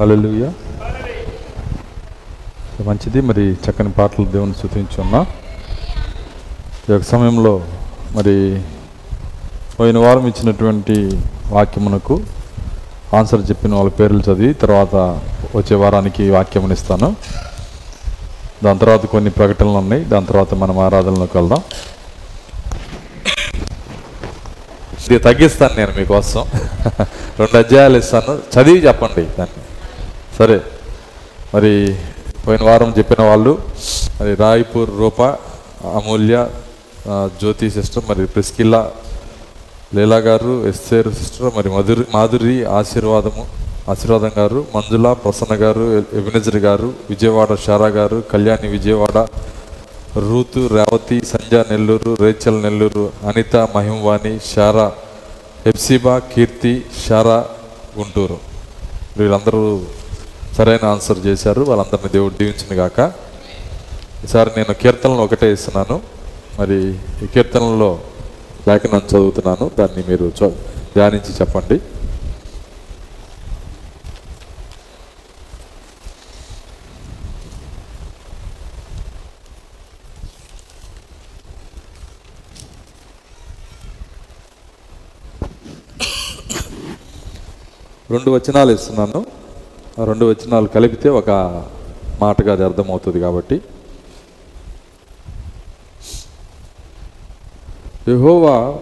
హల్లెలూయా. మంచిది. మరి చక్కని పాటలు దేవుని స్థుతించున్నా. ఈ యొక్క సమయంలో మరి పోయిన వారం ఇచ్చినటువంటి వాక్యమునకు ఆన్సర్ చెప్పిన వాళ్ళ పేర్లు చదివి తర్వాత వచ్చే వారానికి వాక్యం ఇస్తాను. దాని తర్వాత కొన్ని ప్రకటనలు ఉన్నాయి. దాని తర్వాత మనం ఆరాధనలోకి వెళ్దాం. ఇది తగ్గిస్తాను నేను మీకోసం. రెండు అధ్యాయాలు ఇస్తాను. చదివి చెప్పండి దాన్ని. సరే మరి పోయిన వారం చెప్పిన వాళ్ళు మరి రాయ్పూర్ రూప అమూల్య జ్యోతి సిస్టర్ మరి ప్రిస్కిల్లా లీలా గారు ఎస్సేరు సిస్టర్ మరి మధురి మాధురి ఆశీర్వాదము ఆశీర్వాదం గారు మంజుల ప్రసన్న గారు ఎబినజర్ గారు విజయవాడ షారా గారు Kalyani Vijayawada Ruth Revathi Sanja Nellore Rachel Nellore Anitha Mahimavani Sarah Hephzibah Keerthi Sarah Guntur. వీళ్ళందరూ సరైన ఆన్సర్ చేశారు. వాళ్ళందరినీ దేవుడు దీవించింది గాక. ఈసారి నేను కీర్తనలు ఒకటే ఇస్తున్నాను. మరి ఈ కీర్తనలో లేఖనం చదువుతున్నాను. దాన్ని మీరు ధ్యానించి చెప్పండి. రెండు వచనాలు ఇస్తున్నాను. రెండు వచనాలు కలిపితే ఒక మాటగా అది అర్థమవుతుంది కాబట్టి. యహోవా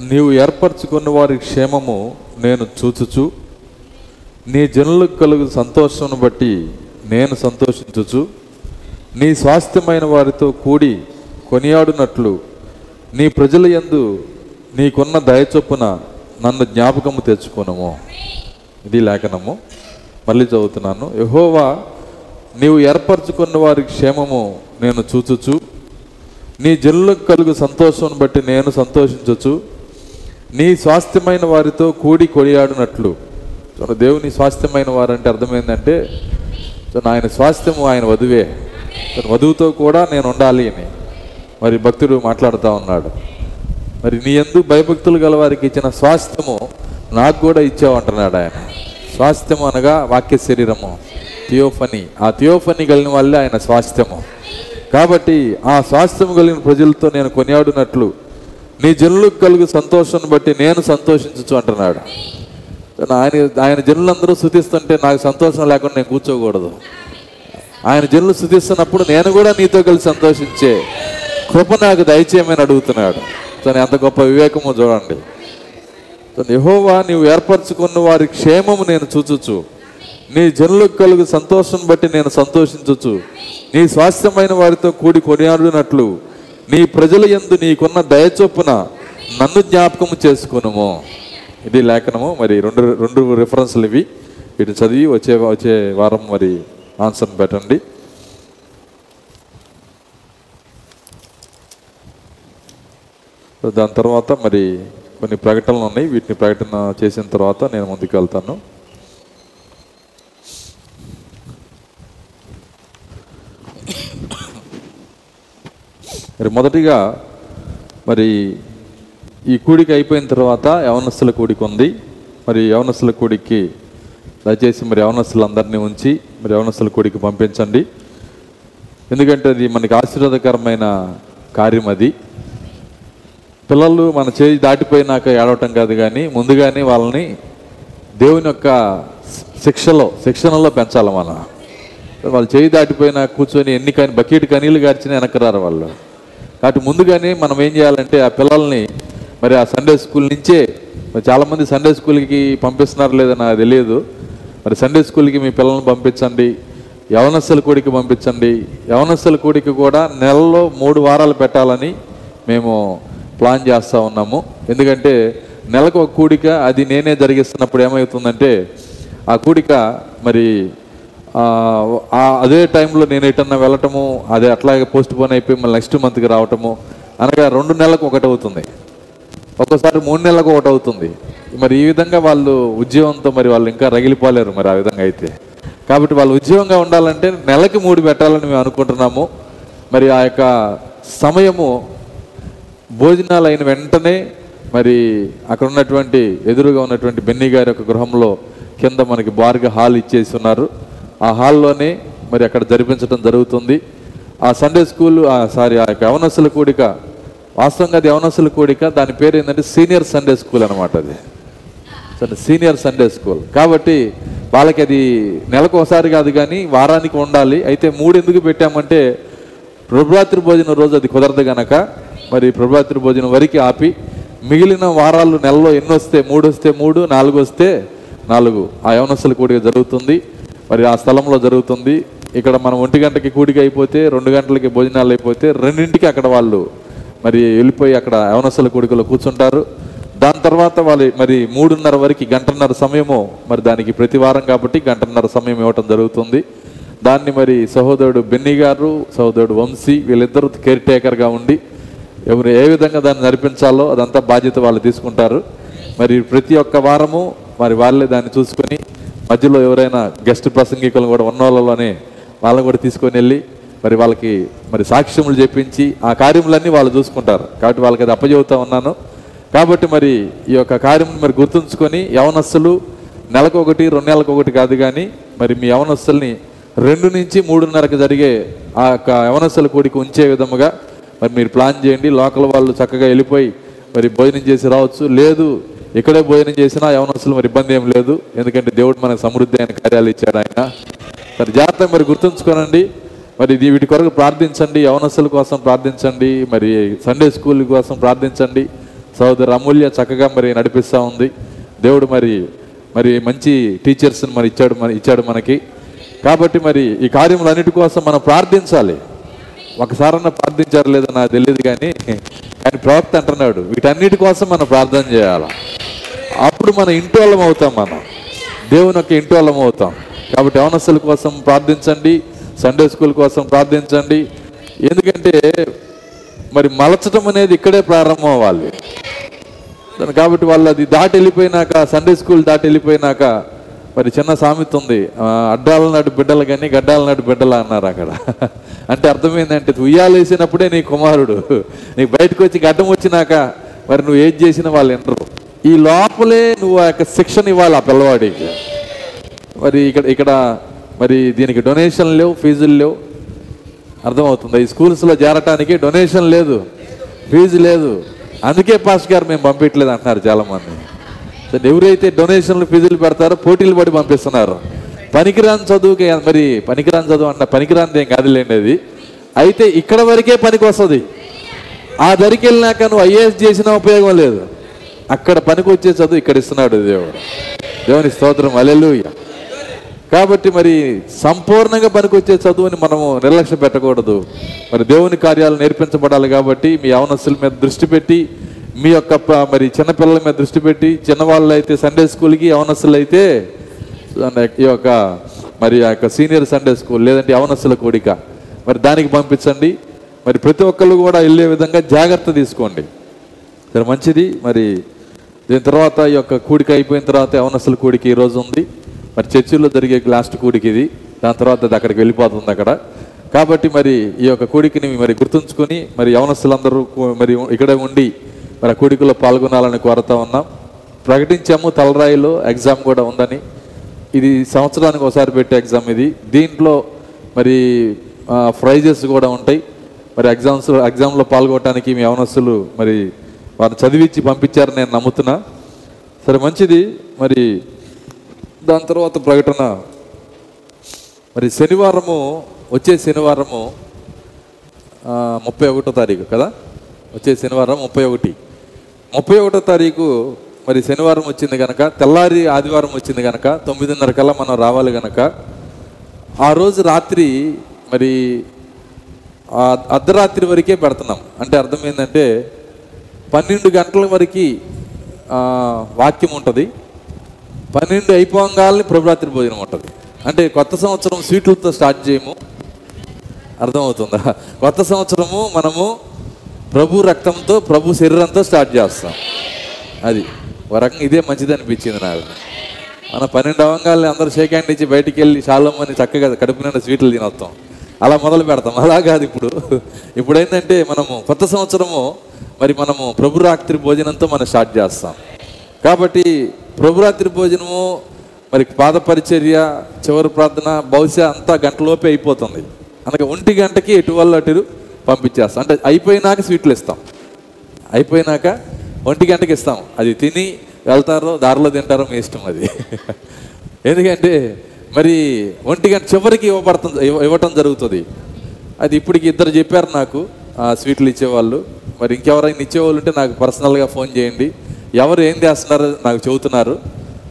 నీవు ఏర్పరచుకున్న వారి క్షేమము నేను చూచుచు. నీ జనులకు కలుగు సంతోషమును బట్టి నేను సంతోషించుచు. నీ స్వాస్థ్యమైన వారితో కూడి కొనియాడునట్లు నీ ప్రజల యందు నీకున్న దయచొప్పున నన్ను జ్ఞాపకము తెచ్చుకునము. ఇది లేఖనము. మళ్ళీ చదువుతున్నాను. యహోవా నీవు ఏర్పరచుకున్న వారి క్షేమము నేను చూచుచు. నీ జనులకు కలుగు సంతోషం బట్టి నేను సంతోషించచ్చు నీ స్వాస్థ్యమైన వారితో కూడి కొనియాడినట్లు. చూడండి, దేవుని స్వాస్థ్యమైన వారంటే అర్థమైందంటే ఆయన స్వాస్థ్యము ఆయన వధువే. వధువుతో కూడా నేను ఉండాలి అని మరి భక్తుడు మాట్లాడుతూ ఉన్నాడు. మరి నీ ఎందు భయభక్తులు గల వారికి ఇచ్చిన స్వాస్థ్యము నాకు కూడా ఇచ్చావు అంటున్నాడు ఆయన. స్వాస్థ్యము అనగా వాక్య శరీరము థియోఫనీ. ఆ థియోఫనీ కలిగిన వాళ్ళే ఆయన స్వాస్థ్యము. కాబట్టి ఆ స్వాస్థ్యం కలిగిన ప్రజలతో నేను కొనియాడినట్లు నీ జనులకు కలుగు సంతోషాన్ని బట్టి నేను సంతోషించచ్చు అంటున్నాడు. ఆయన ఆయన జనులందరూ శుతిస్తుంటే నాకు సంతోషం లేకుండా నేను కూర్చోకూడదు. ఆయన జనులు శుతిస్తున్నప్పుడు నేను కూడా నీతో కలిసి సంతోషించే కృప నాకు దయచేయమని అడుగుతున్నాడు. తను ఎంత గొప్ప వివేకమో చూడండి. యెహోవా నీవు ఏర్పరచుకున్న వారి క్షేమము నేను చూచుచు. నీ జనులకు కలుగు సంతోషం బట్టి నేను సంతోషించుచు. నీ స్వాస్థ్యమైన వారితో కూడి కొనియాడినట్లు. నీ ప్రజల ఎందు నీకున్న దయచొప్పున నన్ను జ్ఞాపకము చేసుకునము. ఇది లేఖనము. మరి రెండు రెండు రిఫరెన్స్లు ఇవి. వీటిని చదివి వచ్చే వచ్చే వారం మరి ఆన్సర్ పెట్టండి. దాని తర్వాత మరి కొన్ని ప్రకటనలు ఉన్నాయి. వీటిని ప్రకటన చేసిన తర్వాత నేను ముందుకు వెళ్తాను. మరి మొదటిగా మరి ఈ కూడిక అయిపోయిన తర్వాత యవనస్తుల కూడిక ఉంది. మరి యవనస్తుల కూడికి దయచేసి మరి యవనస్తులందరినీ ఉంచి మరి యవనస్తుల కూడికి పంపించండి. ఎందుకంటే అది మనకి ఆశీర్వాదకరమైన కార్యం అది. పిల్లలు మన చేయి దాటిపోయినాక ఏడవటం కాదు కానీ ముందుగానే వాళ్ళని దేవుని యొక్క శిక్షలో శిక్షణలో పెంచాలి మనం. వాళ్ళు చేయి దాటిపోయినా కూర్చొని ఎన్ని కానీ బకెట్ కనీళ్ళు గార్చిన వెనకరారు వాళ్ళు. కాబట్టి ముందుగానే మనం ఏం చేయాలంటే ఆ పిల్లల్ని మరి ఆ సండే స్కూల్ నుంచే మరి చాలామంది సండే స్కూల్కి పంపిస్తున్నారు లేదో నాకు తెలియదు. మరి సండే స్కూల్కి మీ పిల్లల్ని పంపించండి. యవనస్తుల కూడికి పంపించండి. యవనస్తుల కూడికి కూడా నెలలో మూడు వారాలు పెట్టాలని మేము ప్లాన్ చేస్తూ ఉన్నాము. ఎందుకంటే నెలకు ఒక కూడిక అది నేనే జరిగిస్తున్నప్పుడు ఏమవుతుందంటే ఆ కూడిక మరి అదే టైంలో నేను ఎటన్నా వెళ్ళటము అదే అట్లాగే పోస్ట్ పోన్ అయిపోయి మళ్ళీ నెక్స్ట్ మంత్కి రావటము అనగా రెండు నెలలకు ఒకటి అవుతుంది. ఒక్కోసారి మూడు నెలలకు ఒకటి అవుతుంది. మరి ఈ విధంగా వాళ్ళు ఉద్యోగంతో మరి వాళ్ళు ఇంకా రగిలిపోలేరు మరి ఆ విధంగా అయితే. కాబట్టి వాళ్ళు ఉద్యోగంగా ఉండాలంటే నెలకి మూడు పెట్టాలని మేము అనుకుంటున్నాము. మరి ఆ యొక్క సమయము భోజనాలు అయిన వెంటనే మరి అక్కడ ఉన్నటువంటి ఎదురుగా ఉన్నటువంటి బెన్నీ గారి యొక్క గృహంలో కింద మనకి బార్గా హాల్ ఇచ్చేసి ఉన్నారు. ఆ హాల్లోనే మరి అక్కడ జరిపించడం జరుగుతుంది. ఆ సండే స్కూల్ సారీ ఆ యొక్క యవనస్సుల కూడిక వాస్తవంగా అది యవనస్సుల కూడిక దాని పేరు ఏంటంటే సీనియర్ సండే స్కూల్ అనమాట అది. సరే సీనియర్ సండే స్కూల్. కాబట్టి వాళ్ళకి అది నెలకు ఒకసారి కాదు కానీ వారానికి ఉండాలి. అయితే మూడు ఎందుకు పెట్టామంటే ప్రభురాత్రి భోజనం రోజు అది కుదరదు గనక మరి ప్రభురాత్రి భోజనం వరకు ఆపి మిగిలిన వారాలు నెలలో ఎన్ని వస్తే మూడు వస్తే మూడు నాలుగు వస్తే నాలుగు. ఆ యవనస్తుల కూడిక జరుగుతుంది. మరి ఆ స్థలంలో జరుగుతుంది. ఇక్కడ మనం ఒంటి గంటకి కూడిక అయిపోతే రెండు గంటలకి భోజనాలు అయిపోతే రెండింటికి అక్కడ వాళ్ళు మరి వెళ్ళిపోయి అక్కడ యవనస్తుల కూడికలో కూర్చుంటారు. దాని తర్వాత వాళ్ళు మరి మూడున్నర వరకు గంటన్నర సమయము మరి దానికి ప్రతి వారం కాబట్టి గంటన్నర సమయం ఇవ్వటం జరుగుతుంది. దాన్ని మరి సహోదరుడు బెన్నీ గారు సహోదరుడు వంశీ వీళ్ళిద్దరూ కేర్ టేకర్గా ఉండి ఎవరు ఏ విధంగా దాన్ని నడిపించాలో అదంతా బాధ్యత వాళ్ళు తీసుకుంటారు. మరి ప్రతి ఒక్క వారము మరి వాళ్ళే దాన్ని చూసుకొని మధ్యలో ఎవరైనా గెస్ట్ ప్రసంగికులు కూడా ఉన్న వాళ్ళలోనే వాళ్ళని కూడా తీసుకొని వెళ్ళి మరి వాళ్ళకి మరి సాక్ష్యములు చెప్పించి ఆ కార్యములన్నీ వాళ్ళు చూసుకుంటారు. కాబట్టి వాళ్ళకి అది అప్పచెబుతా ఉన్నాను. కాబట్టి మరి ఈ యొక్క కార్యం మరి గుర్తుంచుకొని యవనస్తులు నెలకు ఒకటి రెండు నెలలకు ఒకటి కాదు కానీ మరి మీ యవనస్తుల్ని రెండు నుంచి మూడున్నరకు జరిగే ఆ యొక్క యవనస్తుల కూడికి ఉంచే విధముగా మరి మీరు ప్లాన్ చేయండి లోకల్ వాళ్ళు చక్కగా వెళ్ళిపోయి మరి భోజనం చేసి రావచ్చు. లేదు ఇక్కడే భోజనం చేసినా యవనస్తులు మరి ఇబ్బంది ఏం లేదు. ఎందుకంటే దేవుడు మనకు సమృద్ధి అయిన కార్యాలు ఇచ్చాడు ఆయన. మరి జాగ్రత్త మరి గుర్తుంచుకోనండి. మరి ఇది వీటి కొరకు ప్రార్థించండి. యవనస్తుల కోసం ప్రార్థించండి. మరి సండే స్కూల్ కోసం ప్రార్థించండి. సోదరు అమూల్య చక్కగా మరి నడిపిస్తూ ఉంది. దేవుడు మరి మరి మంచి టీచర్స్ని మరి ఇచ్చాడు మన ఇచ్చాడు మనకి. కాబట్టి మరి ఈ కార్యములన్నిటి కోసం మనం ప్రార్థించాలి. ఒకసారన్నా ప్రార్థించారు లేదో నాకు తెలియదు కానీ ఆయన ప్రవక్త అంటున్నాడు వీటన్నిటి కోసం మనం ప్రార్థన చేయాలి? అప్పుడు మన ఇంటి వాళ్ళం అవుతాం మనం. దేవుని యొక్క ఇంటి వాళ్ళం అవుతాం. కాబట్టి యవనస్తుల కోసం ప్రార్థించండి సండే స్కూల్ కోసం ప్రార్థించండి. ఎందుకంటే మరి మలచడం అనేది ఇక్కడే ప్రారంభం అవ్వాలి. దాని కాబట్టి వాళ్ళు అది దాటి వెళ్ళిపోయినాక సండే స్కూల్ దాటి వెళ్ళిపోయినాక మరి చిన్న సామెత ఉంది. ఆ, అడ్డాల నాటి బిడ్డలు కానీ గడ్డాల నాటి బిడ్డలు అన్నారు అక్కడ. అంటే అర్థమైందంటే ఉయ్యాలు వేసినప్పుడే నీ కుమారుడు. నీకు బయటకు వచ్చి గడ్డం వచ్చినాక మరి నువ్వు ఏది చేసినా వాళ్ళు వినరు. ఈ లోపలే నువ్వు ఆ యొక్క శిక్షణ ఇవ్వాలి ఆ పిల్లవాడికి. మరి ఇక్కడ ఇక్కడ మరి దీనికి డొనేషన్ లేవు ఫీజులు లేవు. అర్థమవుతుంది? ఈ స్కూల్స్లో చేరటానికి డొనేషన్ లేదు ఫీజు లేదు. అందుకే పాస్ గారు మేము పంపించలేదు అంటున్నారు చాలామంది. ఎవరైతే డొనేషన్లు ఫీజులు పెడతారో పోటీలు పడి పంపిస్తున్నారు. పనికిరాని చదువుకి మరి పనికిరాని చదువు అంట పనికిరానిది ఏం కాదులేండి అది. అయితే ఇక్కడ వరకే పనికి వస్తుంది. ఆ దరికి వెళ్ళినాక నువ్వు ఐఏఎస్ చేసినా ఉపయోగం లేదు. అక్కడ పనికి వచ్చే చదువు ఇక్కడ ఇస్తున్నాడు దేవుడు. దేవుని స్తోత్రం అలెలుయ్య కాబట్టి మరి సంపూర్ణంగా పనికొచ్చే చదువుని మనము నిర్లక్ష్య పెట్టకూడదు. మరి దేవుని కార్యాలు నేర్పించబడాలి కాబట్టి మీ యవనస్తుల మీద దృష్టి పెట్టి మీ యొక్క మరి చిన్నపిల్లల మీద దృష్టి పెట్టి చిన్నవాళ్ళు అయితే సండే స్కూల్కి యవనస్తులు అయితే ఈ యొక్క మరి ఆ యొక్క సీనియర్ సండే స్కూల్ లేదంటే యవనస్తుల కూడిక. మరి దానికి పంపించండి. మరి ప్రతి ఒక్కళ్ళు కూడా వెళ్ళే విధంగా జాగ్రత్త తీసుకోండి. సరే మంచిది. మరి దీని తర్వాత ఈ యొక్క కూడిక అయిపోయిన తర్వాత యవనస్తుల కూడిక ఈ రోజు ఉంది. మరి చర్చిల్లో జరిగే లాస్ట్ కూడిక ఇది. దాని తర్వాత అది అక్కడికి వెళ్ళిపోతుంది అక్కడ. కాబట్టి మరి ఈ యొక్క కూడికని మరి గుర్తుంచుకొని మరి యవనస్తులందరూ మరి ఇక్కడే ఉండి మరి ఆ కూడికలో పాల్గొనాలని కోరుతా ఉన్నాం. ప్రకటించాము తలరాయిలో ఎగ్జామ్ కూడా ఉందని. ఇది సంవత్సరానికి ఒకసారి పెట్టే ఎగ్జామ్ ఇది. దీంట్లో మరి ప్రైజెస్ కూడా ఉంటాయి. మరి ఎగ్జామ్స్ ఎగ్జామ్లో పాల్గొనడానికి మీ యవనస్తులు మరి వారు చదివించి పంపించారని నేను నమ్ముతున్నా. సరే మంచిది. మరి దాని తర్వాత ప్రకటన. మరి శనివారము వచ్చే శనివారము ముప్పై ఒకటో తారీఖు కదా? వచ్చే శనివారం ముప్పై ఒకటి. ముప్పై ఒకటో తారీఖు మరి శనివారం వచ్చింది కనుక తెల్లారి ఆదివారం వచ్చింది కనుక తొమ్మిదిన్నర కల్లా మనం రావాలి కనుక ఆ రోజు రాత్రి మరి అర్ధరాత్రి వరకే పెడుతున్నాం. అంటే అర్థం ఏంటంటే పన్నెండు గంటల వరకు వాక్యం ఉంటుంది. పన్నెండు అయిపోగానే ప్రభురాత్రి భోజనం ఉంటుంది. అంటే కొత్త సంవత్సరం స్వీట్లతో స్టార్ట్ చేయము. అర్థమవుతుందా? కొత్త సంవత్సరము మనము ప్రభు రక్తంతో ప్రభు శరీరంతో స్టార్ట్ చేస్తాం. అది. ఒక రకంగా ఇదే మంచిది అనిపించింది నాకు. మన పన్నెండు అవంగాల్ని అందరూ షేక్ హ్యాండ్ ఇచ్చి బయటికి వెళ్ళి చాలామంది చక్కగా కడుపు నిండా స్వీట్లు తినొస్తాం అలా మొదలు పెడతాం. అలా కాదు ఇప్పుడు. ఇప్పుడు ఏంటంటే మనము కొత్త సంవత్సరము మరి మనము ప్రభురాత్రి భోజనంతో మనం స్టార్ట్ చేస్తాం. కాబట్టి ప్రభురాత్రి భోజనము మరి పాద పరిచర్య చివరి ప్రార్థన బహుశా అంతా గంటలోపే అయిపోతుంది. అనగా ఒంటి గంటకి ఎటు అటు పంపించేస్తాం. అంటే అయిపోయినాక స్వీట్లు ఇస్తాం. అయిపోయినాక ఒంటి గంటకి ఇస్తాం. అది తిని వెళ్తారో దారిలో తింటారో మీ ఇష్టం అది. ఎందుకంటే మరి ఒంటి గంట చివరికి ఇవ్వబడుతుంది ఇవ్వటం జరుగుతుంది. అది ఇప్పటికి ఇద్దరు చెప్పారు నాకు ఆ స్వీట్లు ఇచ్చేవాళ్ళు. మరి ఇంకెవరైనా ఇచ్చేవాళ్ళు ఉంటే నాకు పర్సనల్గా ఫోన్ చేయండి. ఎవరు ఏం చేస్తున్నారో నాకు చెబుతున్నారు.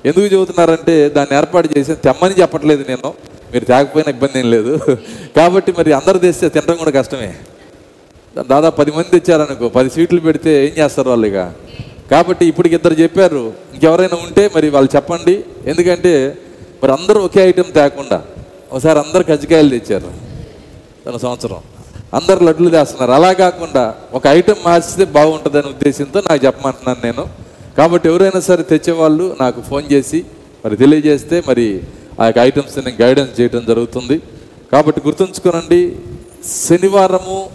ఎందుకు చెబుతున్నారంటే దాన్ని ఏర్పాటు చేసి తెమ్మని చెప్పట్లేదు నేను. మీరు తేకపోయినా ఇబ్బంది ఏం లేదు. కాబట్టి మరి అందరు తెస్తే తినడం కూడా కష్టమే. దాదాపు పది మంది తెచ్చారనుకో పది సీట్లు పెడితే ఏం చేస్తారు వాళ్ళు ఇక? కాబట్టి ఇప్పటికి ఇద్దరు చెప్పారు ఇంకెవరైనా ఉంటే మరి వాళ్ళు చెప్పండి. ఎందుకంటే మరి అందరూ ఒకే ఐటెం తేకుండా ఒకసారి అందరు కజ్జికాయలు తెచ్చారు తన సంవత్సరం. అందరు లడ్లు తెస్తున్నారు. అలా కాకుండా ఒక ఐటెం మార్చితే బాగుంటుందనే ఉద్దేశంతో నాకు చెప్పమంటున్నాను నేను. కాబట్టి ఎవరైనా సరే తెచ్చేవాళ్ళు నాకు ఫోన్ చేసి మరి తెలియజేస్తే మరి ఆ యొక్క ఐటమ్స్ నేను గైడెన్స్ చేయడం జరుగుతుంది. కాబట్టి గుర్తుంచుకోనండి శనివారము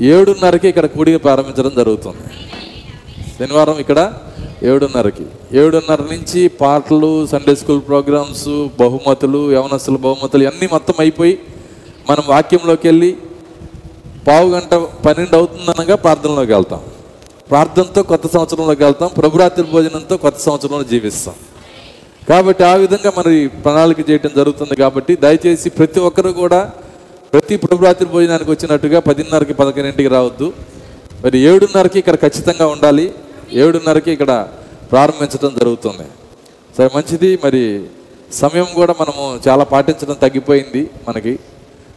ఏడున్నరకి ఇక్కడ కూడిక ప్రారంభించడం జరుగుతుంది. శనివారం ఇక్కడ ఏడున్నరకి. ఏడున్నర నుంచి పాటలు సండే స్కూల్ ప్రోగ్రామ్స్ బహుమతులు యవనస్తుల బహుమతులు అన్నీ మొత్తం అయిపోయి మనం వాక్యంలోకి వెళ్ళి పావు గంట పన్నెండు అవుతుందనగా ప్రార్థనలోకి వెళ్తాం. ప్రార్థనతో కొత్త సంవత్సరంలోకి వెళ్తాం. ప్రభురాత్రి భోజనంతో కొత్త సంవత్సరంలో జీవిస్తాం. కాబట్టి ఆ విధంగా మరి ప్రణాళిక చేయడం జరుగుతుంది కాబట్టి దయచేసి ప్రతి ఒక్కరు కూడా ప్రతి ప్రభురాత్రి భోజనానికి వచ్చినట్టుగా పదిన్నరకి పదకొండింటికి రావద్దు. మరి ఏడున్నరకి ఇక్కడ ఖచ్చితంగా ఉండాలి. ఏడున్నరకి ఇక్కడ ప్రారంభించడం జరుగుతుంది. సరే మంచిది. మరి సమయం కూడా మనము చాలా పాటించడం తగ్గిపోయింది మనకి.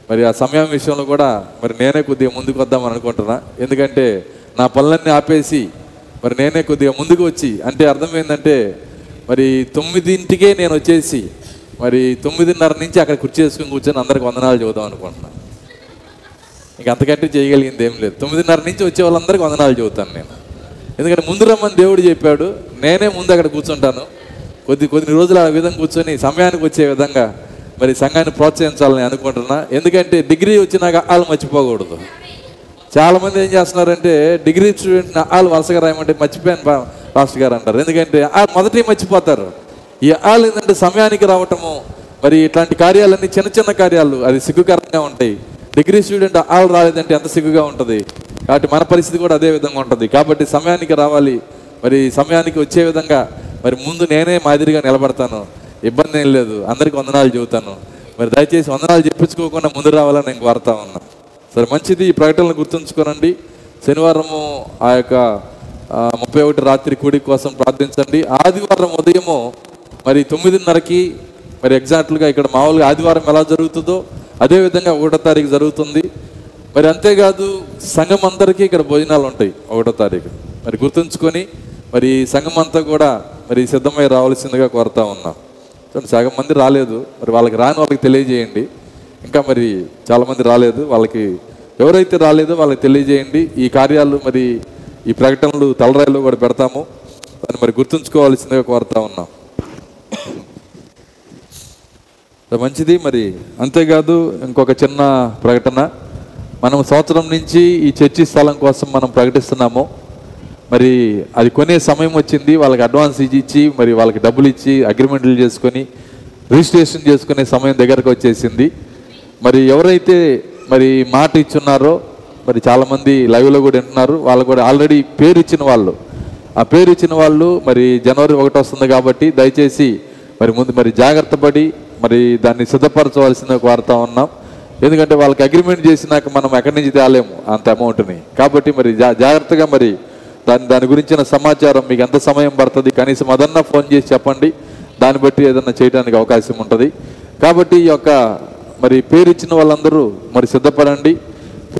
మరి ఆ సమయం విషయంలో కూడా మరి నేనే కొద్దిగా ముందుకు వద్దామని అనుకుంటున్నా. ఎందుకంటే నా పనులన్నీ ఆపేసి మరి నేనే కొద్దిగా ముందుకు వచ్చి అంటే అర్థం ఏంటంటే మరి తొమ్మిదింటికే నేను వచ్చేసి మరి తొమ్మిదిన్నర నుంచి అక్కడ కుర్చీ చేసుకుని కూర్చొని అందరికి వందనాలు చూద్దాం అనుకుంటున్నాను ఇంక అంతకంటే చేయగలిగింది ఏం లేదు. తొమ్మిదిన్నర నుంచి వచ్చే వాళ్ళందరికీ వందనాలు చదువుతాను నేను. ఎందుకంటే ముందు రమ్మని దేవుడు చెప్పాడు నేనే ముందు అక్కడ కూర్చుంటాను. కొద్ది కొద్ది రోజులు ఆ విధంగా కూర్చొని సమయానికి వచ్చే విధంగా మరి సంఘాన్ని ప్రోత్సహించాలని అనుకుంటున్నా. ఎందుకంటే డిగ్రీ వచ్చినాక వాళ్ళు మర్చిపోకూడదు. చాలామంది ఏం చేస్తున్నారంటే డిగ్రీ స్టూడెంట్ వాళ్ళు వరుసగా రాయమంటే మర్చిపోయాను రాష్ట్ర గారు అంటారు. ఎందుకంటే ఆ మొదటి మర్చిపోతారు. ఈ వాళ్ళు ఏంటంటే సమయానికి రావటము మరి ఇట్లాంటి కార్యాలన్నీ చిన్న చిన్న కార్యాలు అది సిగ్గుకరంగా ఉంటాయి. డిగ్రీ స్టూడెంట్ ఆళ్ళు రాలేదంటే ఎంత సిగ్గుగా ఉంటుంది? కాబట్టి మన పరిస్థితి కూడా అదే విధంగా ఉంటుంది. కాబట్టి సమయానికి రావాలి. మరి సమయానికి వచ్చే విధంగా మరి ముందు నేనే మాదిరిగా నిలబడతాను. ఇబ్బంది ఏం లేదు. అందరికి వందనాలు చెబుతాను. మరి దయచేసి వందనాలు చెప్పించుకోకుండా ముందు రావాలని నేను కోరుతా ఉన్నా. సరే మంచిది ఈ ప్రకటనలు గుర్తుంచుకోనండి. శనివారము ఆ యొక్క ముప్పై ఒకటి రాత్రి కూడి కోసం ప్రార్థించండి. ఆదివారం ఉదయము మరి తొమ్మిదిన్నరకి మరి ఎగ్జాక్ట్లుగా ఇక్కడ మామూలుగా ఆదివారం ఎలా జరుగుతుందో అదే విధంగా ఒకటో తారీఖు జరుగుతుంది. మరి అంతేకాదు సంఘం అందరికీ ఇక్కడ భోజనాలు ఉంటాయి ఒకటో తారీఖు. మరి గుర్తుంచుకొని మరి సంఘం అంతా కూడా మరి సిద్ధమై రావాల్సిందిగా కోరుతా ఉన్నాం. సగం మంది రాలేదు. మరి వాళ్ళకి రాని వాళ్ళకి తెలియజేయండి. ఇంకా మరి చాలామంది రాలేదు. వాళ్ళకి ఎవరైతే రాలేదో వాళ్ళకి తెలియజేయండి. ఈ కార్యాలు మరి ఈ ప్రకటనలు తలరాయిలో కూడా పెడతాము. దాన్ని మరి గుర్తుంచుకోవాల్సిందిగా కోరుతా ఉన్నాం సో మంచిది. మరి అంతేకాదు ఇంకొక చిన్న ప్రకటన. మనం సంవత్సరం నుంచి ఈ చర్చి స్థలం కోసం మనం ప్రకటిస్తున్నాము. మరి అది కొనే సమయం వచ్చింది. వాళ్ళకి అడ్వాన్స్ ఇచ్చి ఇచ్చి మరి వాళ్ళకి డబ్బులు ఇచ్చి అగ్రిమెంట్లు చేసుకొని రిజిస్ట్రేషన్ చేసుకునే సమయం దగ్గరకు వచ్చేసింది. మరి ఎవరైతే మరి మాట ఇచ్చున్నారో మరి చాలామంది లైవ్లో కూడా వింటున్నారు. వాళ్ళు కూడా ఆల్రెడీ పేరు ఇచ్చిన వాళ్ళు. ఆ పేరు ఇచ్చిన వాళ్ళు మరి జనవరి ఒకటి వస్తుంది కాబట్టి దయచేసి మరి ముందు మరి జాగ్రత్త పడి మరి దాన్ని సిద్ధపరచవలసిన కోరుతా ఉన్నాం. ఎందుకంటే వాళ్ళకి అగ్రిమెంట్ చేసినాక మనం ఎక్కడి నుంచి తేలేము అంత అమౌంట్ని కాబట్టి మరి జా- జాగ్రత్తగా మరి దాని దాని గురించిన సమాచారం మీకు ఎంత సమయం పడుతుంది కనీసం అదన్నా ఫోన్ చేసి చెప్పండి. దాన్ని బట్టి ఏదన్నా చేయడానికి అవకాశం ఉంటుంది. కాబట్టి ఈ యొక్క మరి పేరు ఇచ్చిన వాళ్ళందరూ మరి సిద్ధపడండి.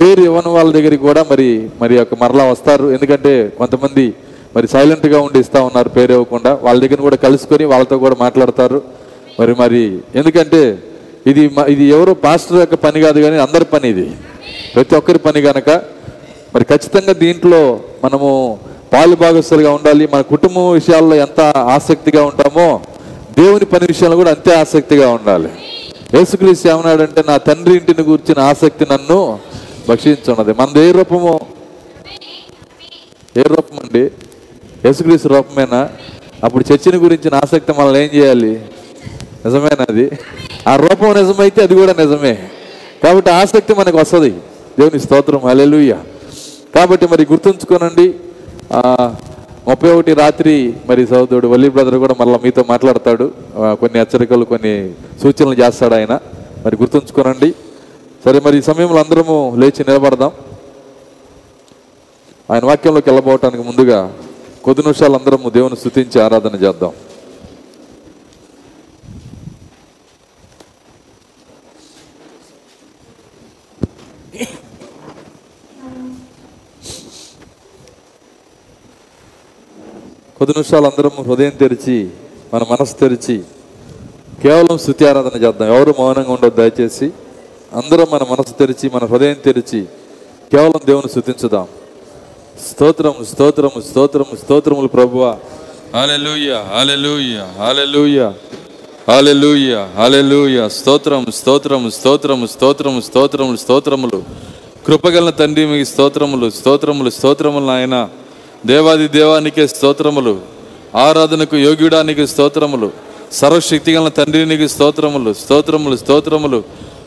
పేరు ఇవ్వని వాళ్ళ దగ్గరికి కూడా మరి మరి యొక్క మరలా వస్తారు. ఎందుకంటే కొంతమంది మరి సైలెంట్గా ఉండి ఇస్తూ ఉన్నారు పేరు ఇవ్వకుండా. వాళ్ళ దగ్గర కూడా కలుసుకొని వాళ్ళతో కూడా మాట్లాడతారు. మరి మరి ఎందుకంటే ఇది ఇది ఎవరో పాస్టర్ యొక్క పని కాదు కానీ అందరి పని ఇది. ప్రతి ఒక్కరి పని కనుక మరి ఖచ్చితంగా దీంట్లో మనము పాలు భాగస్థులుగా ఉండాలి. మన కుటుంబ విషయాల్లో ఎంత ఆసక్తిగా ఉంటామో దేవుని పని విషయంలో కూడా అంతే ఆసక్తిగా ఉండాలి. యేసుక్రీస్తు ఏమన్నాడంటే నా తండ్రి ఇంటిని గురించిన ఆసక్తి నన్ను భక్షించున్నది. మనది ఏ రూపము? ఏ రూపం అండి యేసుక్రీస్తు రూపమేనా? అప్పుడు చర్చిని గురించిన ఆసక్తి మనల్ని ఏం చేయాలి? నిజమేనా అది ఆ రూపం నిజమైతే అది కూడా నిజమే. కాబట్టి ఆసక్తి మనకు వస్తుంది. దేవుని స్తోత్రం. అలెలుయ్య కాబట్టి మరి గుర్తుంచుకోనండి. ముప్పై ఒకటి రాత్రి మరి సోదరుడు వల్లి బ్రదర్ కూడా మళ్ళీ మీతో మాట్లాడతాడు. కొన్ని హెచ్చరికలు కొన్ని సూచనలు చేస్తాడు ఆయన. మరి గుర్తుంచుకోనండి. సరే మరి ఈ సమయంలో అందరము లేచి నిలబడదాం. ఆయన వాక్యంలోకి వెళ్ళబోవటానికి ముందుగా కొద్ది నిమిషాలు అందరము దేవుని స్థుతించి ఆరాధన చేద్దాం. కొద్ది నిమిషాలు అందరం హృదయం తెరిచి మన మనసు తెరిచి కేవలం స్థుతి ఆరాధన చేద్దాం. ఎవరు మౌనంగా ఉండదు దయచేసి. అందరం మన మనసు తెరిచి మన హృదయం తెరిచి కేవలం దేవుని స్థుతించుదాం. స్తోత్రము స్తోత్రము స్తోత్రము స్తోత్రములు ప్రభువ. అలెలుయ్య అలెలుయ్య అలెలుయ్య హల్లెలూయా హల్లెలూయా స్తోత్రం స్తోత్రం స్తోత్రం స్తోత్రము స్తోత్రములు స్తోత్రములు. కృపగల తండ్రి మీకు స్తోత్రములు స్తోత్రములు స్తోత్రములు నాయన. దేవాది దేవానికే స్తోత్రములు. ఆరాధనకు యోగ్యుడానికి స్తోత్రములు. సర్వశక్తి గల తండ్రి నీకు స్తోత్రములు స్తోత్రములు స్తోత్రములు.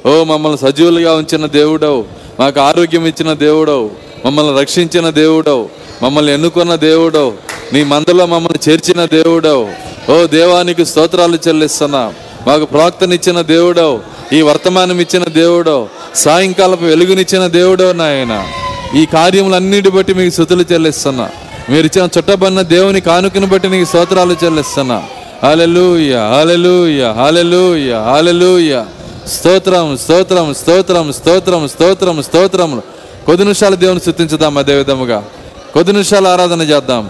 ఓ మమ్మల్ని సజీవులుగా ఉంచిన దేవుడవు. మాకు ఆరోగ్యం ఇచ్చిన దేవుడవు. మమ్మల్ని రక్షించిన దేవుడవు. మమ్మల్ని ఎన్నుకున్న దేవుడవు. నీ మందలో మమ్మల్ని చేర్చిన దేవుడవు. ఓ దేవానికి స్తోత్రాలు చెల్లిస్తున్నా. మాకు ప్రాక్తనిచ్చిన దేవుడవు ఈ వర్తమానం ఇచ్చిన దేవుడో సాయంకాలపు వెలుగునిచ్చిన దేవుడో నాయన. ఈ కార్యములన్నిటి బట్టి మీకు స్థుతులు చెల్లిస్తున్నా. మీరు ఇచ్చిన చుట్టబడిన దేవుని కానుకను బట్టి నీకు స్తోత్రాలు చెల్లిస్తున్నా. హాలెలూయ హాలెలూయ హాలెలూయ హాలెలూయ స్తోత్రం స్తోత్రం స్తోత్రం స్తోత్రం స్తోత్రం స్తోత్రం. కొద్ది నిమిషాలు దేవుని స్థుతించుదాం అదే విధముగా కొద్ది నిమిషాలు ఆరాధన చేద్దాం.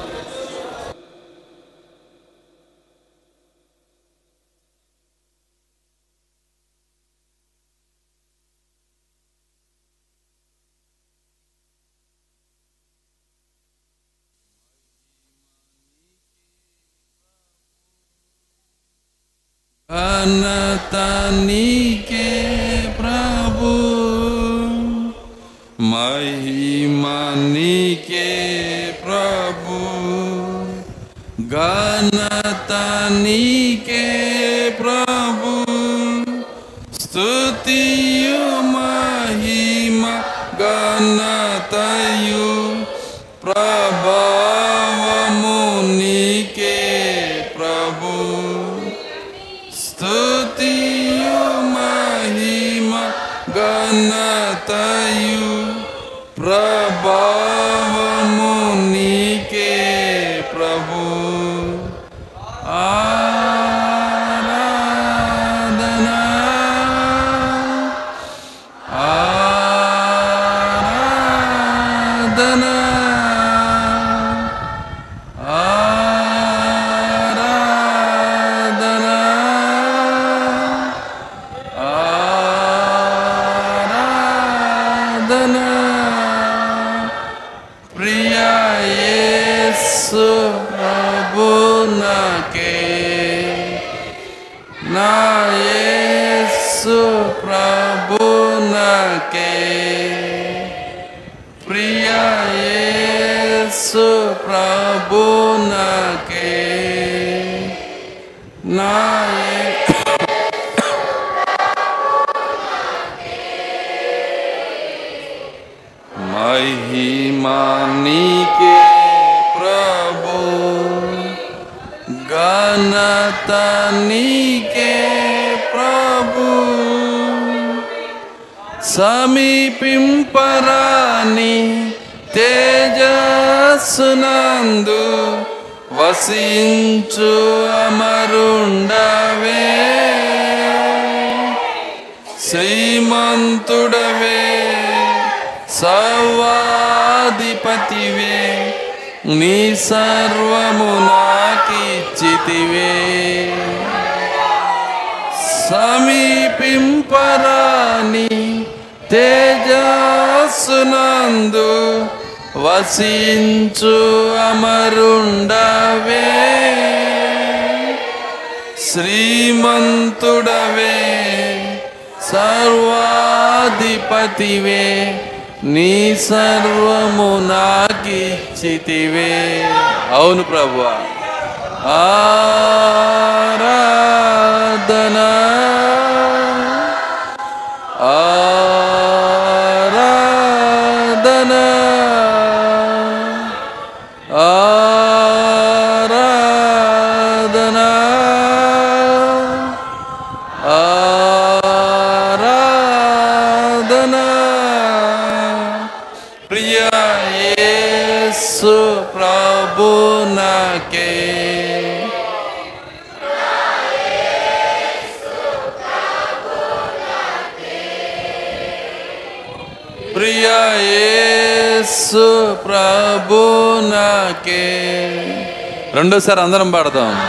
రెండోసారి అందరం పాడదాం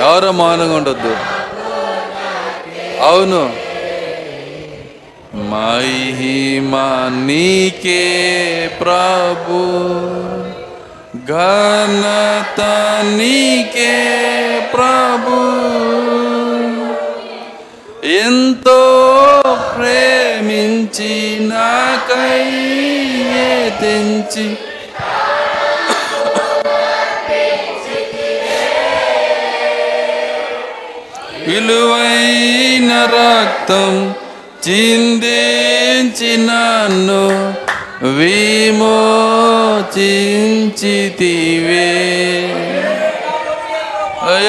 ఎవరో మౌనంగా ఉండొద్దు. అవును. మహిమా నీకే ప్రభు. ఘనత నీకే ప్రభు. ఎంతో ప్రేమించి నాకై తెంచి రక్తం చిందించి నన్ను విమోచించితివే.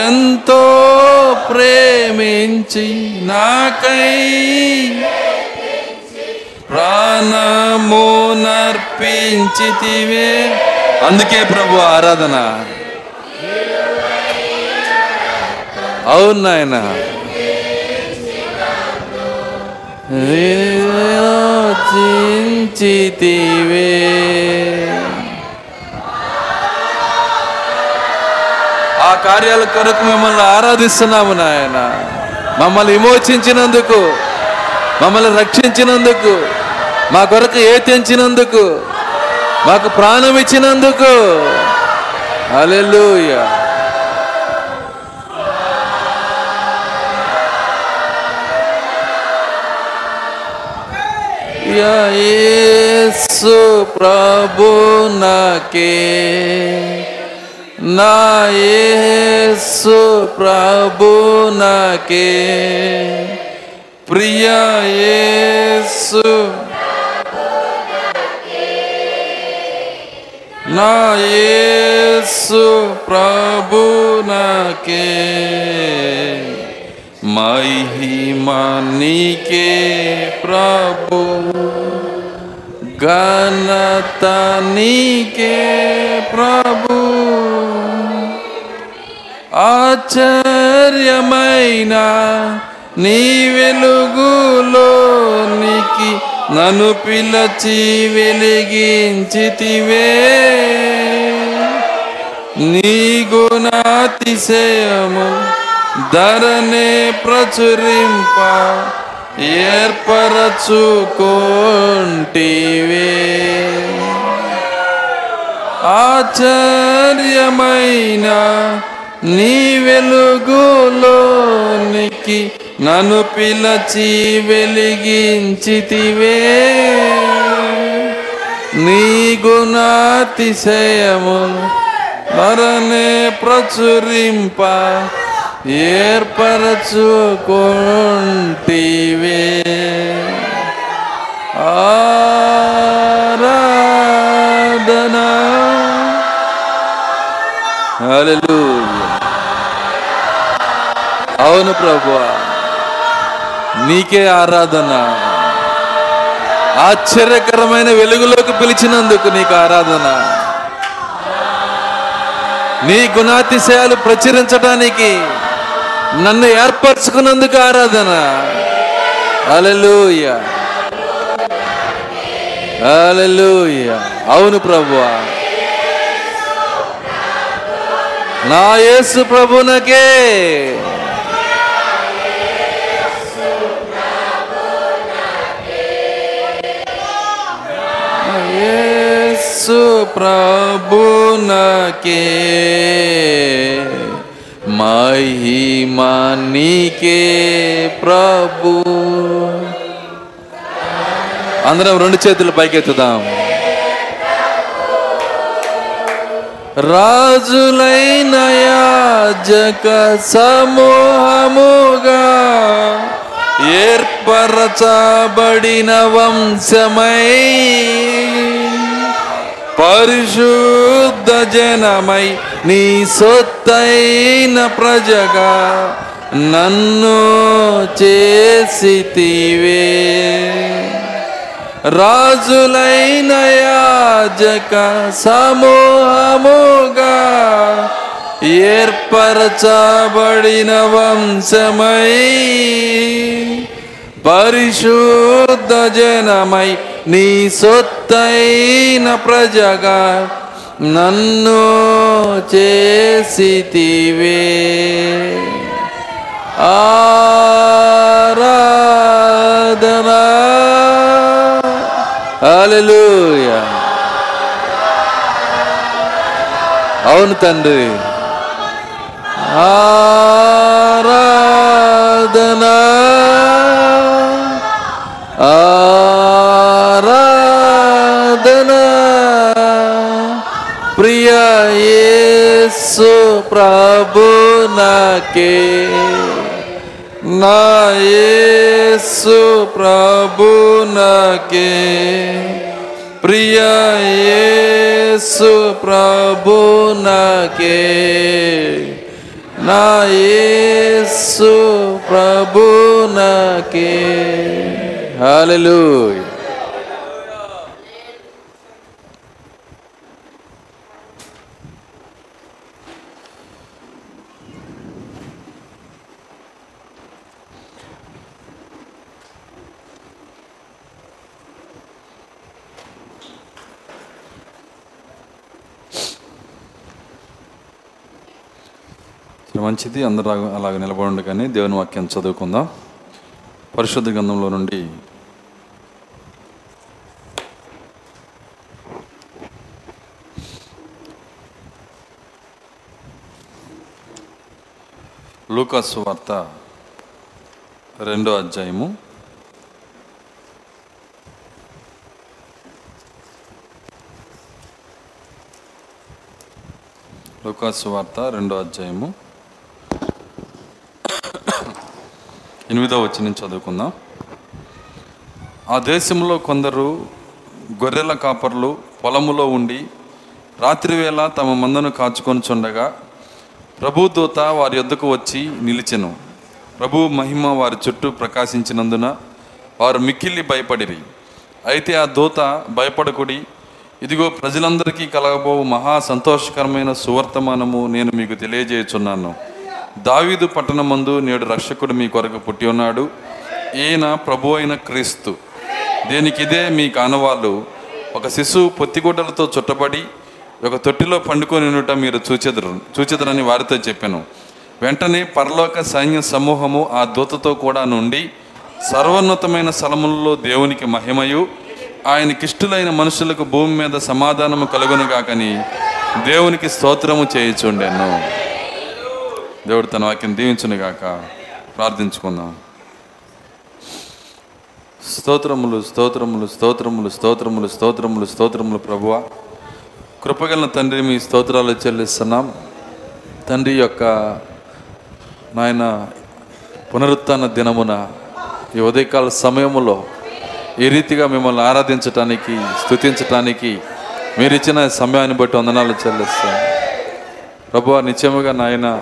ఎంతో ప్రేమించి నాకై ప్రాణము నర్పించితివే. అందుకే ప్రభు ఆరాధన. అవును ఆ కార్యాల కొరకు మిమ్మల్ని ఆరాధిస్తున్నాము నాయన. మమ్మల్ని విమోచించినందుకు మమ్మల్ని రక్షించినందుకు మా కొరకు ఏ తెంచినందుకు మాకు ప్రాణం ఇచ్చినందుకు. అలెలుయా యా యేసు ప్రభు నాకే నా యేసు ప్రభు నాకే ప్రియ యేసు నా యేసు ప్రభు నాకే మహిమా నీకే ప్రభు. ఘనత నీకే ప్రభు. ఆశ్చర్యమైన నీ వెలుగులోనికి నన్ను పిలచి వెలిగించితివే. నీ గుణాతిశయము ధరనే ప్రచురింప ఏర్పరచుకోంటివే ఆశ్చర్యమైన నీ వెలుగులోనికి నన్ను పిలచి వెలిగించితివే. నీ గుణాతిశయము మరణే ప్రచురింప ఏర్పరచుకుంటివే. ఆరాధనా. హల్లెలూయా. అవును ప్రభువా నీకే ఆరాధన. ఆశ్చర్యకరమైన వెలుగులోకి పిలిచినందుకు నీకు ఆరాధన. నీ గుణాతిశయాలు ప్రచురించడానికి నన్ను ఏర్పరచుకున్నందుకు ఆరాధన. అలెలుయ అలెలుయ అవును ప్రభువా. నా యేసు ప్రభునకే. యేసు ప్రభునకే. మహిమా నీకే ప్రభు. అందరం రెండు చేతులు పైకెత్తుదాం. రాజులైన యాజక సమూహముగా ఏర్పరచబడిన వంశమై పరిశుద్ధ జనమై నీ సొత్తైన ప్రజగా నన్ను చేసితివే. రాజులైన యాజక సమూహముగా ఏర్పరచబడిన వంశమై పరిశుద్ధ జనమై నీ సొత్తైన ప్రజగా నన్ను చేసితివే. ఆరాధనా. హల్లెలూయా. అవును తండ్రి. ఆరాధనా. ఆరాధనా ప్రియ యేసు ప్రభు నాకే నా యేసు ప్రభు నాకే ప్రియ యేసు ప్రభు నాకే నా యేసు ప్రభు నాకే హాలెలు మంచిది అందరూ అలాగ- అలాగ నిలబడి కానీ దేవుని వాక్యం చదువుకుందాం. పరిశుద్ధ గ్రంథంలో నుండి లూకాసు వార్త రెండో అధ్యాయము. లూకాసు వార్త రెండో అధ్యాయము. ఎనిమిదో వచ్చి నుంచి చదువుకుందాం. ఆ దేశంలో కొందరు గొర్రెల కాపర్లు పొలములో ఉండి రాత్రివేళ తమ మందను కాచుకొని చుండగా ప్రభుదూత వారి యొద్దకు వచ్చి నిలిచెను. ప్రభు మహిమ వారి చుట్టూ ప్రకాశించినందున వారు మిక్కిల్లి భయపడిరి. అయితే ఆ దూత భయపడకుడి ఇదిగో ప్రజలందరికీ కలగబో మహా సంతోషకరమైన సువర్తమానము నేను మీకు తెలియజేయుచున్నాను. దావీదు పట్టణమందు నేడు రక్షకుడు మీ కొరకు పుట్టి ఉన్నాడు. ఈయన ప్రభు అయిన క్రీస్తు. దేనికి ఇదే మీ కానవాళ్ళు. ఒక శిశువు పొత్తిగుడ్డలతో చుట్టబడి ఒక తొట్టిలో పండుకొని ఉండట మీరు చూచెదరు. చూచెదరని వారితో చెప్పాను. వెంటనే పరలోక సైన్య సమూహము ఆ దూతతో కూడా నుండి సర్వోన్నతమైన స్థలములలో దేవునికి మహిమయు ఆయనకిష్టులైన మనుషులకు భూమి మీద సమాధానము కలుగునుగాకని దేవునికి స్తోత్రము చేయుచుండెను. దేవుడు తన వాక్యం దీవించునుగాక ప్రార్థించుకుందాం. స్తోత్రములు స్తోత్రములు స్తోత్రములు స్తోత్రములు స్తోత్రములు స్తోత్రములు ప్రభువా. కృపగల తండ్రి మీ స్తోత్రాలు చెల్లిస్తున్నాం. తండ్రి యొక్క నాయన పునరుత్న దినమున ఈ ఉదయకాల సమయములో ఈ రీతిగా మిమ్మల్ని ఆరాధించటానికి స్థుతించటానికి మీరు ఇచ్చిన సమయాన్ని బట్టి వందనాలు చెల్లిస్తాం. ప్రభు నిత్యముగా నాయన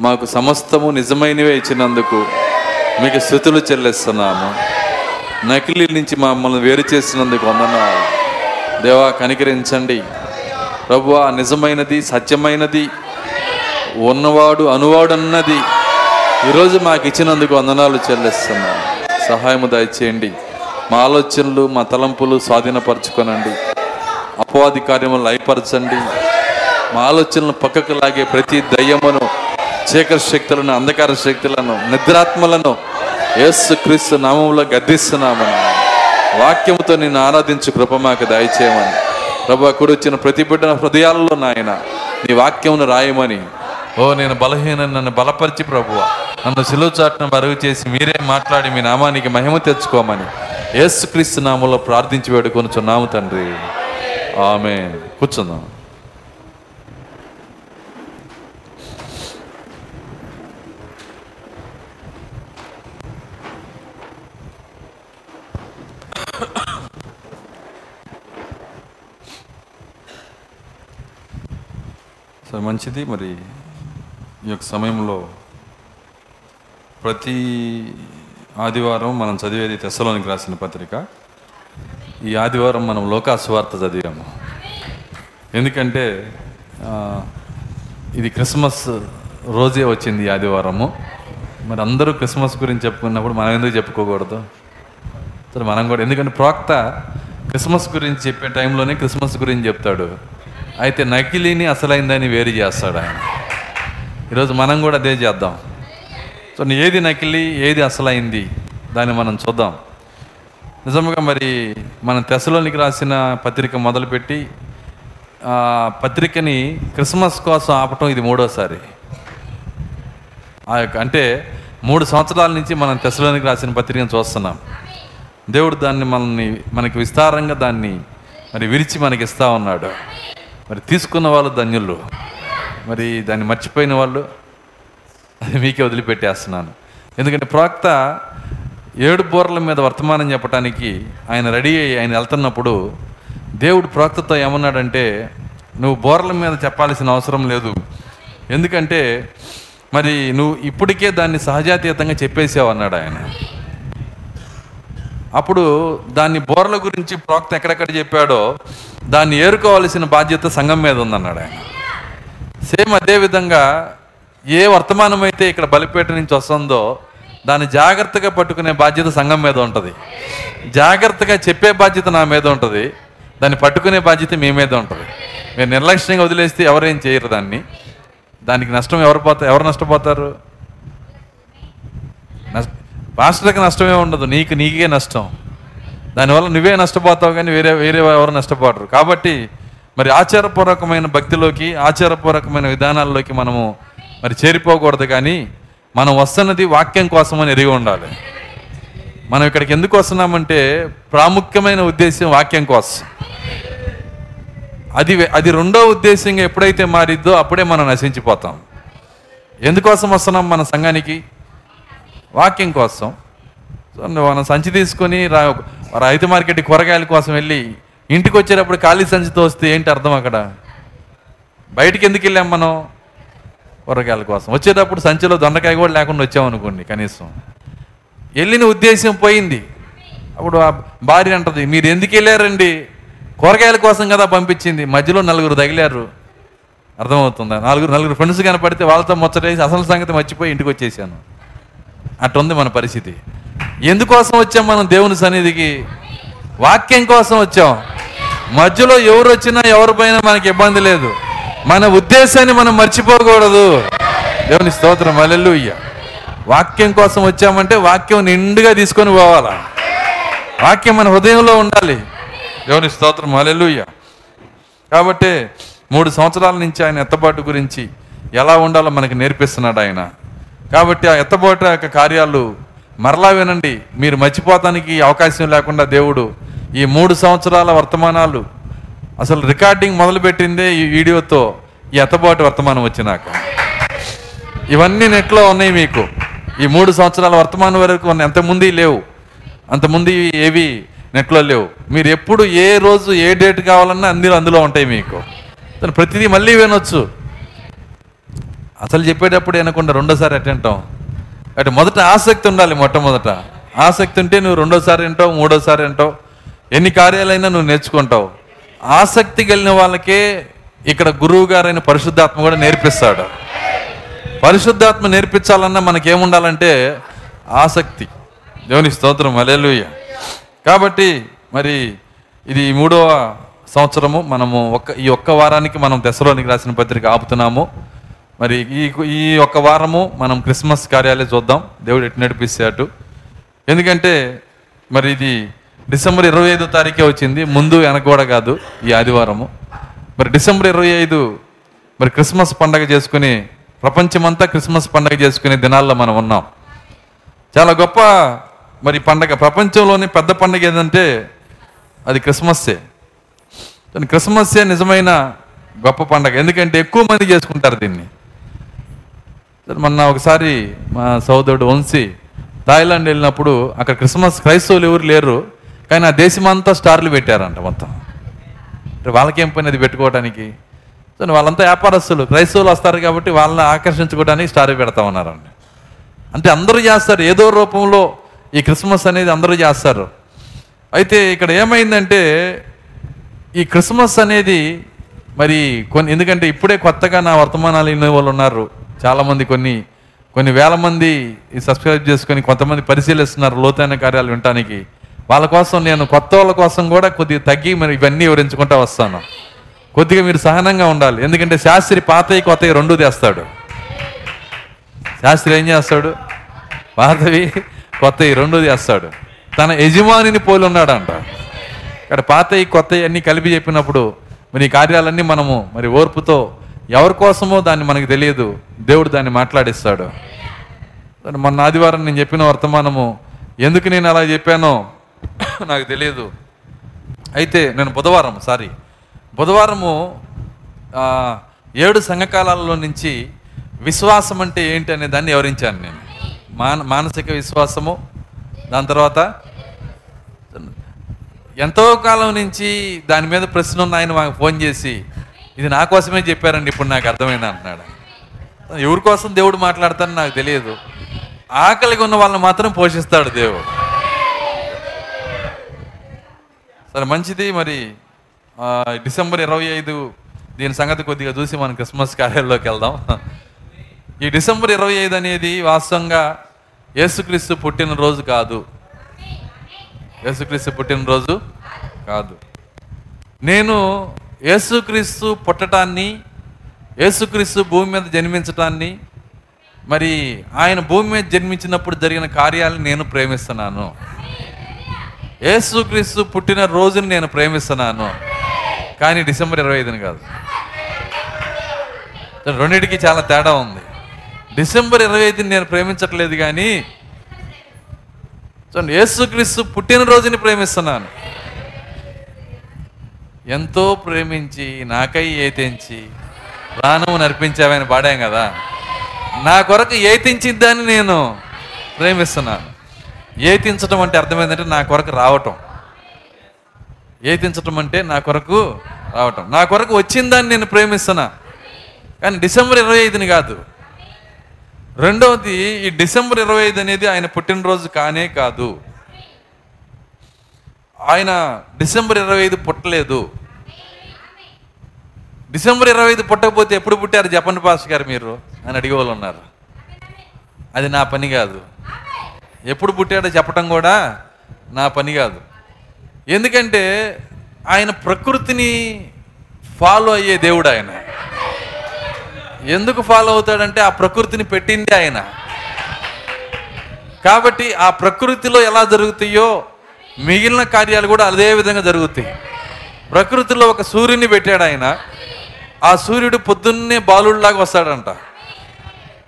మాకు సమస్తము నిజమైనవే ఇచ్చినందుకు మీకు స్థుతులు చెల్లిస్తున్నాము. నకిలీ నుంచి మమ్మల్ని వేరు చేసినందుకు వందనాలు. దేవా కనికరించండి. ప్రభు నిజమైనది సత్యమైనది ఉన్నవాడు అనువాడు అన్నది ఈరోజు మాకు ఇచ్చినందుకు వందనాలు చెల్లిస్తున్నాను. సహాయము దయచేయండి. మా ఆలోచనలు మా తలంపులు స్వాధీనపరచుకోనండి. అపవాది కార్యములు లయపరచండి. మా ఆలోచనలను పక్కకు లాగే ప్రతి దయ్యమును చీకర శక్తులను అంధకార శక్తులను నిద్రాత్మలను యేసు క్రీస్తు నామంలో గద్దిస్తున్నామని వాక్యముతో నిన్ను ఆరాధించు కృప మాకు దయచేయమని. ప్రభు కూడొచ్చిన ప్రతి బిడ్డ హృదయాల్లో నాయన నీ వాక్యమును రాయమని. ఓ నేను బలహీన నన్ను బలపరిచి ప్రభువ. నన్ను సిలువ చాటును బరువు చేసి మీరే మాట్లాడి మీ నామానికి మహిమ తెచ్చుకోమని యేసుక్రీస్తు నామంలో ప్రార్థించి వేడుకొనుచున్నాము తండ్రి. ఆమె కూర్చుందాం. సో మంచిది. మరి ఈ యొక్క సమయంలో ప్రతి ఆదివారం మనం చదివేది తెస్సలోనికి రాసిన పత్రిక. ఈ ఆదివారం మనం లోకాసువార్త చదివాము. ఎందుకంటే ఇది క్రిస్మస్ రోజే వచ్చింది ఆదివారము. మరి అందరూ క్రిస్మస్ గురించి చెప్పుకున్నప్పుడు మనం ఎందుకు చెప్పుకోకూడదు? సరే మనం కూడా ఎందుకంటే ప్రోక్త క్రిస్మస్ గురించి చెప్పే టైంలోనే క్రిస్మస్ గురించి చెప్తాడు. అయితే నకిలీని అసలైందని వేరు చేస్తాడు ఆయన. ఈరోజు మనం కూడా అదే చేద్దాం. సో ఏది నకిలీ ఏది అసలైంది? దాన్ని మనం చూద్దాం. నిజంగా మరి మన తెసలోనికి రాసిన పత్రిక మొదలుపెట్టి ఆ పత్రికని క్రిస్మస్ కోసం ఆపటం ఇది మూడోసారి. ఆ యొక్క అంటే మూడు సంవత్సరాల నుంచి మనం తెసలోనికి రాసిన పత్రికను చూస్తున్నాం. దేవుడు దాన్ని మనల్ని మనకి విస్తారంగా దాన్ని మరి విరిచి మనకి ఇస్తా ఉన్నాడు. మరి తీసుకున్న వాళ్ళు ధన్యులు. మరి దాన్ని మర్చిపోయిన వాళ్ళు అది మీకే వదిలిపెట్టేస్తున్నాను. ఎందుకంటే ప్రవక్త ఏడు బోర్ల మీద వర్తమానం చెప్పడానికి ఆయన రెడీ అయ్యి ఆయన వెళ్తున్నప్పుడు దేవుడు ప్రోక్తతో ఏమన్నాడంటే నువ్వు బోర్ల మీద చెప్పాల్సిన అవసరం లేదు. ఎందుకంటే మరి నువ్వు ఇప్పటికే దాన్ని సహజాతీతంగా చెప్పేసావు అన్నాడు ఆయన. అప్పుడు దాన్ని బోర్ల గురించి ప్రోక్త ఎక్కడెక్కడ చెప్పాడో దాన్ని ఏరుకోవాల్సిన బాధ్యత సంఘం మీద ఉందన్నాడు ఆయన. సేమ్ అదేవిధంగా ఏ వర్తమానం అయితే ఇక్కడ బలిపేట నుంచి వస్తుందో దాన్ని జాగ్రత్తగా పట్టుకునే బాధ్యత సంఘం మీద ఉంటుంది. జాగ్రత్తగా చెప్పే బాధ్యత నా మీద ఉంటుంది. దాన్ని పట్టుకునే బాధ్యత మీ మీద ఉంటుంది. మీరు నిర్లక్ష్యంగా వదిలేస్తే ఎవరేం చేయరు దాన్ని. దానికి నష్టం ఎవరు పోతారు ఎవరు నష్టపోతారు? నష్ట పాస్టర్కి నష్టమే ఉండదు. నీకు నీకే నష్టం. దానివల్ల నువ్వే నష్టపోతావు కానీ వేరే వేరే ఎవరు నష్టపోడరు కాబట్టి మరి ఆచారపూర్వకమైన భక్తిలోకి ఆచారపూర్వకమైన విధానాల్లోకి మనము మరి చేరిపోకూడదు కానీ మనం వస్తున్నది వాక్యం కోసమని ఎరిగి ఉండాలి. మనం ఇక్కడికి ఎందుకు వస్తున్నామంటే ప్రాముఖ్యమైన ఉద్దేశం వాక్యం కోసం. అది అది రెండో ఉద్దేశంగా ఎప్పుడైతే మారిద్దో అప్పుడే మనం నశించిపోతాం. ఎందుకోసం వస్తున్నాం మన సంఘానికి? వాకింగ్ కోసం. సో మనం సంచి తీసుకొని రా రైతు మార్కెట్ కూరగాయల కోసం వెళ్ళి ఇంటికి వచ్చేటప్పుడు ఖాళీ సంచితో వస్తే ఏంటి అర్థం అక్కడ? బయటికి ఎందుకు వెళ్ళాం మనం? కూరగాయల కోసం. వచ్చేటప్పుడు సంచిలో దొండకాయ కూడా లేకుండా వచ్చామనుకోండి కనీసం. వెళ్ళిన ఉద్దేశం పోయింది. అప్పుడు ఆ భార్య అంటది మీరు ఎందుకు వెళ్ళారండి? కూరగాయల కోసం కదా పంపించింది. మధ్యలో నలుగురు తగిలారు. అర్థమవుతుందా? నలుగురు నలుగురు ఫ్రెండ్స్ కనపడితే వాళ్ళతో ముచ్చటేసి అసలు సంగతి మర్చిపోయి ఇంటికి వచ్చేసాను. అట్టుంది మన పరిస్థితి. ఎందుకోసం వచ్చాం మనం దేవుని సన్నిధికి? వాక్యం కోసం వచ్చాం. మధ్యలో ఎవరు వచ్చినా ఎవరిపైన మనకి ఇబ్బంది లేదు. మన ఉద్దేశాన్ని మనం మర్చిపోకూడదు. దేవుని స్తోత్రం. అల్లెలుయ్య వాక్యం కోసం వచ్చామంటే వాక్యం నిండుగా తీసుకొని పోవాలా? వాక్యం మన హృదయంలో ఉండాలి. దేవుని స్తోత్రం. అల్లెలుయ్య కాబట్టి మూడు సంవత్సరాల నుంచి ఆయన ఎత్తబాటు గురించి ఎలా ఉండాలో మనకి నేర్పిస్తున్నాడు ఆయన. కాబట్టి ఆ ఎత్తబాటు యొక్క కార్యాలు మరలా వినండి. మీరు మర్చిపోతానికి అవకాశం లేకుండా దేవుడు ఈ మూడు సంవత్సరాల వర్తమానాలు అసలు రికార్డింగ్ మొదలుపెట్టిందే ఈ వీడియోతో ఈ ఎత్తబాటు వర్తమానం వచ్చినాక. ఇవన్నీ నెట్లో ఉన్నాయి మీకు. ఈ మూడు సంవత్సరాల వర్తమానం వరకు ఉన్నాయి అంతకుముందు లేవు. అంతకుముందు ఏవి నెట్లో లేవు. మీరు ఎప్పుడు ఏ రోజు ఏ డేట్ కావాలన్నా అందులో అందులో ఉంటాయి మీకు. ప్రతిదీ మళ్ళీ వినొచ్చు. అసలు చెప్పేటప్పుడు వినకుండా రెండోసారి అటెంటాం అంటే మొదట ఆసక్తి ఉండాలి మొట్టమొదట. ఆసక్తి ఉంటే నువ్వు రెండోసారి వింటావు మూడోసారి వింటావు. ఎన్ని కార్యాలైనా నువ్వు నేర్చుకుంటావు. ఆసక్తి కలిగిన వాళ్ళకే ఇక్కడ గురువు గారైన పరిశుద్ధాత్మ కూడా నేర్పిస్తాడు. పరిశుద్ధాత్మ నేర్పించాలన్నా మనకేముండాలంటే ఆసక్తి. దేవుని స్తోత్రం అలెలుయ్య కాబట్టి మరి ఇది మూడవ సంవత్సరము. మనము ఒక్క ఈ ఒక్క వారానికి మనం దశలోనికి రాసిన పత్రిక ఆపుతున్నాము. మరి ఈ ఈ ఒక్క వారము మనం క్రిస్మస్ కార్యాలయం చూద్దాం. దేవుడు ఎటు నడిపిస్తాడు. ఎందుకంటే మరి ఇది డిసెంబర్ ఇరవై ఐదో తారీఖే వచ్చింది. ముందు వెనక కూడా కాదు ఈ ఆదివారము. మరి డిసెంబర్ ఇరవై ఐదు మరి క్రిస్మస్ పండగ చేసుకుని ప్రపంచమంతా క్రిస్మస్ పండగ చేసుకునే దినాల్లో మనం ఉన్నాం. చాలా గొప్ప మరి పండగ. ప్రపంచంలోని పెద్ద పండగ ఏదంటే అది క్రిస్మస్సే. కానీ క్రిస్మస్సే నిజమైన గొప్ప పండగ. ఎందుకంటే ఎక్కువ మంది చేసుకుంటారు దీన్ని. మొన్న ఒకసారి మా సోదరుడు వంశీ థాయిలాండ్ వెళ్ళినప్పుడు అక్కడ క్రిస్మస్ క్రైస్తవులు ఎవరు లేరు కానీ ఆ దేశమంతా స్టార్లు పెట్టారంట మొత్తం. అంటే వాళ్ళకేం పని అది పెట్టుకోవడానికి సో వాళ్ళంతా వ్యాపారస్తులు క్రైస్తవులు వస్తారు కాబట్టి వాళ్ళని ఆకర్షించుకోవడానికి స్టార్ పెడతా ఉన్నారండి అంటే అందరూ చేస్తారు ఏదో రూపంలో ఈ క్రిస్మస్ అనేది అందరూ చేస్తారు. అయితే ఇక్కడ ఏమైందంటే ఈ క్రిస్మస్ అనేది మరి కొన్ని ఎందుకంటే ఇప్పుడే కొత్తగా నా వర్తమానాలు ఇన్ని వాళ్ళు ఉన్నారు. చాలామంది కొన్ని కొన్ని వేల మంది ఈ సబ్స్క్రైబ్ చేసుకొని కొంతమంది పరిశీలిస్తున్నారు లోతైన కార్యాలు వినటానికి. వాళ్ళ కోసం నేను కొత్త వాళ్ళ కోసం కూడా కొద్దిగా తగ్గి మరి ఇవన్నీ వివరించుకుంటా వస్తాను. కొద్దిగా మీరు సహనంగా ఉండాలి. ఎందుకంటే శాస్త్రి పాతయి కొత్తవి రెండు తెస్తాడు. శాస్త్రి ఏం చేస్తాడు? పాతవి కొత్తవి రెండు తెస్తాడు. తన యజమానిని పోలి ఉన్నాడంట ఇక్కడ పాతవి కొత్తవి అన్నీ కలిపి చెప్పినప్పుడు మరి ఈ కార్యాలన్నీ మనము మరి ఓర్పుతో ఎవరి కోసమో దాన్ని మనకు తెలియదు. దేవుడు దాన్ని మాట్లాడిస్తాడు. మొన్న ఆదివారం నేను చెప్పిన వర్తమానము ఎందుకు నేను అలా చెప్పానో నాకు తెలియదు. అయితే నేను బుధవారం సారీ బుధవారము ఏడు సంఘకాలాలలో నుంచి విశ్వాసం అంటే ఏంటి అనే దాన్ని వివరించాను నేను. మాన మానసిక విశ్వాసము దాని తర్వాత ఎంతో కాలం నుంచి దాని మీద ప్రశ్న ఉన్న ఆయన మాకు ఫోన్ చేసి ఇది నా కోసమే చెప్పారండి ఇప్పుడు నాకు అర్థమైంది అంటున్నాడు. ఎవరి కోసం దేవుడు మాట్లాడతాను నాకు తెలియదు. ఆకలిగా ఉన్న వాళ్ళని మాత్రం పోషిస్తాడు దేవుడు. సరే మంచిది మరి డిసెంబర్ ఇరవై ఐదు దీని సంగతి కొద్దిగా చూసి మనం క్రిస్మస్ కార్యాల్లోకి వెళ్దాం. ఈ డిసెంబర్ ఇరవై ఐదు అనేది వాస్తవంగా యేసుక్రీస్తు పుట్టినరోజు కాదు. యేసుక్రీస్తు పుట్టినరోజు కాదు. నేను యేసుక్రీస్తు పుట్టటాన్ని యేసుక్రీస్తు భూమి మీద జన్మించటాన్ని మరి ఆయన భూమి మీద జన్మించినప్పుడు జరిగిన కార్యాలను నేను ప్రేమిస్తున్నాను. యేసుక్రీస్తు పుట్టిన రోజుని నేను ప్రేమిస్తున్నాను. కానీ డిసెంబర్ ఇరవై ఐదుని కాదు. రెండింటికి చాలా తేడా ఉంది. డిసెంబర్ ఇరవై ఐదుని నేను ప్రేమించట్లేదు కానీ చూడండి యేసుక్రీస్తు పుట్టినరోజుని ప్రేమిస్తున్నాను. ఎంతో ప్రేమించి నాకై ఏతించి ప్రాణము నర్పించావని పాడాం కదా. నా కొరకు ఏతించిద్దని నేను ప్రేమిస్తున్నాను. ఏతించడం అంటే అర్థమైందంటే నా కొరకు రావటం. ఏతించటం అంటే నా కొరకు రావటం. నా కొరకు వచ్చిందని నేను ప్రేమిస్తున్నా. కానీ డిసెంబర్ ఇరవై ఐదుని కాదు. రెండవది ఈ డిసెంబర్ ఇరవై ఐదు అనేది ఆయన పుట్టినరోజు కానే కాదు. ఆయన డిసెంబర్ ఇరవై ఐదు పుట్టలేదు. డిసెంబర్ ఇరవై ఐదు పుట్టకపోతే ఎప్పుడు పుట్టారు జపన్ పాస్ గారు మీరు? అని అడిగే వాళ్ళు ఉన్నారు. అది నా పని కాదు. ఎప్పుడు పుట్టాడో చెప్పటం కూడా నా పని కాదు. ఎందుకంటే ఆయన ప్రకృతిని ఫాలో అయ్యే దేవుడు ఆయన. ఎందుకు ఫాలో అవుతాడంటే ఆ ప్రకృతిని పెట్టింది ఆయన. కాబట్టి ఆ ప్రకృతిలో ఎలా జరుగుతాయో మిగిలిన కార్యాలు కూడా అదే విధంగా జరుగుతాయి. ప్రకృతిలో ఒక సూర్యుని పెట్టాడు ఆయన. ఆ సూర్యుడు పొద్దున్నే బాలుడిలాగా వస్తాడంట.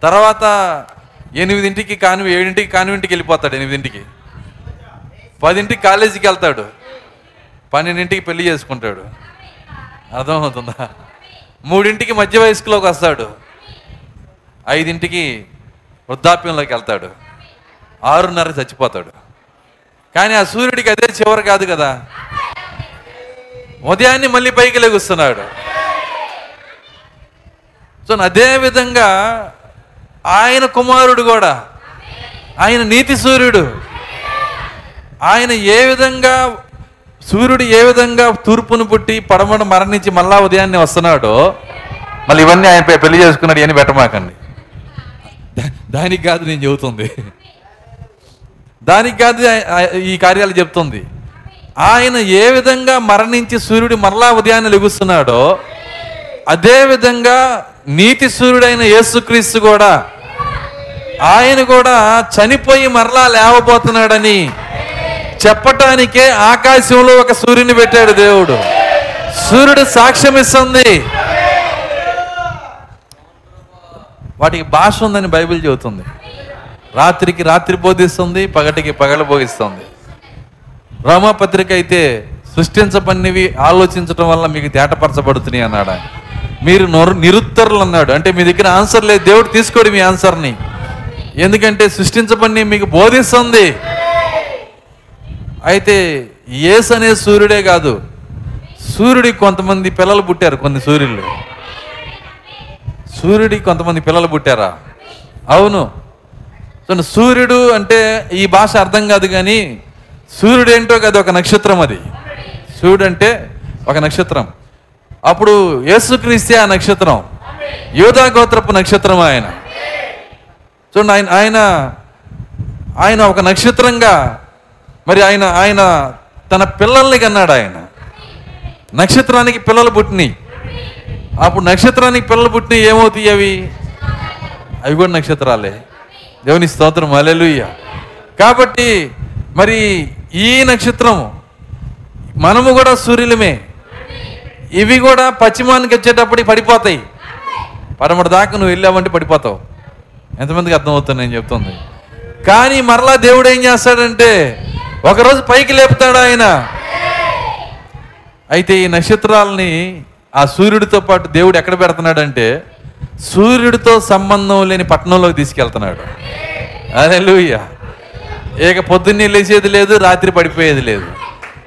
తర్వాత ఎనిమిదింటికి కాను ఏడింటికి కాన్వెంట్కి వెళ్ళిపోతాడు ఎనిమిదింటికి. పదింటికి కాలేజీకి వెళ్తాడు. పన్నెండింటికి పెళ్ళి చేసుకుంటాడు. అర్థమవుతుందా? మూడింటికి మధ్య వయస్కులోకి వస్తాడు. ఐదింటికి వృద్ధాప్యంలోకి వెళ్తాడు. ఆరున్నర చచ్చిపోతాడు. కానీ ఆ సూర్యుడికి అదే చివరి కాదు కదా. ఉదయాన్నే మళ్ళీ పైకి లెగుస్తున్నాడు. సో అదే విధంగా ఆయన కుమారుడు కూడా ఆయన నీతి సూర్యుడు ఆయన ఏ విధంగా సూర్యుడు ఏ విధంగా తూర్పును పుట్టి పడమను మరణించి మళ్ళా ఉదయాన్నే వస్తున్నాడో మళ్ళీ ఇవన్నీ ఆయన పెళ్ళి చేసుకున్నాడు అని పెట్టమాకండి. దానికి కాదు నేను చెబుతుంది. దానికి కాదు ఈ కార్యాలు చెప్తుంది. ఆయన ఏ విధంగా మరణించి సూర్యుడు మరలా ఉదయాన్నే లెగుస్తున్నాడో అదే విధంగా నీతి సూర్యుడైన యేసుక్రీస్తు కూడా ఆయన కూడా చనిపోయి మరలా లేవబోతున్నాడని చెప్పటానికే ఆకాశంలో ఒక సూర్యుని పెట్టాడు దేవుడు. సూర్యుడు సాక్ష్యం ఇస్తుంది వాటికి భాష ఉందని బైబిల్ చెబుతుంది. రాత్రికి రాత్రి బోధిస్తుంది పగటికి పగలు బోధిస్తుంది. రోమాపత్రిక అయితే సృష్టించబడినవి ఆలోచించడం వల్ల మీకు తేటపరచబడుతున్నాయి అన్నాడు మీరు నొరు నిరుత్తరులు అన్నాడు. అంటే మీ దగ్గర ఆన్సర్ లేదు. దేవుడు తీసుకోడు మీ ఆన్సర్ని ఎందుకంటే సృష్టించబడినవి మీకు బోధిస్తుంది. అయితే ఏసు అనే సూర్యుడే కాదు. సూర్యుడికి కొంతమంది పిల్లలు పుట్టారు కొన్ని సూర్యులు. సూర్యుడికి కొంతమంది పిల్లలు పుట్టారా? అవును. సో సూర్యుడు అంటే ఈ భాష అర్థం కాదు కానీ సూర్యుడు ఏంటో కాదు ఒక నక్షత్రం అది. సూర్యుడు అంటే ఒక నక్షత్రం. అప్పుడు యేసుక్రీస్తే ఆ నక్షత్రం. యోధా గోత్రపు నక్షత్రం ఆయన. చూడండి ఆయన ఆయన ఆయన ఒక నక్షత్రంగా మరి ఆయన ఆయన తన పిల్లల్ని కన్నాడు ఆయన. నక్షత్రానికి పిల్లలు పుట్టినాయి. అప్పుడు నక్షత్రానికి పిల్లలు పుట్టినాయి ఏమవుతాయి అవి? అవి కూడా నక్షత్రాలే. దేవుని స్తోత్రం అలెలుయ్య కాబట్టి మరి ఈ నక్షత్రం మనము కూడా సూర్యులమే. ఇవి కూడా పశ్చిమానికి వచ్చేటప్పటికి పడిపోతాయి. పడమటి దాకా నువ్వు వెళ్ళావంటే పడిపోతావు. ఎంతమందికి అర్థమవుతుంది నేను చెప్తుంది. కానీ మరలా దేవుడు ఏం చేస్తాడంటే ఒకరోజు పైకి లేపుతాడు ఆయన. అయితే ఈ నక్షత్రాలని ఆ సూర్యుడితో పాటు దేవుడు ఎక్కడ పెడుతున్నాడంటే సూర్యుడితో సంబంధం లేని పట్టణంలోకి తీసుకెళ్తున్నాడు. అదే లూయ ఇక పొద్దున్నే లేచేది లేదు రాత్రి పడిపోయేది లేదు.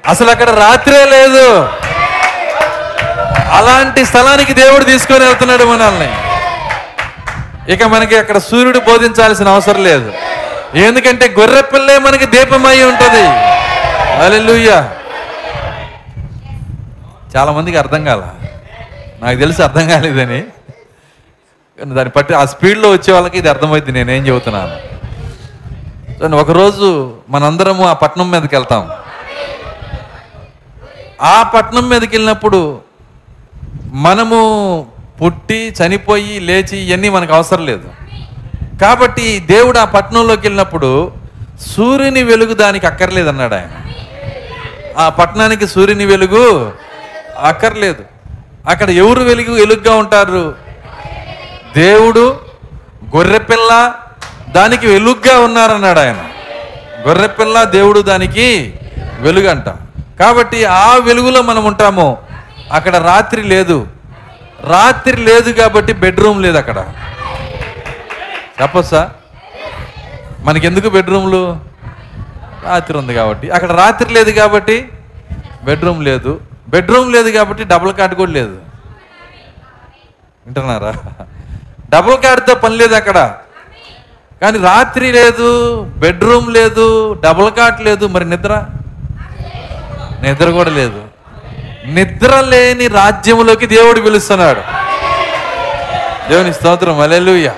అసలు అక్కడ రాత్రే లేదు. అలాంటి స్థలానికి దేవుడు తీసుకొని వెళ్తున్నాడు మనల్ని. ఇక మనకి అక్కడ సూర్యుడు బోధించాల్సిన అవసరం లేదు. ఎందుకంటే గొర్రె పిల్లే మనకి దీపమై ఉంటుంది. అలెలుయ్యా చాలా మందికి అర్థం కాల. నాకు తెలిసి అర్థం కాలేదని. దాన్ని బట్టి ఆ స్పీడ్లో వచ్చే వాళ్ళకి ఇది అర్థమైంది నేనేం చెబుతున్నాను. ఒకరోజు మనందరము ఆ పట్నం మీదకి వెళ్తాం. ఆ పట్నం మీదకి వెళ్ళినప్పుడు మనము పుట్టి చనిపోయి లేచి ఇవన్నీ మనకు అవసరం లేదు. కాబట్టి దేవుడు ఆ పట్టణంలోకి వెళ్ళినప్పుడు సూర్యుని వెలుగు దానికి అక్కర్లేదు అన్నాడు ఆయన. ఆ పట్టణానికి సూర్యుని వెలుగు అక్కర్లేదు. అక్కడ ఎవరు వెలుగు వెలుగుగా ఉంటారు? దేవుడు గొర్రెపిల్ల దానికి వెలుగ్గా ఉన్నారన్నాడు ఆయన. గొర్రెపిల్ల దేవుడు దానికి వెలుగంట. కాబట్టి ఆ వెలుగులో మనం ఉంటాము అక్కడ రాత్రి లేదు. రాత్రి లేదు కాబట్టి బెడ్రూమ్ లేదు అక్కడ. చెప్పొచ్చా? మనకెందుకు బెడ్రూమ్లు? రాత్రి ఉంది కాబట్టి. అక్కడ రాత్రి లేదు కాబట్టి బెడ్రూమ్ లేదు. బెడ్రూమ్ లేదు కాబట్టి డబుల్ కాట్ కూడా లేదు. వింటున్నారా? డబుల్ కాట్తో పని లేదు అక్కడ. కానీ రాత్రి లేదు బెడ్రూమ్ లేదు డబుల్ కాట్ లేదు. మరి నిద్ర? నిద్ర కూడా లేదు. నిద్ర లేని రాజ్యంలోకి దేవుడు పిలుస్తున్నాడు. దేవుని స్తోత్రం. అలెలుయ్య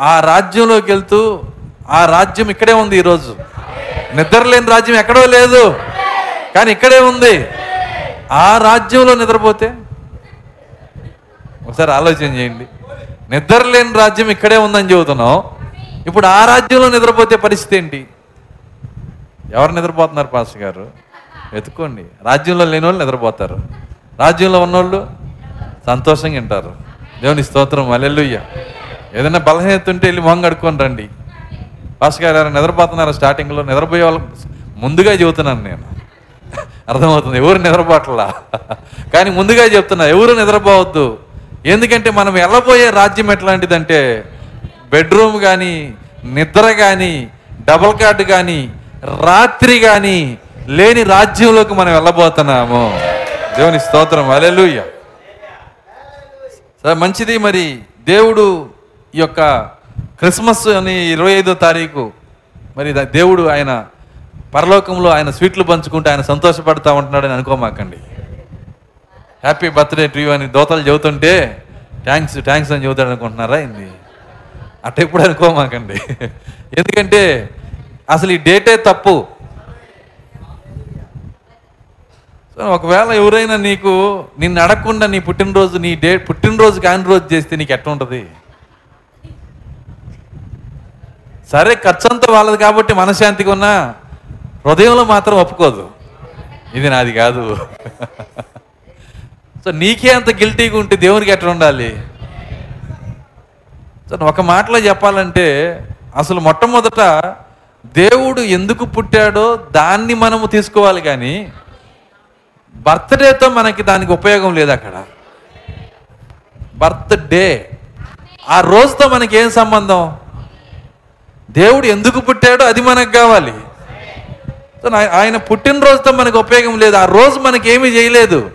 ఆ రాజ్యంలోకి వెళ్తూ ఆ రాజ్యం ఇక్కడే ఉంది ఈరోజు. నిద్ర లేని రాజ్యం ఎక్కడో లేదు. కానీ ఇక్కడే ఉంది. ఆ రాజ్యంలో నిద్రపోతే ఒకసారి ఆలోచన చేయండి. నిద్ర లేని రాజ్యం ఇక్కడే ఉందని చెబుతున్నాం ఇప్పుడు ఆ రాజ్యంలో నిద్రపోతే పరిస్థితి ఏంటి? ఎవరు నిద్రపోతున్నారు పాస్ గారు? వెతుక్కోండి. రాజ్యంలో లేని వాళ్ళు నిద్రపోతారు. రాజ్యంలో ఉన్నోళ్ళు సంతోషంగా వింటారు దేవుని స్తోత్రం అల్లెల్లుయ్య ఏదైనా బలహీనత ఉంటే వెళ్ళి మొహం కడుక్కొని రండి. పాస్ గారు ఎవరైనా నిద్రపోతున్నారు స్టార్టింగ్లో? నిద్రపోయే వాళ్ళకి ముందుగా చెబుతున్నాను నేను. అర్థమవుతుంది? ఎవరు నిద్రపోట్లా? కానీ ముందుగా చెప్తున్నా ఎవరు నిద్రపోవద్దు. ఎందుకంటే మనం వెళ్ళబోయే రాజ్యం ఎట్లాంటిదంటే బెడ్రూమ్ కానీ నిద్ర కానీ డబల్ కార్డు కానీ రాత్రి కానీ లేని రాజ్యంలోకి మనం వెళ్ళబోతున్నాము దేవుని స్తోత్రం. అలెలుయ్య సరే మంచిది మరి. దేవుడు ఈ యొక్క క్రిస్మస్ అని ఇరవై ఐదో తారీఖు మరి దేవుడు ఆయన పరలోకంలో ఆయన స్వీట్లు పంచుకుంటూ ఆయన సంతోషపడతా ఉంటున్నాడని అనుకోమాకండి. హ్యాపీ బర్త్డే టు యూ అని దోతలు చెబుతుంటే థ్యాంక్స్ థ్యాంక్స్ అని చెబుతాడు అనుకుంటున్నారా ఏంది? అట్ట ఎప్పుడు అనుకోమాకండి ఎందుకంటే అసలు ఈ డేటే తప్పు. సో ఒకవేళ ఎవరైనా నీకు నిన్ను అడగకుండా నీ పుట్టినరోజు నీ డే పుట్టినరోజు కాని రోజు చేస్తే నీకు ఎట్లా ఉంటుంది? సరే ఖర్చు అంతా వాళ్ళది కాబట్టి మనశ్శాంతిగా ఉన్నా హృదయంలో మాత్రం ఒప్పుకోదు. ఇది నాది కాదు. సో నీకే అంత గిల్టీగా ఉంటే దేవునికి ఎట్లా ఉండాలి? సో ఒక మాటలో చెప్పాలంటే అసలు మొట్టమొదట దేవుడు ఎందుకు పుట్టాడో దాన్ని మనము తీసుకోవాలి కానీ బర్త్డేతో మనకి దానికి ఉపయోగం లేదు అక్కడ. బర్త్డే. ఆ రోజుతో మనకి ఏం సంబంధం? దేవుడు ఎందుకు పుట్టాడో అది మనకు కావాలి. సో ఆయన పుట్టినరోజుతో మనకు ఉపయోగం లేదు. ఆ రోజు మనకి ఏమి చేయలేదు.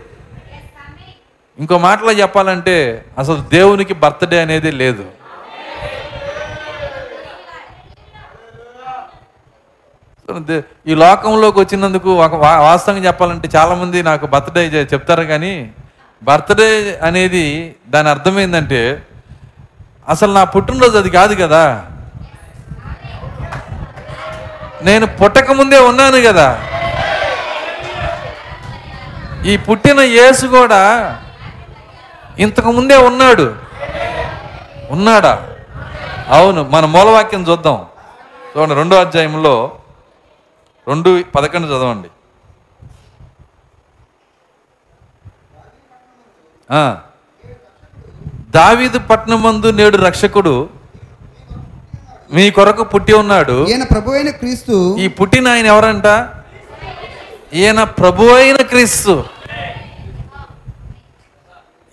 ఇంకో మాటలో చెప్పాలంటే అసలు దేవునికి బర్త్డే అనేది లేదు. ఈ లోకంలోకి వచ్చినందుకు ఒక వాస్తవంగా చెప్పాలంటే చాలామంది నాకు బర్త్డే చెప్తారు కానీ బర్త్డే అనేది దాని అర్థం ఏంటంటే అసలు నా పుట్టినరోజు అది కాదు కదా. నేను పుట్టక ముందే ఉన్నాను కదా. ఈ పుట్టిన యేసు కూడా ఇంతకు ముందే ఉన్నాడు. ఉన్నాడా? అవును మన మూలవాక్యం చూద్దాం. చూడండి రెండో అధ్యాయంలో రెండు పదకొండు చదవండి. దావీదు పట్నమందు నేడు రక్షకుడు మీ కొరకు పుట్టి ఉన్నాడు. ఈయన ప్రభు అయిన క్రీస్తు ఈ పుట్టిన ఆయన ఎవరంట? ఈయన ప్రభు అయిన క్రీస్తు.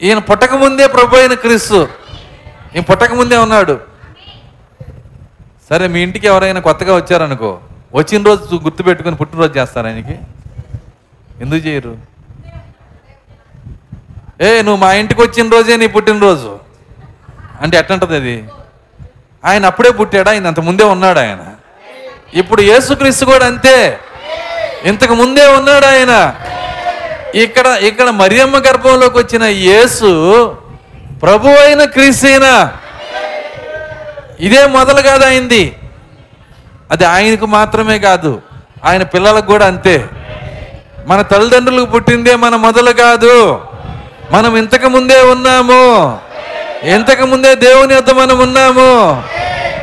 ఈయన పుట్టక ముందే ప్రభు అయిన క్రీస్తు. ఈయన పుట్టక ముందే ఉన్నాడు. సరే మీ ఇంటికి ఎవరైనా కొత్తగా వచ్చారనుకో వచ్చిన రోజు గుర్తు పెట్టుకుని పుట్టినరోజు చేస్తారు ఆయనకి. ఎందుకు చేయరు? ఏ నువ్వు మా ఇంటికి వచ్చిన రోజే నీ పుట్టినరోజు. అంటే ఎట్టంటది అది? ఆయన అప్పుడే పుట్టాడా? ఆయన అంత ముందే ఉన్నాడు ఆయన? ఇప్పుడు యేసుక్రీస్తు కూడా అంతే. ఇంతకు ముందే ఉన్నాడు ఆయన? ఇక్కడ ఇక్కడ మరియమ్మ గర్భంలోకి వచ్చిన యేసు ప్రభు అయిన క్రీస్తైనా. ఇదే మొదలు కాదు అయింది. అది ఆయనకు మాత్రమే కాదు ఆయన పిల్లలకు కూడా అంతే. మన తల్లిదండ్రులకు పుట్టిందే మన మొదలు కాదు. మనం ఇంతకు ముందే ఉన్నాము. ఇంతకు ముందే దేవుని వద్ద మనం ఉన్నాము.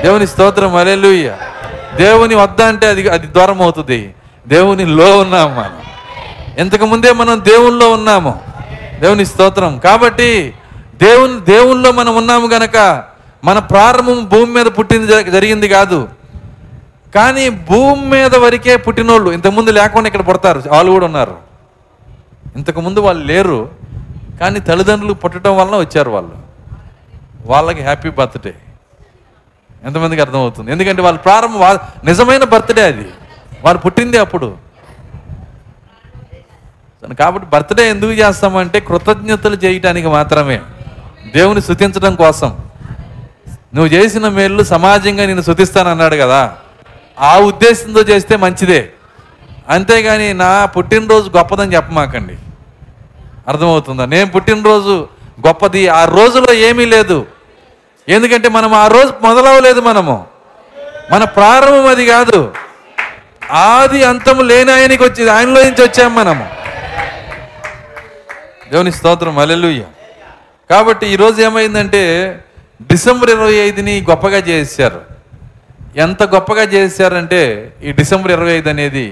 దేవుని స్తోత్రం అలెలుయ్య దేవుని వద్ద అంటే అది అది దూరం అవుతుంది దేవునిలో ఉన్నాము మనం. ఇంతకుముందే మనం దేవుల్లో ఉన్నాము. దేవుని స్తోత్రం. కాబట్టి దేవుని దేవుల్లో మనం ఉన్నాము గనక మన ప్రారంభం భూమి మీద పుట్టింది జరిగింది కాదు. కానీ భూమి మీద వరకే పుట్టినోళ్ళు ఇంతకుముందు లేకుండా ఇక్కడ పుడతారు వాళ్ళు కూడా ఉన్నారు. ఇంతకుముందు వాళ్ళు లేరు కానీ తల్లిదండ్రులు పుట్టడం వలన వచ్చారు వాళ్ళు. వాళ్ళకి హ్యాపీ బర్త్డే. ఎంతమందికి అర్థమవుతుంది? ఎందుకంటే వాళ్ళ ప్రారంభం నిజమైన బర్త్డే అది. వాళ్ళు పుట్టింది అప్పుడు. కాబట్టి బర్త్డే ఎందుకు చేస్తామంటే కృతజ్ఞతలు చేయటానికి మాత్రమే. దేవుని శుతించడం కోసం. నువ్వు చేసిన మేళ్ళు సమాజంగా నేను శుతిస్తానన్నాడు కదా. ఆ ఉద్దేశంతో చేస్తే మంచిదే. అంతేగాని నా పుట్టినరోజు గొప్పదని చెప్పమాకండి. అర్థమవుతుందా? నేను పుట్టినరోజు గొప్పది. ఆ రోజులో ఏమీ లేదు. ఎందుకంటే మనం ఆ రోజు మొదలవలేదు మనము. మన ప్రారంభం అది కాదు. ఆది అంతము లేని ఆయనకి వచ్చి ఆయనలో నుంచి వచ్చాము మనము. దేవుని స్తోత్రం అలెలుయ్య కాబట్టి ఈరోజు ఏమైందంటే డిసెంబర్ ఇరవై ఐదుని గొప్పగా చేశారు ఎంత గొప్పగా చేశారంటే ఈ డిసెంబర్ ఇరవై ఐదు అనేది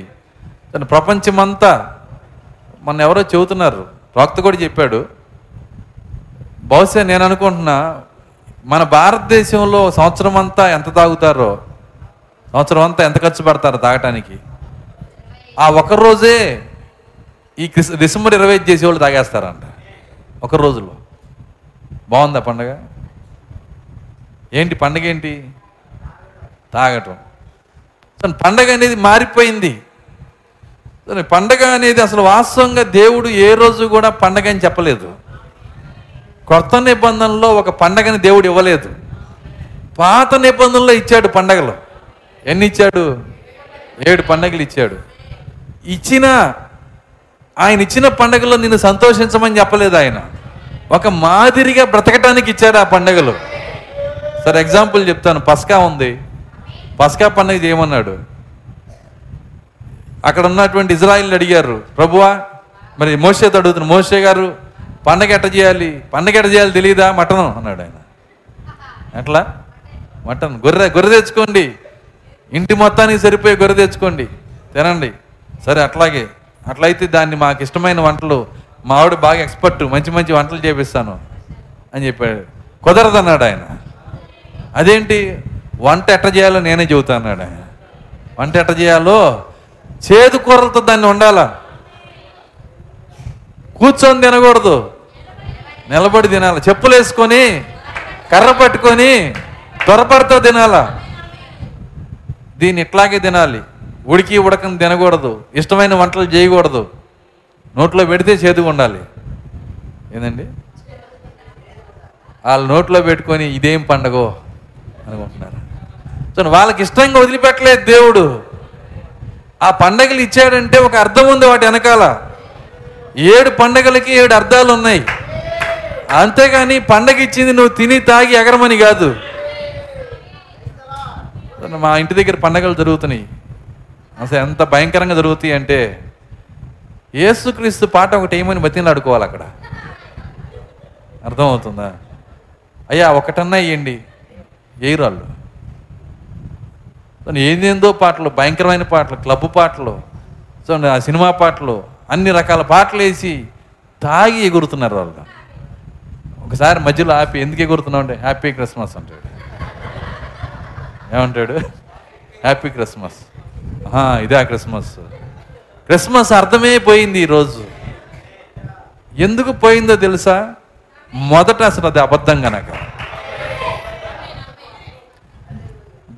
తన ప్రపంచమంతా మన ఎవరో చెబుతున్నారు. రాక్త కూడా చెప్పాడు. బహుశా నేను అనుకుంటున్నా మన భారతదేశంలో సంవత్సరం అంతా ఎంత తాగుతారో సంవత్సరం అంతా ఎంత ఖర్చు పెడతారో తాగటానికి? ఆ ఒక రోజే ఈ క్రిస్ డిసెంబర్ ఇరవై ఐదు చేసే వాళ్ళు తాగేస్తారంట. ఒక రోజులో. బాగుందా పండగ? ఏంటి పండగ ఏంటి? తాగటం. సో పండగ అనేది మారిపోయింది. సో పండగ అనేది అసలు వాస్తవంగా దేవుడు ఏ రోజు కూడా పండగ అని చెప్పలేదు. కొత్త నిబంధనలో ఒక పండగని దేవుడు ఇవ్వలేదు. పాత నిబంధనలో ఇచ్చాడు పండగలు. ఎన్ని ఇచ్చాడు? ఏడు పండగలు ఇచ్చాడు. ఇచ్చిన ఆయన ఇచ్చిన పండగలో నిన్ను సంతోషించమని చెప్పలేదు ఆయన. ఒక మాదిరిగా బ్రతకటానికి ఇచ్చాడు ఆ పండగలు. సరే ఎగ్జాంపుల్ చెప్తాను. పస్కా ఉంది. పస్కా పండగ చేయమన్నాడు. అక్కడ ఉన్నటువంటి ఇజ్రాయిల్ని అడిగారు ప్రభువా మరి మోసేతో అడుగుతున్న మోసే గారు పండగ ఎట్ట చేయాలి? పండగ ఎట్ట చేయాలి తెలియదా మటన్ అన్నాడు ఆయన. ఎట్లా? మటన్. గొర్రె గొర్రె తెచ్చుకోండి. ఇంటి మొత్తానికి సరిపోయే గొర్రె తెచ్చుకోండి. తినండి. సరే అట్లాగే. అట్లయితే దాన్ని మాకు ఇష్టమైన వంటలు మా ఆవిడ బాగా ఎక్స్పర్ట్ మంచి మంచి వంటలు చేపిస్తాను అని చెప్పాడు. కుదరదన్నాడు ఆయన. అదేంటి? వంట ఎట్ట చేయాలో నేనే చెబుతా అన్నాడు ఆయన. వంట ఎట్ట చేయాలో? చేదు కూరలతో దాన్ని వండాలా? కూర్చొని తినకూడదు. నిలబడి తినాలి. చెప్పులు వేసుకొని కర్ర పట్టుకొని త్వరపడితో తినాలా? దీన్ని ఇట్లాగే తినాలి. ఉడికి ఉడకని తినకూడదు. ఇష్టమైన వంటలు చేయకూడదు. నోట్లో పెడితే చేదుగా ఉండాలి. ఏందండి? వాళ్ళ నోట్లో పెట్టుకొని ఇదేం పండగో అనుకుంటున్నారు. సో వాళ్ళకి ఇష్టంగా వదిలిపెట్టలేదు దేవుడు. ఆ పండగలు ఇచ్చాడంటే ఒక అర్థం ఉంది వాటి వెనకాల. ఏడు పండగలకి ఏడు అర్థాలు ఉన్నాయి. అంతేగాని పండగ ఇచ్చింది నువ్వు తిని తాగి ఎగరమని కాదు. మా ఇంటి దగ్గర పండగలు జరుగుతున్నాయి. అసలు ఎంత భయంకరంగా జరుగుతాయి అంటే ఏసుక్రీస్తు పాట ఒకటి ఏమని బతిలాడుకోవాలి ఆడుకోవాలి అక్కడ. అర్థమవుతుందా? అయ్యా ఒకటన్నా ఇవ్వండి వేయరాళ్ళు ఏందేందో పాటలు భయంకరమైన పాటలు క్లబ్ పాటలు సో ఆ సినిమా పాటలు అన్ని రకాల పాటలు వేసి తాగి ఎగురుతున్నారు వాళ్ళు ఒకసారి మధ్యలో ఆపి ఎందుకు ఎగురుతున్నావు అంటే హ్యాపీ క్రిస్మస్ అంటాడు. ఏమంటాడు? Happy Christmas. ఇదే ఆ క్రిస్మస్. క్రిస్మస్ అర్థమే పోయింది ఈరోజు ఎందుకు పోయిందో తెలుసా? మొదట అసలు అది అబద్ధం గనక.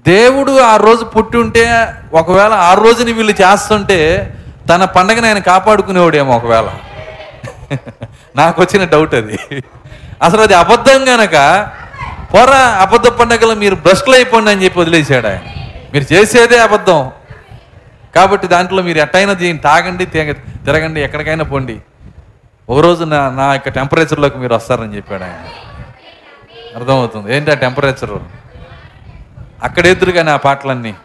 దేవుడు ఆ రోజు పుట్టి ఉంటే ఒకవేళ ఆ రోజుని వీళ్ళు చేస్తుంటే తన పండగని ఆయన కాపాడుకునేవాడేమో ఒకవేళ. నాకు వచ్చిన డౌట్ అది. అసలు అది అబద్ధం గనక పొర అబద్ధ పండగలు మీరు భ్రష్టులు అయిపోండి అని చెప్పి వదిలేశాడు ఆయన. మీరు చేసేదే అబద్ధం. కాబట్టి దాంట్లో మీరు ఎట్టయినా దీన్ని తాగండి తిరగండి ఎక్కడికైనా పోండి. ఒకరోజు నా నా యొక్క టెంపరేచర్లోకి మీరు వస్తారని చెప్పాడు ఆయన. అర్థమవుతుంది. ఏంటి ఆ టెంపరేచరు అక్కడ ఎదురుగా నా పాటలన్నీ.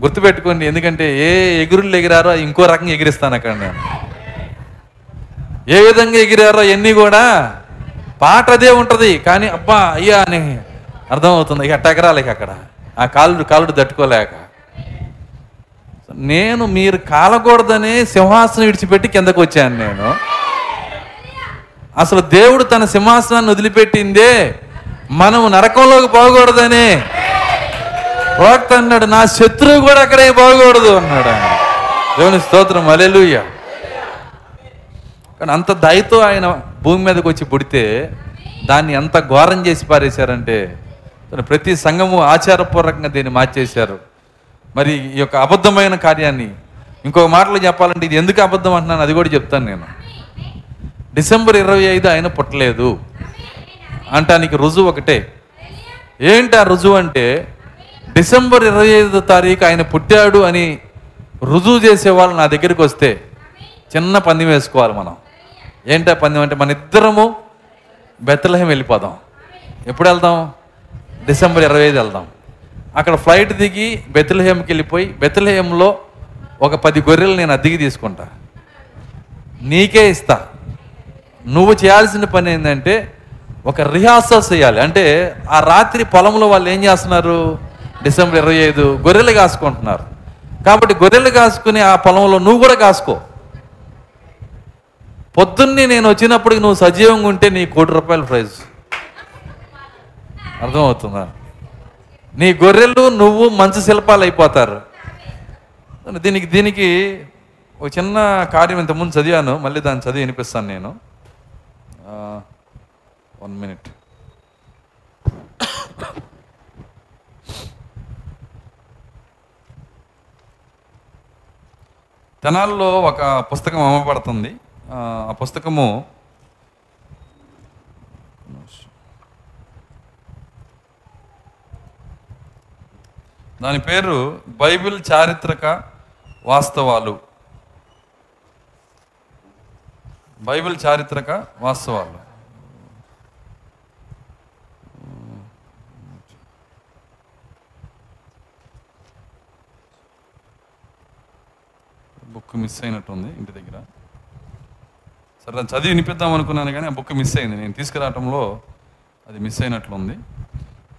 గుర్తుపెట్టుకోండి ఎందుకంటే ఏ ఎగురులు ఎగిరారో ఇంకో రకంగా ఎగిరిస్తాను అక్కడ నేను. ఏ విధంగా ఎగిరారో ఎన్ని కూడా పాట అదే ఉంటుంది. కానీ అబ్బా అయ్యా అని అర్థమవుతుంది. ఇక అట్టెకరాలేక అక్కడ. ఆ కాలుడు కాలుడు తట్టుకోలేక. నేను మీరు కాలకూడదనే సింహాసనం విడిచిపెట్టి కిందకు వచ్చాను నేను. అసలు దేవుడు తన సింహాసనాన్ని వదిలిపెట్టిందే మనం నరకంలోకి పోకూడదనే. ప్రవక్త అన్నాడు నా శత్రువు కూడా అక్కడే పోకూడదు అన్నాడు ఆయన. దేవుని స్తోత్రం అలెలుయ్య కానీ అంత దయతో ఆయన భూమి మీదకి వచ్చి పుడితే దాన్ని ఎంత ఘోరం చేసి పారేశారంటే ప్రతి సంఘము ఆచారపూర్వకంగా దీన్ని మార్చేశారు. మరి ఈ యొక్క అబద్ధమైన కార్యాన్ని ఇంకొక మాటలు చెప్పాలంటే ఇది ఎందుకు అబద్ధం అంటున్నాను అది కూడా చెప్తాను నేను. డిసెంబర్ ఇరవై ఐదు ఆయన పుట్టలేదు. అంటానికి రుజువు ఒకటే. ఏంటి ఆ రుజువు అంటే డిసెంబర్ ఇరవై ఐదు తారీఖు ఆయన పుట్టాడు అని రుజువు చేసే వాళ్ళు నా దగ్గరికి వస్తే చిన్న పందెం వేసుకోవాలి మనం. ఏంటా పందెం అంటే మన ఇద్దరము బెత్తలహం వెళ్ళిపోదాం. ఎప్పుడు వెళ్దాం? డిసెంబర్ ఇరవై ఐదు వెళ్దాం. అక్కడ ఫ్లైట్ దిగి బెత్తలహేమ్కి వెళ్ళిపోయి బెత్తలహేమ్లో ఒక పది గొర్రెలు నేను అద్దెకి తీసుకుంటా. నీకే ఇస్తా. నువ్వు చేయాల్సిన పని ఏంటంటే ఒక రిహార్సల్ చేయాలి. అంటే ఆ రాత్రి పొలంలో వాళ్ళు ఏం చేస్తున్నారు? డిసెంబర్ ఇరవై ఐదు గొర్రెలు కాసుకుంటున్నారు. కాబట్టి గొర్రెలు కాసుకుని ఆ పొలంలో నువ్వు కూడా కాసుకో. పొద్దున్నే నేను వచ్చినప్పటికి నువ్వు సజీవంగా ఉంటే నీ కోటి రూపాయల ప్రైజ్. అర్థమవుతుందా? నీ గొర్రెలు నువ్వు మంచి శిల్పాలు అయిపోతారు దీనికి దీనికి ఒక చిన్న కార్యం ఇంతకుముందు చదివాను మళ్ళీ దాన్ని చదివి వినిపిస్తాను నేను. వన్ మినిట్ తెనాల్లో ఒక పుస్తకం అమ్మబడుతుంది. ఆ, ఆ పుస్తకము దాని పేరు బైబిల్ చారిత్రక వాస్తవాలు. బైబిల్ చారిత్రక వాస్తవాలు. బుక్ మిస్ అయినట్టుంది ఇంటి దగ్గర. సరే దాన్ని చదివి వినిపిద్దాం అనుకున్నాను కానీ ఆ బుక్ మిస్ అయింది. నేను తీసుకురావటంలో అది మిస్ అయినట్లుంది.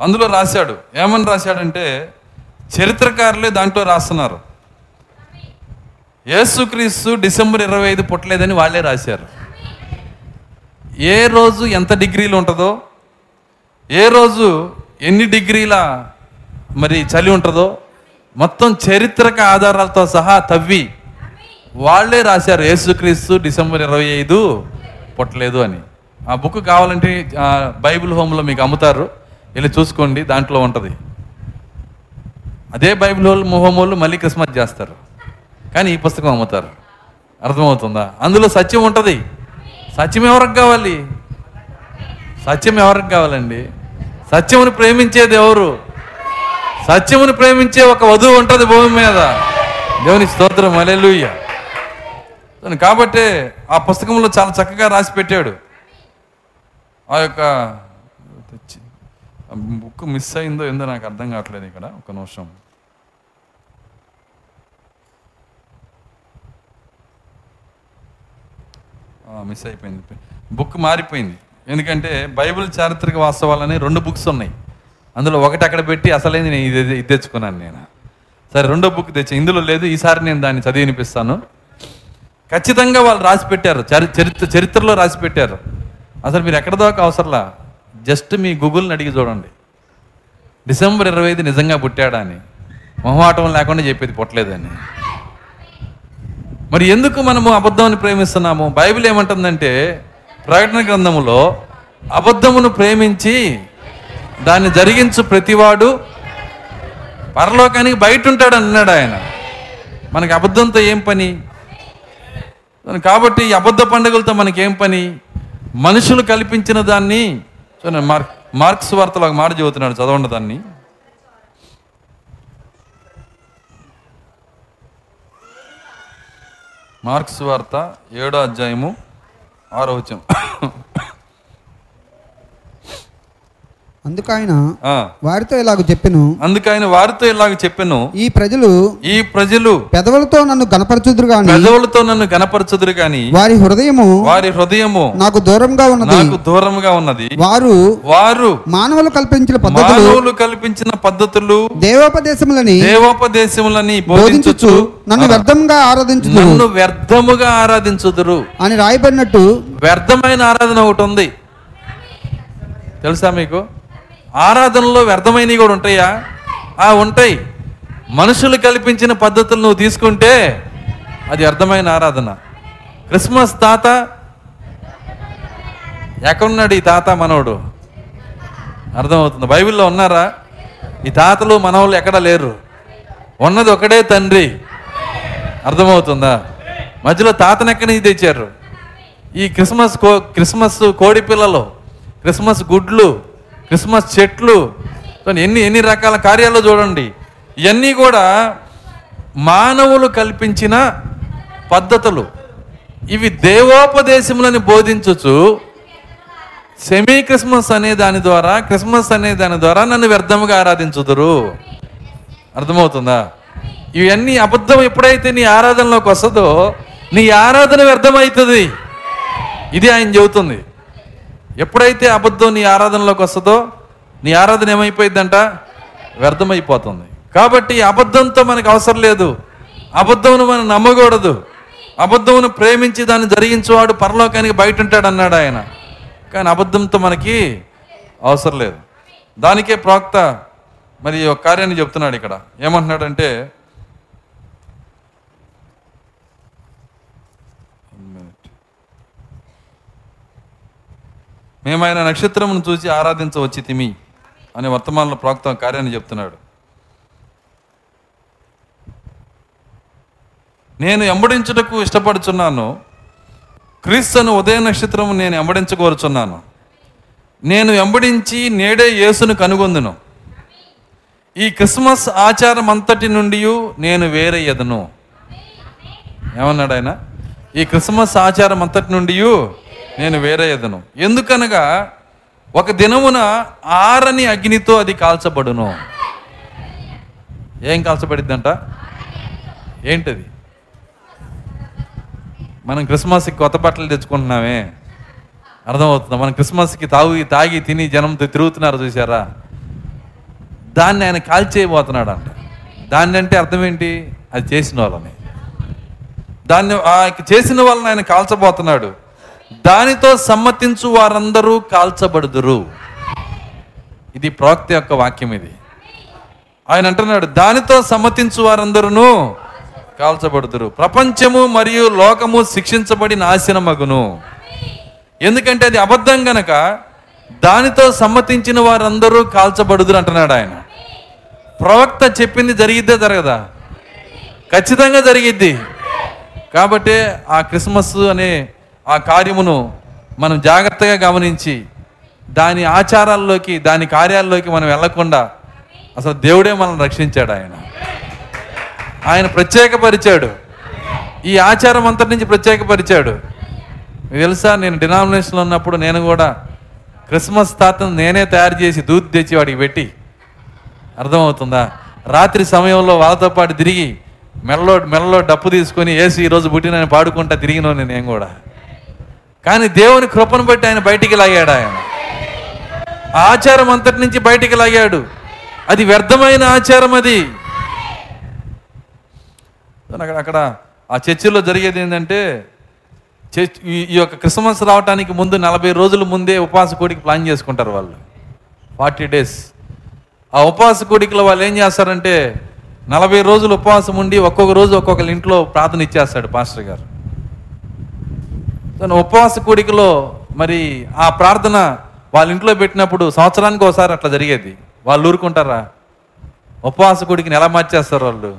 అందులో రాశాడు. ఏమని రాశాడంటే చరిత్రకారులే దాంట్లో రాస్తున్నారు. యేసుక్రీస్తు డిసెంబర్ ఇరవై ఐదు పుట్టలేదని వాళ్ళే రాశారు. ఏ రోజు ఎంత డిగ్రీలు ఉంటుందో ఏ రోజు ఎన్ని డిగ్రీల మరి చలి ఉంటుందో మొత్తం చరిత్రక ఆధారాలతో సహా తవ్వి వాళ్ళే రాశారు యేసుక్రీస్తు డిసెంబర్ ఇరవై ఐదు పుట్టలేదు అని. ఆ బుక్ కావాలంటే బైబిల్ హోమ్లో మీకు అమ్ముతారు. వెళ్ళి చూసుకోండి దాంట్లో ఉంటుంది. అదే బైబిల్ వాళ్ళు మొహం వాళ్ళు మళ్ళీ క్రిస్మస్ చేస్తారు. కానీ ఈ పుస్తకం అమ్ముతారు. అర్థమవుతుందా? అందులో సత్యం ఉంటుంది. సత్యం ఎవరికి కావాలి? సత్యం ఎవరికి కావాలండి? సత్యమును ప్రేమించేది ఎవరు? సత్యమును ప్రేమించే ఒక వధువు ఉంటుంది భూమి మీద. దేవుని స్తోత్రం. అలెలుయ్య కాబట్టే ఆ పుస్తకంలో చాలా చక్కగా రాసి పెట్టాడు. ఆ యొక్క బుక్ మిస్ అయిందో ఏందో నాకు అర్థం కావట్లేదు ఇక్కడ. ఒక నిమిషం. మిస్ అయిపోయింది. బుక్ మారిపోయింది. ఎందుకంటే బైబిల్ చారిత్రక వాస్తవాలని రెండు బుక్స్ ఉన్నాయి. అందులో ఒకటి అక్కడ పెట్టి అసలైంది నేను ఇది ఇది తెచ్చుకున్నాను నేను. సరే రెండో బుక్ తెచ్చి ఇందులో లేదు ఈసారి నేను దాన్ని చదివి వినిపిస్తాను. ఖచ్చితంగా వాళ్ళు రాసి పెట్టారు. చరిత్ర చరిత్రలో రాసి పెట్టారు. అసలు మీరు ఎక్కడ దాకా అవసరంలా? జస్ట్ మీ గూగుల్ని అడిగి చూడండి. డిసెంబర్ ఇరవై ఐదు నిజంగా పుట్టాడా అని. మొహమాటం లేకుండా చెప్పేది పుట్టలేదని. మరి ఎందుకు మనము అబద్ధాన్ని ప్రేమిస్తున్నాము? బైబిల్ ఏమంటుందంటే ప్రకటన గ్రంథములో అబద్ధమును ప్రేమించి దాన్ని జరిగించు ప్రతివాడు పరలోకానికి బయట ఉంటాడు అన్నాడు ఆయన. మనకి అబద్ధంతో ఏం పని? కాబట్టి ఈ అబద్ధ పండుగలతో మనకి ఏం పని? మనుషులు కల్పించిన దాన్ని చూడండి మార్క్ మార్క్స్ వార్తలో ఒక మాట చదువుతున్నాడు చదవండి దాన్ని. మార్క్స్ వార్త ఏడో అధ్యాయము ఆరో వచ్చాం అందుకు ఆయన వారితో ఇలాగ చెప్పెను. అందుకు ఆయన వారితో ఇలాగ చెప్పాను. ఈ ప్రజలు ఈ ప్రజలు పెదవులతో నన్ను గనపరచుదురు గాని పెదవులతో నన్ను గనపరచుదురు గాని వారి హృదయము వారి హృదయము నాకు దూరంగా ఉన్నది. నాకు దూరముగా ఉన్నది. వారు వారు మానవులు కల్పించిన పద్ధతులు మానవులు కల్పించిన పద్ధతులు దేవోపదేశములని దేవోపదేశములని బోధించుచు నన్ను వ్యర్థంగా ఆరాధించుదు నన్ను వ్యర్థముగా ఆరాధించుదురు. అని రాయబడినట్టు వ్యర్థమైన ఆరాధన ఒకటి ఉంది. తెలుసా మీకు? ఆరాధనలో వ్యర్థమైనవి కూడా ఉంటాయా? ఆ ఉంటాయి. మనుషులు కల్పించిన పద్ధతులు నువ్వు తీసుకుంటే అది అర్థమైన ఆరాధన. క్రిస్మస్ తాత ఎక్కడున్నాడు ఈ తాత మనవడు అర్థమవుతుంది. బైబిల్లో ఉన్నారా? ఈ తాతలు మనవాళ్ళు ఎక్కడ లేరు? ఉన్నది ఒకడే తండ్రి. అర్థమవుతుందా? మధ్యలో తాతను ఎక్కడి నుంచి తెచ్చారు? ఈ క్రిస్మస్ కో క్రిస్మస్ కోడి పిల్లలు క్రిస్మస్ గుడ్లు క్రిస్మస్ చెట్లు. ఎన్ని ఎన్ని రకాల కార్యాలు చూడండి. ఇవన్నీ కూడా మానవులు కల్పించిన పద్ధతులు. ఇవి దేవోపదేశములని బోధించుచు సెమీ క్రిస్మస్ అనే దాని ద్వారా క్రిస్మస్ అనే దాని ద్వారా నన్ను వ్యర్థముగా ఆరాధించుదురు. అర్థమవుతుందా? ఇవన్నీ అబద్ధం ఎప్పుడైతే నీ ఆరాధనలోకి వస్తుందో నీ ఆరాధన వ్యర్థమవుతుంది. ఇది ఆయన చెబుతుంది. ఎప్పుడైతే అబద్ధం నీ ఆరాధనలోకి వస్తుందో నీ ఆరాధన ఏమైపోయిందంట వ్యర్థమైపోతుంది. కాబట్టి అబద్ధంతో మనకు అవసరం లేదు. అబద్ధమును మనం నమ్మకూడదు. అబద్ధమును ప్రేమించి దాన్ని జరిగించేవాడు పరలోకానికి బయట ఉంటాడు అన్నాడు ఆయన. కానీ అబద్ధంతో మనకి అవసరం లేదు. దానికే ప్రాక్త మరి ఒక కార్యాన్ని చెప్తున్నాడు ఇక్కడ. ఏమంటున్నాడంటే మేము ఆయన నక్షత్రమును చూసి ఆరాధించవచ్చి తిమి అనే వర్తమానంలో ప్రాక్తం కార్యాన్ని చెప్తున్నాడు. నేను ఎంబడించుటకు ఇష్టపడుచున్నాను. క్రీస్తును ఉదయ నక్షత్రం నేను ఎంబడించగోరుచున్నాను. నేను ఎంబడించి నేడే యేసును కనుగొందును. ఈ క్రిస్మస్ ఆచారం అంతటి నుండి నేను వేరయ్యదను ఏమన్నాడు ఆయన? ఈ క్రిస్మస్ ఆచారం అంతటి నుండి నేను వేరే ఎదను. ఎందుకనగా ఒక దినమున ఆరని అగ్నితో అది కాల్చబడును. ఏం కాల్చబడిద్దంట? ఏంటది? మనం క్రిస్మస్కి కొత్త బట్టలు తెచ్చుకుంటున్నామే. అర్థమవుతుంది? మనం క్రిస్మస్కి తాగి తాగి తిని జనంతో తిరుగుతున్నారు చూసారా దాన్ని ఆయన కాల్చేయబోతున్నాడు అంట దాన్ని అంటే అర్థం ఏంటి అది చేసిన వాళ్ళని. దాన్ని ఆ చేసిన వాళ్ళని ఆయన కాల్చబోతున్నాడు. దానితో సమ్మతించు వారందరూ కాల్చబడుదురు. ఇది ప్రవక్త యొక్క వాక్యం ఇది. ఆయన అంటున్నాడు దానితో సమ్మతించు వారందరూ కాల్చబడుదురు. ప్రపంచము మరియు లోకము శిక్షించబడి నాశనమగును. ఎందుకంటే అది అబద్ధం గనక దానితో సమ్మతించిన వారందరూ కాల్చబడుదురు అంటున్నాడు ఆయన. ప్రవక్త చెప్పింది జరిగిద్దే జరగదా? ఖచ్చితంగా జరిగిద్ది. కాబట్టి ఆ క్రిస్మస్ అనే ఆ కార్యమును మనం జాగ్రత్తగా గమనించి దాని ఆచారాల్లోకి దాని కార్యాల్లోకి మనం వెళ్ళకుండా అసలు దేవుడే మనల్ని రక్షించాడు ఆయన. ఆయన ప్రత్యేకపరిచాడు. ఈ ఆచారం అంతటి నుంచి ప్రత్యేకపరిచాడు. తెలుసా? నేను డినామినేషన్లో ఉన్నప్పుడు నేను కూడా క్రిస్మస్ తాతను నేనే తయారు చేసి దూత్ తెచ్చి వాడికి పెట్టి అర్థమవుతుందా? రాత్రి సమయంలో వాళ్ళతో పాటు తిరిగి మెల్లో మెల్లో డప్పు తీసుకొని వేసి ఈరోజు పుట్టినని పాడుకుంటా తిరిగినోని నేను కూడా. కానీ దేవుని కృపను బట్టి ఆయన బయటికి లాగాడు ఆయన. ఆచారం అంతటి నుంచి బయటికి లాగాడు. అది వ్యర్థమైన ఆచారం అది. అక్కడ అక్కడ ఆ చర్చిలో జరిగేది ఏంటంటే చర్చ్ ఈ- యొక్క క్రిస్మస్ రావడానికి ముందు నలభై రోజుల ముందే ఉపాసకోడికి ప్లాన్ చేసుకుంటారు వాళ్ళు. Forty days. ఆ ఉపాసకోడికలో వాళ్ళు ఏం చేస్తారంటే నలభై రోజులు ఉపవాసం ఉండి ఒక్కొక్క రోజు ఒక్కొక్కరి ఇంట్లో ప్రార్థన ఇచ్చేస్తాడు పాస్టర్ గారు. తను ఉపవాస కూడికలో మరి ఆ ప్రార్థన వాళ్ళ ఇంట్లో పెట్టినప్పుడు సంవత్సరానికి ఒకసారి అట్లా జరిగేది. వాళ్ళు ఊరుకుంటారా? ఉపవాస కూడికిని ఎలా మార్చేస్తారు వాళ్ళు?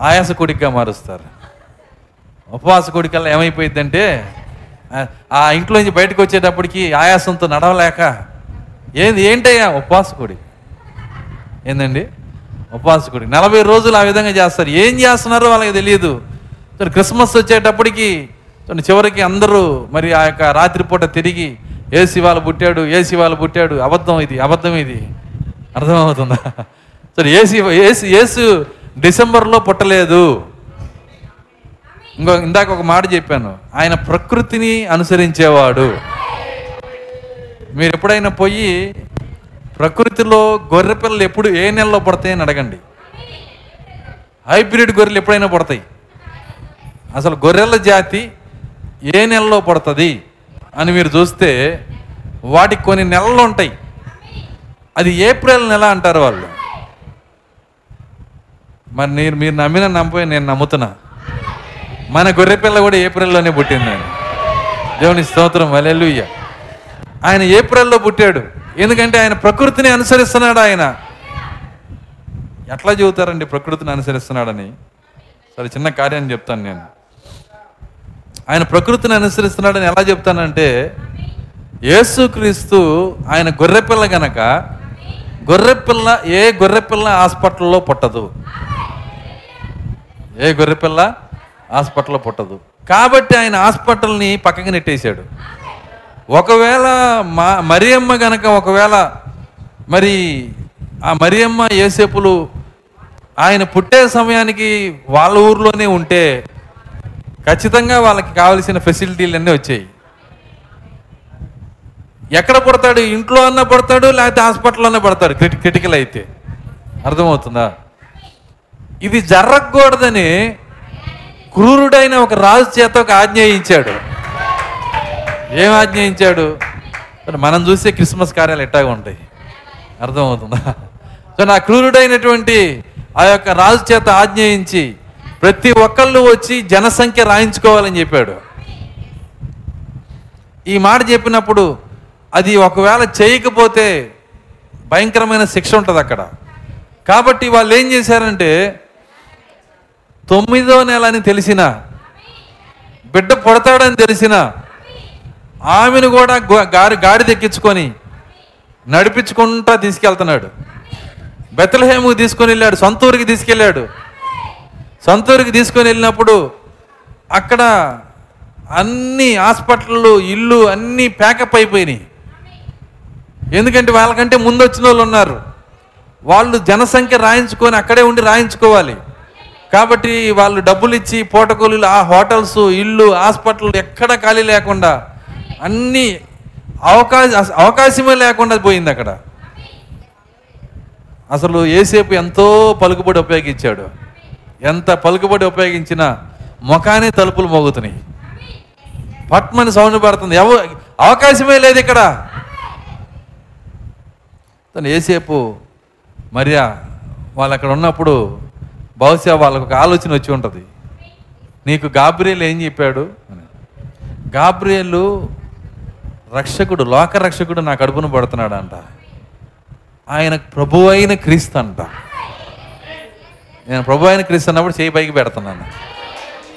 ఆయాస కోడికగా మారుస్తారు. ఉపవాస కూడికల్లా ఏమైపోయిందంటే ఆ- ఇంట్లో నుంచి బయటకు వచ్చేటప్పటికి ఆయాసంతో నడవలేక ఏంది ఏంటయ్యా ఉపవాస కూడి ఏందండి? ఉపవాసకుడి నలభై రోజులు ఆ విధంగా చేస్తారు. ఏం చేస్తున్నారో వాళ్ళకి తెలియదు. క్రిస్మస్ వచ్చేటప్పటికి చివరికి అందరూ మరి ఆ యొక్క రాత్రిపూట తిరిగి ఏసీ వాళ్ళు పుట్టాడు? ఏసీ వాళ్ళు పుట్టాడు? అబద్ధం ఇది అబద్ధం ఇది. అర్థమవుతుందా? సరే ఏసీ ఏసు ఏసు డిసెంబర్లో పుట్టలేదు. ఇంకో ఇందాక ఒక మాట చెప్పాను. ఆయన ప్రకృతిని అనుసరించేవాడు. మీరు ఎప్పుడైనా పోయి ప్రకృతిలో గొర్రె పిల్లలు ఎప్పుడు ఏ నెలలో పడతాయని అడగండి. హైబ్రిడ్ గొర్రెలు ఎప్పుడైనా పడతాయి. అసలు గొర్రెల జాతి ఏ నెలలో పడుతుంది అని మీరు చూస్తే వాటికి కొన్ని నెలలు ఉంటాయి. అది ఏప్రిల్ నెల అంటారు వాళ్ళు. మరి మీరు మీరు నమ్మిన నమ్మపోయి నేను నమ్ముతున్నా. మన గొర్రె పిల్ల కూడా ఏప్రిల్లోనే పుట్టిందండి దేవుని స్తోత్రం వలెలుయ్య ఆయన ఏప్రిల్లో పుట్టాడు. ఎందుకంటే ఆయన ప్రకృతిని అనుసరిస్తున్నాడు ఆయన. ఎట్లా చెబుతారండి ప్రకృతిని అనుసరిస్తున్నాడని? సరే చిన్న కార్యాన్ని చెప్తాను నేను. ఆయన ప్రకృతిని అనుసరిస్తున్నాడని ఎలా చెప్తానంటే యేసుక్రీస్తు ఆయన గొర్రెపిల్ల గనక గొర్రెపిల్ల ఏ గొర్రెపిల్ల హాస్పిటల్లో పుట్టదు? ఏ గొర్రెపిల్ల హాస్పిటల్లో పుట్టదు. కాబట్టి ఆయన హాస్పిటల్ని పక్కకి నెట్టేశాడు. ఒకవేళ మా మరియమ్మ గనక ఒకవేళ మరి ఆ మరియమ్మ ఏసేపులు ఆయన పుట్టే సమయానికి వాళ్ళ ఊర్లోనే ఉంటే ఖచ్చితంగా వాళ్ళకి కావలసిన ఫెసిలిటీలన్నీ వచ్చాయి. ఎక్కడ పడతాడు? ఇంట్లో అన్న పడతాడు లేకపోతే హాస్పిటల్లో అన్న పడతాడు క్రిటి క్రిటికల్ అయితే. అర్థమవుతుందా? ఇది జరగకూడదని క్రూరుడైన ఒక రాజు చేత ఒక ఆజ్ఞయించాడు. ఏం ఆజ్ఞయించాడు? మనం చూసే క్రిస్మస్ కార్యాలు ఎట్టాగా ఉంటాయి? అర్థమవుతుందా? సో నా క్రూరుడైనటువంటి ఆ యొక్క రాజు చేత ఆజ్ఞయించి ప్రతి ఒక్కళ్ళు వచ్చి జనసంఖ్య రాయించుకోవాలని చెప్పాడు. ఈ మాట చెప్పినప్పుడు అది ఒకవేళ చేయకపోతే భయంకరమైన శిక్ష ఉంటుంది అక్కడ. కాబట్టి వాళ్ళు ఏం చేశారంటే తొమ్మిదో నెల అని తెలిసిన బిడ్డ పుడతాడని తెలిసిన ఆమెను కూడా గారి గాడి తెక్కించుకొని నడిపించుకుంటా తీసుకెళ్తున్నాడు. బెత్తలహేముకి తీసుకొని వెళ్ళాడు సొంత ఊరికి తీసుకెళ్ళాడు. సొంతూరికి తీసుకొని వెళ్ళినప్పుడు అక్కడ అన్ని హాస్పిటళ్ళు ఇల్లు అన్నీ ప్యాకప్ అయిపోయినాయి. ఎందుకంటే వాళ్ళకంటే ముందు వచ్చిన వాళ్ళు ఉన్నారు. వాళ్ళు జనసంఖ్య రాయించుకొని అక్కడే ఉండి రాయించుకోవాలి. కాబట్టి వాళ్ళు డబ్బులు ఇచ్చి పూటకూలీలు ఆ హోటల్స్ ఇల్లు హాస్పిటల్ ఎక్కడ ఖాళీ లేకుండా అన్ని అవకాశ అవకాశమే లేకుండా పోయింది అక్కడ. అసలు ఏసేపు ఎంతో పలుకుబడి ఉపయోగించాడు. ఎంత పలుకుబడి ఉపయోగించినా ముఖానే తలుపులు మోగుతున్నాయి. పట్మని సౌండ్ పడుతుంది. ఎవ అవకాశమే లేదు ఇక్కడ. తను ఏసేపు మరియా వాళ్ళు అక్కడ ఉన్నప్పుడు బహుశా వాళ్ళకు ఒక ఆలోచన వచ్చి ఉంటుంది. నీకు గాబ్రియల్ ఏం చెప్పాడు? అని. గాబ్రియలు రక్షకుడు లోక రక్షకుడు నా కడుపును పడుతున్నాడు అంట ఆయన ప్రభువైన క్రీస్తు అంట. నేను ప్రభు అయిన క్రీస్తు అన్నప్పుడు చేయి పైకి పెడుతున్నాను.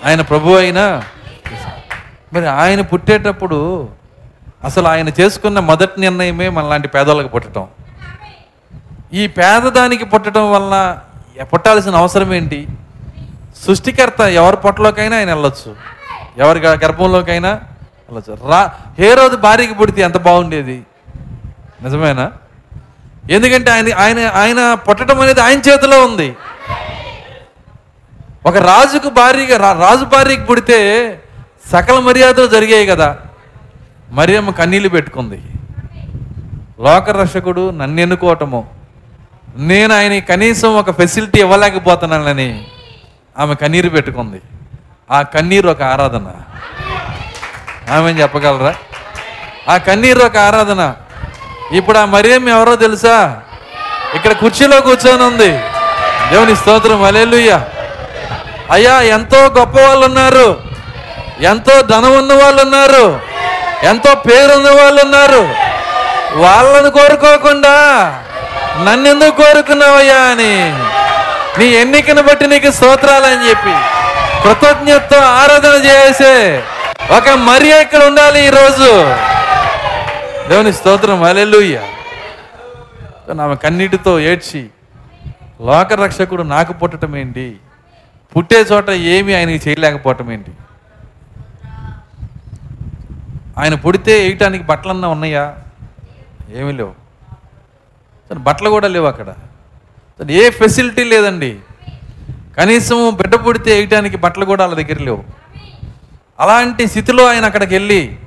ఆయన ప్రభు అయిన మరి ఆయన పుట్టేటప్పుడు అసలు ఆయన చేసుకున్న మొదటి నిర్ణయమే మనలాంటి పేదలకు పుట్టడం ఈ పేదదానికి పుట్టడం వలన పుట్టాల్సిన అవసరం ఏంటి? సృష్టికర్త ఎవరి పొట్టలోకైనా ఆయన వెళ్ళొచ్చు. ఎవరి గర్భంలోకైనా వెళ్ళొచ్చు. రా ఏ రోజు భార్యకి పుడితే ఎంత బాగుండేది? నిజమేనా? ఎందుకంటే ఆయన ఆయన ఆయన పుట్టడం అనేది ఆయన చేతిలో ఉంది. ఒక రాజుకు భార్యగా రాజు భార్యకి పుడితే సకల మర్యాదలు జరిగాయి కదా. మరియమ్మ కన్నీళ్ళు పెట్టుకుంది. లోకరక్షకుడు నన్ను ఎన్నుకోవటము. నేను ఆయన కనీసం ఒక ఫెసిలిటీ ఇవ్వలేకపోతున్నానని ఆమె కన్నీరు పెట్టుకుంది. ఆ కన్నీరు ఒక ఆరాధన. ఆమె చెప్పగలరా? ఆ కన్నీరు ఒక ఆరాధన. ఇప్పుడు ఆ మరియమ్మ ఎవరో తెలుసా? ఇక్కడ కుర్చీలో కూర్చొని ఉంది దేవుని స్తోత్రం. అలెలుయ్యా అయ్యా ఎంతో గొప్ప వాళ్ళు ఉన్నారు ఎంతో ధనం ఉన్న వాళ్ళు ఉన్నారు ఎంతో పేరున్న వాళ్ళు ఉన్నారు వాళ్ళను కోరుకోకుండా నన్నెందుకు కోరుకున్నావయ్యా అని నీ ఎన్నికను బట్టి నీకు స్తోత్రాలని చెప్పి కృతజ్ఞతతో ఆరాధన చేసే ఒక మరి ఇక్కడ ఉండాలి ఈరోజు. దేవుని స్తోత్రం అలెలుయ్య ఆమె కన్నీటితో ఏడ్చి లోకరక్షకుడు నాకు పుట్టడం ఏంటి పుట్టే చోట ఏమి ఆయనకి చేయలేకపోవటం ఏంటి? ఆయన పుడితే వేయటానికి బట్టలన్నా ఉన్నాయా? ఏమీ లేవు. తను బట్టలు కూడా లేవు అక్కడ. అసలు ఏ ఫెసిలిటీ లేదండి. కనీసం బిడ్డ పుడితే వేయటానికి బట్టలు కూడా వాళ్ళ దగ్గర లేవు. అలాంటి స్థితిలో ఆయన అక్కడికి వెళ్ళి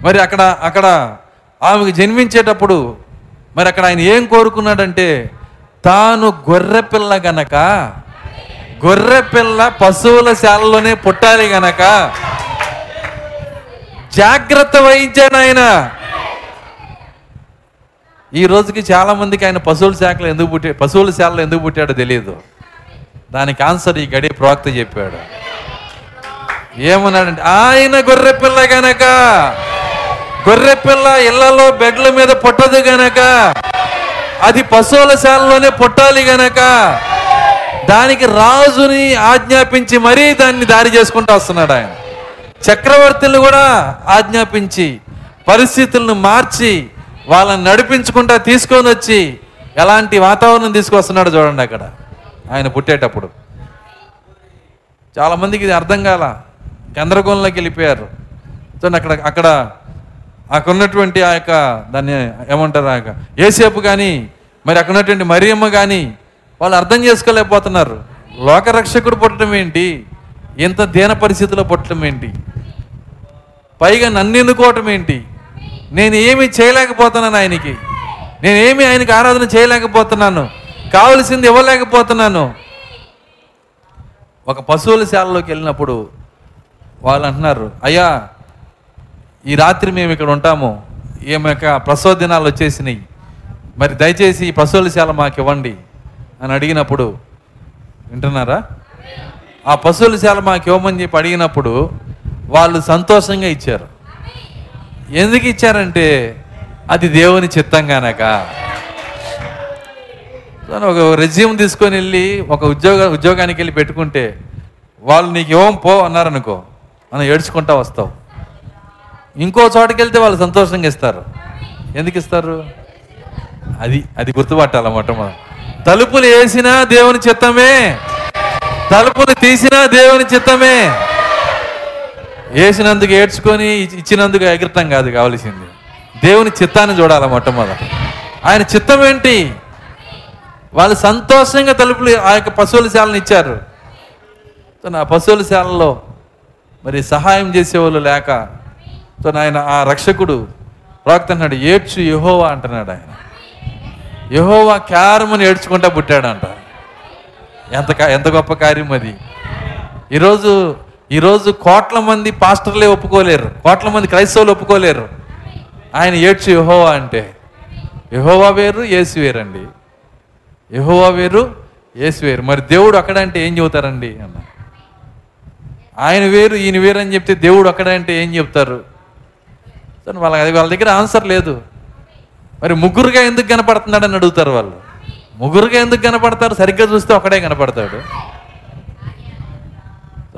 మరి అక్కడ అక్కడ ఆమెకు జన్మించేటప్పుడు మరి అక్కడ ఆయన ఏం కోరుకున్నాడంటే తాను గొర్రె పిల్ల గనక గొర్రె పిల్ల పశువుల శాలలోనే పుట్టాలి గనక. జాగ్రత్త వహించాడు ఆయన ఈ రోజుకి చాలా మందికి ఆయన పశువుల శాఖలో ఎందుకు పుట్టే పశువుల శాలలో ఎందుకు పుట్టాడో తెలియదు. దానికి ఆన్సర్ ఈ గడి ప్రవక్త చెప్పాడు. ఏమన్నాడంటే ఆయన గొర్రె పిల్ల గనక గొర్రె పిల్ల ఇళ్ళలో బెడ్ల మీద పుట్టదు గనక అది పశువుల శాలలోనే పుట్టాలి గనక దానికి రాజుని ఆజ్ఞాపించి మరీ దాన్ని దారి చేసుకుంటూ వస్తున్నాడు ఆయన. చక్రవర్తులు కూడా ఆజ్ఞాపించి పరిస్థితులను మార్చి వాళ్ళని నడిపించుకుంటా తీసుకొని వచ్చి ఎలాంటి వాతావరణం తీసుకొస్తున్నాడు చూడండి అక్కడ. ఆయన పుట్టేటప్పుడు. చాలామందికి ఇది అర్థం కాల. గందరగోళంలోకి వెళ్ళిపోయారు. చూడండి అక్కడ అక్కడ అక్కడ ఉన్నటువంటి ఆ యొక్క దాన్ని ఏమంటారు ఆ యొక్క ఏసేపు కానీ మరి అక్కడ ఉన్నటువంటి మరియమ్మ కానీ వాళ్ళు అర్థం చేసుకోలేకపోతున్నారు. లోకరక్షకుడు పుట్టడం ఏంటి? ఇంత దీన పరిస్థితిలో పుట్టడం ఏంటి? పైగా నన్ను ఎన్నుకోవటం ఏంటి? నేను ఏమి చేయలేకపోతున్నాను ఆయనకి. నేనేమి ఆయనకి ఆరాధన చేయలేకపోతున్నాను. కావలసింది ఇవ్వలేకపోతున్నాను. ఒక పశువుల శాలలోకి వెళ్ళినప్పుడు వాళ్ళు అంటున్నారు అయ్యా ఈ రాత్రి మేము ఇక్కడ ఉంటాము. ఈమె యొక్క ప్రసవ దినాలు వచ్చేసినాయి. మరి దయచేసి ఈ పశువుల శాల మాకు ఇవ్వండి. అని అడిగినప్పుడు వింటున్నారా? ఆ పశువుల శాల మాకు ఇవ్వమని చెప్పి అడిగినప్పుడు వాళ్ళు సంతోషంగా ఇచ్చారు. ఎందుకు ఇచ్చారంటే అది దేవుని చిత్తం గనక ఒక రెజ్యూమ్ తీసుకొని వెళ్ళి ఒక ఉద్యోగ ఉద్యోగానికి వెళ్ళి పెట్టుకుంటే వాళ్ళు నీకు ఇవ్వం పో అన్నారనుకో మనం ఏడ్చుకుంటా వస్తావు ఇంకో చోటకి వెళ్తే వాళ్ళు సంతోషంగా ఇస్తారు. ఎందుకు ఇస్తారు? అది అది గుర్తుపట్టాలన్నమాట మనం. తలుపులు వేసినా దేవుని చిత్తమే. తలుపులు తీసినా దేవుని చిత్తమే. వేసినందుకు ఏడ్చుకొని ఇచ్చినందుకు ఎగరటం కాదు కావలసింది. దేవుని చిత్తాన్ని చూడాలి మొట్టమొదట. ఆయన చిత్తం ఏంటి? వాళ్ళు సంతోషంగా తలుపులు ఆ యొక్క పశువుల శాలను ఇచ్చారు. సో నా పశువుల శాలలో మరి సహాయం చేసేవాళ్ళు లేక సో ఆయన ఆ రక్షకుడు ప్రాక్తన్నాడు ఏడ్చు యహోవా అంటున్నాడు ఆయన. యహోవా క్యారమని ఏడ్చుకుంటా పుట్టాడంట. ఎంత ఎంత గొప్ప కార్యం అది. ఈరోజు ఈరోజు కోట్ల మంది పాస్టర్లే ఒప్పుకోలేరు. కోట్ల మంది క్రైస్తవులు ఒప్పుకోలేరు. ఆయన ఏడ్చు యహోవా అంటే యహోవా వేరు ఏసు వేరండి. యహోవా వేరు ఏసు వేరు. మరి దేవుడు అక్కడంటే ఏం చెబుతారండి? అన్న. ఆయన వేరు ఈయన వేరు అని చెప్తే దేవుడు అక్కడంటే ఏం చెప్తారు? వాళ్ళ వాళ్ళ దగ్గర ఆన్సర్ లేదు. మరి ముగ్గురుగా ఎందుకు కనపడుతున్నాడని అడుగుతారు వాళ్ళు. ముగ్గురుగా ఎందుకు కనపడతారు? సరిగ్గా చూస్తే ఒకడే కనపడతాడు.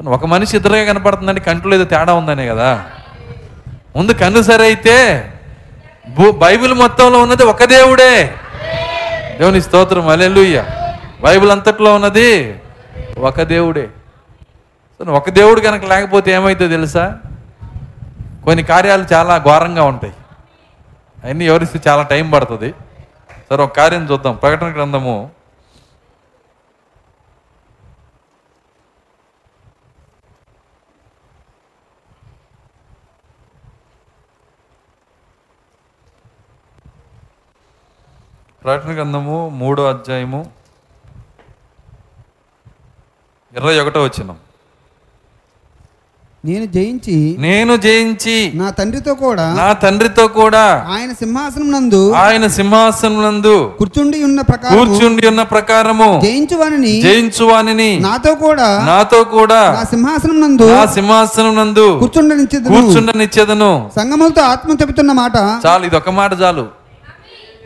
ఒక మనిషి ఇద్దరుగా కనపడుతుందంటే కంట్లో ఏదో తేడా ఉందనే కదా. ముందు కన్ను సరే అయితే బైబిల్ మొత్తంలో ఉన్నది ఒక దేవుడే. దేవుని స్తోత్రం అలెలుయ్య బైబిల్ అంతట్లో ఉన్నది ఒక దేవుడే. సో ఒక దేవుడు కనుక లేకపోతే ఏమవుతుందో తెలుసా? కొన్ని కార్యాలు చాలా ఘోరంగా ఉంటాయి. అవన్నీ వివరిస్తే చాలా టైం పడుతుంది. సరే ఒక కార్యం చూద్దాం. ప్రకటన గ్రంథము. ప్రకటన గ్రంథము మూడో అధ్యాయము ఇరవై ఒకటో వచ్చినాం నేను జయించి నేను జయించి నా తండ్రితో కూడా నా తండ్రితో కూడా ఆయన సింహాసనం నందు ఆయన సింహాసనమునందు కూర్చుండి ఉన్న ప్రకారం కూర్చుండి ఉన్న ప్రకారము జయించువానిని జయించువానిని నాతో కూడా నాతో కూడా నా సింహాసనం నందు నా సింహాసనం నందు కూర్చుండనిచ్చేది కూర్చుండనిచ్చేదను సంగములతో ఆత్మ చెబుతున్న మాట చాలు ఇది ఒక మాట చాలు.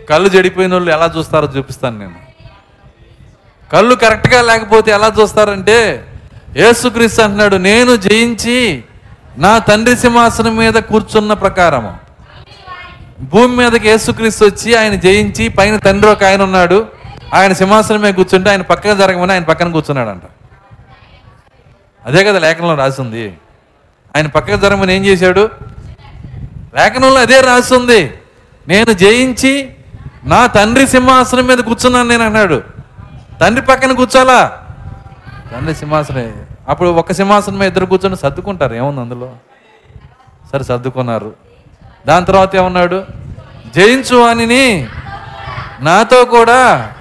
కళ్ళు చెడిపోయిన వాళ్ళు ఎలా చూస్తారో చూపిస్తాను నేను. కళ్ళు కరెక్ట్గా లేకపోతే ఎలా చూస్తారంటే యేసుక్రీస్తు అంటున్నాడు నేను జయించి నా తండ్రి సింహాసనం మీద కూర్చున్న ప్రకారము. భూమి మీదకి యేసుక్రీస్తు వచ్చి ఆయన జయించి పైన తండ్రి ఒక ఆయన ఉన్నాడు. ఆయన సింహాసనం మీద కూర్చుంటే ఆయన పక్కన జరగమని ఆయన పక్కన కూర్చున్నాడంట. అదే కదా లేఖనంలో రాసింది. ఆయన పక్కన జరగమని ఏం చేశాడు? లేఖనంలో అదే రాస్తుంది నేను జయించి నా తండ్రి సింహాసనం మీద కూర్చున్నాను నేను అన్నాడు తండ్రి పక్కన కూర్చోాలా తండ్రి సింహాసనం. అప్పుడు ఒక సింహాసనం మీద ఇద్దరు కూర్చొని సర్దుకుంటారు. ఏముంది అందులో? సరే సర్దుకున్నారు. దాని తర్వాత ఏమన్నాడు? జయించు అనిని నాతో కూడా.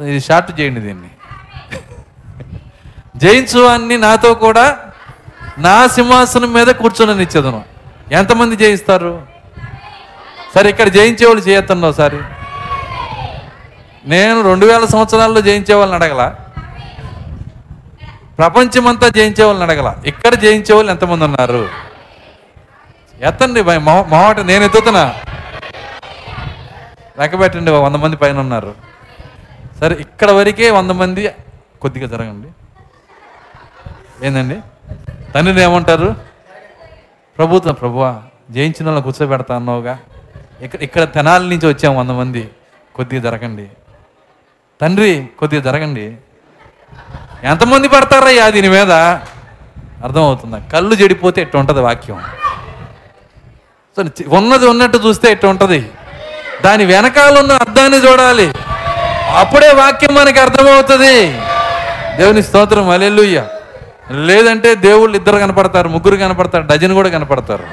ఇది షార్ట్ చేయండి దీన్ని. జయించు అని నాతో కూడా. నా సింహాసనం మీద కూర్చొని ఇచ్చేదను. ఎంతమంది జయిస్తారు? సరే ఇక్కడ జయించే వాళ్ళు చేయొద్దండి ఒకసారి. నేను రెండు వేల సంవత్సరాల్లో జయించే వాళ్ళని అడగల. ప్రపంచమంతా జయించే వాళ్ళని అడగల. ఇక్కడ జయించే వాళ్ళు ఎంతమంది ఉన్నారు? ఎత్తండి భయ్ మొహమాట నేను ఎత్తుతున్నా. లెక్కబెట్టండి వంద మంది పైన ఉన్నారు. సరే ఇక్కడ వరకే వంద మంది కొద్దిగా జరగండి. ఏందండి? తండ్రిని ఏమంటారు? ప్రభుత్వం ప్రభువా జయించిన వాళ్ళని కూర్చోబెడతా అన్నావుగా. ఇక్కడ ఇక్కడ తెనాలి నుంచి వచ్చాం వంద మంది కొద్దిగా జరగండి. తండ్రి కొద్దిగా జరగండి. ఎంతమంది పడతారయ్యా దీని మీద? అర్థమవుతుందా? కళ్ళు చెడిపోతే ఎట్టు ఉంటుంది వాక్యం. సో ఉన్నది ఉన్నట్టు చూస్తే ఎట్టు ఉంటుంది. దాని వెనకాల ఉన్న అర్థాన్ని చూడాలి. అప్పుడే వాక్యం మనకి అర్థమవుతుంది. దేవుని స్తోత్రం అలెల్లుయ్య లేదంటే దేవుళ్ళు ఇద్దరు కనపడతారు ముగ్గురు కనపడతారు డజన్ కూడా కనపడతారు.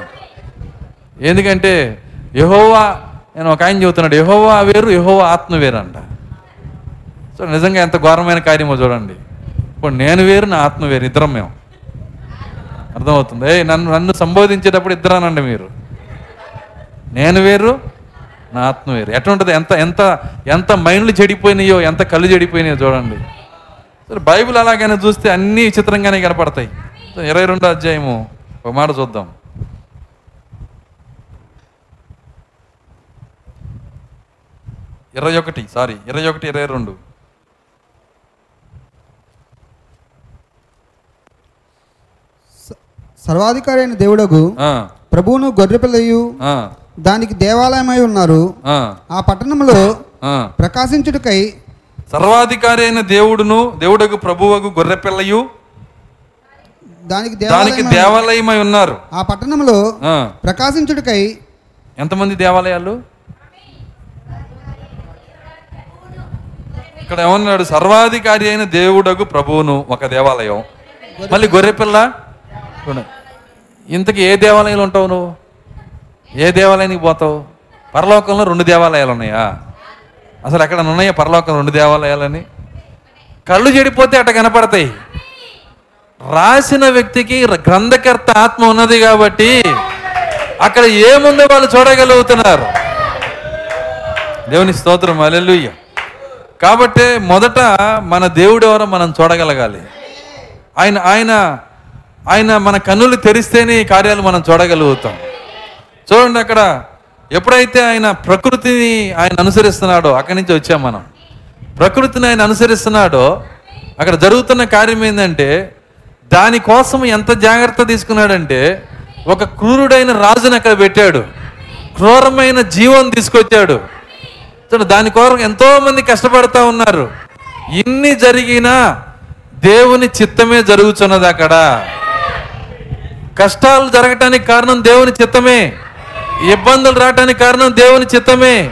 ఎందుకంటే యహోవా నేను ఒక ఆయన చెబుతున్నాడు యహోవా వేరు యహోవా ఆత్మ వేరు అంట సో నిజంగా ఎంత ఘోరమైన కార్యమో చూడండి. ఇప్పుడు నేను వేరు నా ఆత్మ వేరు ఇద్దరం మేము అర్థమవుతుంది? ఏ నన్ను నన్ను సంబోధించేటప్పుడు ఇద్దరానండి మీరు. నేను వేరు నా ఆత్మ వేరు. ఎట్లా ఎంత ఎంత ఎంత మైండ్లు చెడిపోయినాయో ఎంత కళ్ళు చెడిపోయినాయో చూడండి. సరే బైబిల్ అలాగైనా చూస్తే అన్నీ విచిత్రంగానే కనపడతాయి. ఇరవై రెండో అధ్యాయము. ఒక మాట చూద్దాం. ఇరవై ఒకటి సారీ ఇరవై ఒకటి ఇరవై రెండు. సర్వాధికారి అయిన దేవుడగు ప్రభువును గొర్రెపిల్లయు దానికి దేవాలయమై ఉన్నారు. ఆ, పట్టణంలో. ప్రకాశించుటకై సర్వాధికారి అయిన దేవుడును దేవుడకు ప్రభువకు గొర్రెపిల్లయు దానికి దానికి దేవాలయం దేవాలయమై ఉన్నారు. ఆ పట్టణంలో ప్రకాశించుటకై ఎంతమంది దేవాలయాలు? ఇక్కడ ఏమన్నాడు? సర్వాధికారి అయిన దేవుడకు ప్రభువును ఒక దేవాలయం. మళ్ళీ గొర్రెపిల్ల. ఇంతకీ ఏ దేవాలయంలో ఉంటావు నువ్వు? ఏ దేవాలయానికి పోతావు? పరలోకంలో రెండు దేవాలయాలు ఉన్నాయా? అసలు ఎక్కడ ఉన్నాయా పరలోకం రెండు దేవాలయాలని? కళ్ళు చెడిపోతే అట్ట కనపడతాయి. రాసిన వ్యక్తికి గ్రంథకర్త ఆత్మ ఉన్నది కాబట్టి అక్కడ ఏముందో వాళ్ళు చూడగలుగుతున్నారు. దేవుని స్తోత్రం అలెలుయ్య కాబట్టి మొదట మన దేవుడు ఎవరో మనం చూడగలగాలి. ఆయన ఆయన ఆయన మన కన్నులు తెరిస్తేనే ఈ కార్యాలు మనం చూడగలుగుతాం. చూడండి అక్కడ ఎప్పుడైతే ఆయన ప్రకృతిని ఆయన అనుసరిస్తున్నాడో అక్కడి నుంచి వచ్చాం మనం. ప్రకృతిని ఆయన అనుసరిస్తున్నాడో అక్కడ జరుగుతున్న కార్యం ఏంటంటే దానికోసం ఎంత జాగ్రత్త తీసుకున్నాడంటే ఒక క్రూరుడైన రాజుని అక్కడ పెట్టాడు. క్రూరమైన జీవం తీసుకొచ్చాడు. దాని కోరం ఎంతోమంది కష్టపడుతూ ఉన్నారు. ఇన్ని జరిగినా దేవుని చిత్తమే జరుగుతున్నది అక్కడ. కష్టాలు జరగటానికి కారణం దేవుని చిత్తమే. ఇబ్బందులు రావటానికి కారణం దేవుని చిత్తమే.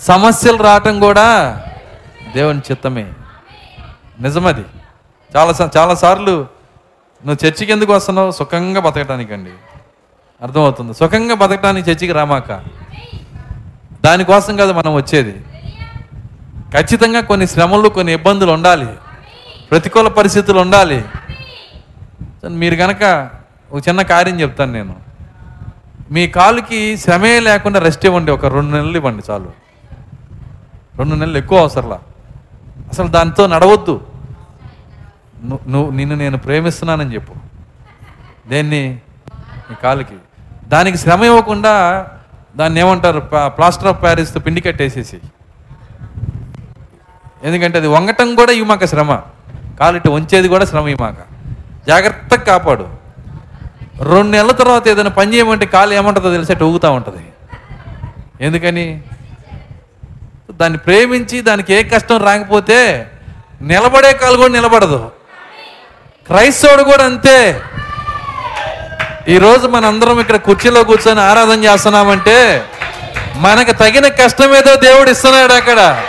సమస్యలు రావటం కూడా దేవుని చిత్తమే. నిజమది. చాలా చాలాసార్లు చాలా సార్లు నువ్వు చర్చికి ఎందుకు వస్తున్నావు? సుఖంగా బతకటానికండి. అర్థమవుతుంది. సుఖంగా బతకటానికి చర్చికి రామాక. దానికోసం కాదు మనం వచ్చేది. ఖచ్చితంగా కొన్ని శ్రమలు కొన్ని ఇబ్బందులు ఉండాలి. ప్రతికూల పరిస్థితులు ఉండాలి. మీరు కనుక ఒక చిన్న కార్యం చెప్తాను నేను. మీ కాలుకి శ్రమే లేకుండా రెస్ట్ ఇవ్వండి ఒక రెండు నెలలు ఇవ్వండి చాలు. రెండు నెలలు ఎక్కువ అవసరంలా. అసలు దాంతో నడవద్దు. నువ్వు నిన్ను నేను ప్రేమిస్తున్నానని చెప్పు. దేన్ని? నీ కాలుకి. దానికి శ్రమ ఇవ్వకుండా దాన్ని ఏమంటారు? ప్లాస్టర్ ఆఫ్ ప్యారిస్తో పిండి కట్టేసేసి. ఎందుకంటే అది వంగటం కూడా ఇవ్వమాక శ్రమ. కాలిటి వంచేది కూడా శ్రమ ఇవ్వమాక జాగ్రత్తగా కాపాడు. రెండు నెలల తర్వాత ఏదైనా పని చేయమంటే కాలు ఏమంటుందో తెలిసే ఊగుతూ ఉంటుంది. ఎందుకని? దాన్ని ప్రేమించి దానికి ఏ కష్టం రాకపోతే నిలబడే కాలు కూడా నిలబడదు. క్రైస్తవుడు కూడా అంతే. ఈరోజు మనందరం ఇక్కడ కుర్చీలో కూర్చొని ఆరాధన చేస్తున్నామంటే మనకు తగిన కష్టం ఏదో దేవుడు ఇస్తున్నాడు అక్కడ.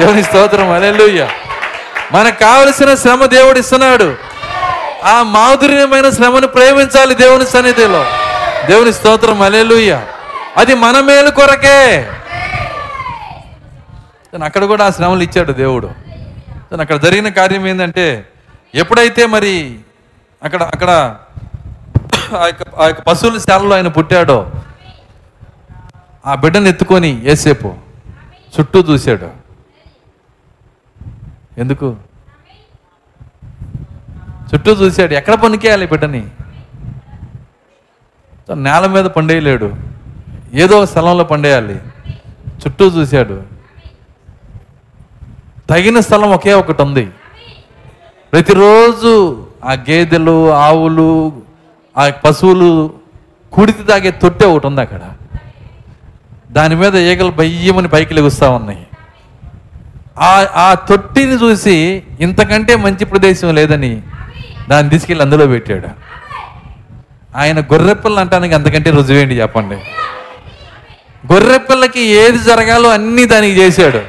దేవుని స్తోత్రం. అలెలుయ్య మనకు కావలసిన శ్రమ దేవుడు ఇస్తున్నాడు. ఆ మాధుర్యమైన శ్రమను ప్రేమించాలి దేవుని సన్నిధిలో. దేవుని స్తోత్రం అలెలుయ్య అది మన మేలు కొరకే. అక్కడ కూడా ఆ శ్రమలు ఇచ్చాడు దేవుడు. అక్కడ జరిగిన కార్యం ఏంటంటే ఎప్పుడైతే మరి అక్కడ అక్కడ ఆ యొక్క ఆ యొక్క పశువుల శాలలో ఆయన పుట్టాడో ఆ బిడ్డను ఎత్తుకొని ఏసేపు చుట్టూ చూశాడు. ఎందుకు? చుట్టూ చూశాడు. ఎక్కడ పనికేయాలి బిడ్డని? నేల మీద పండేయలేడు. ఏదో స్థలంలో పండేయాలి. చుట్టూ చూశాడు. తగిన స్థలం ఒకే ఒకటి ఉంది. ప్రతిరోజు ఆ గేదెలు ఆవులు ఆ పశువులు కుడితి తాగే తొట్టె ఒకటి ఉంది అక్కడ. దాని మీద ఈగలు బయ్యమని పైకి లెగుస్తూ ఉన్నాయి. ఆ ఆ తొట్టిని చూసి ఇంతకంటే మంచి ప్రదేశం లేదని దాన్ని తీసుకెళ్ళి అందులో పెట్టాడు. ఆయన గొర్రెపిల్ల అంటానికి అంతకంటే రుజువేంటి చెప్పండి? గొర్రెపిల్లకి ఏది జరగాలో అన్నీ దానికి చేశాడు.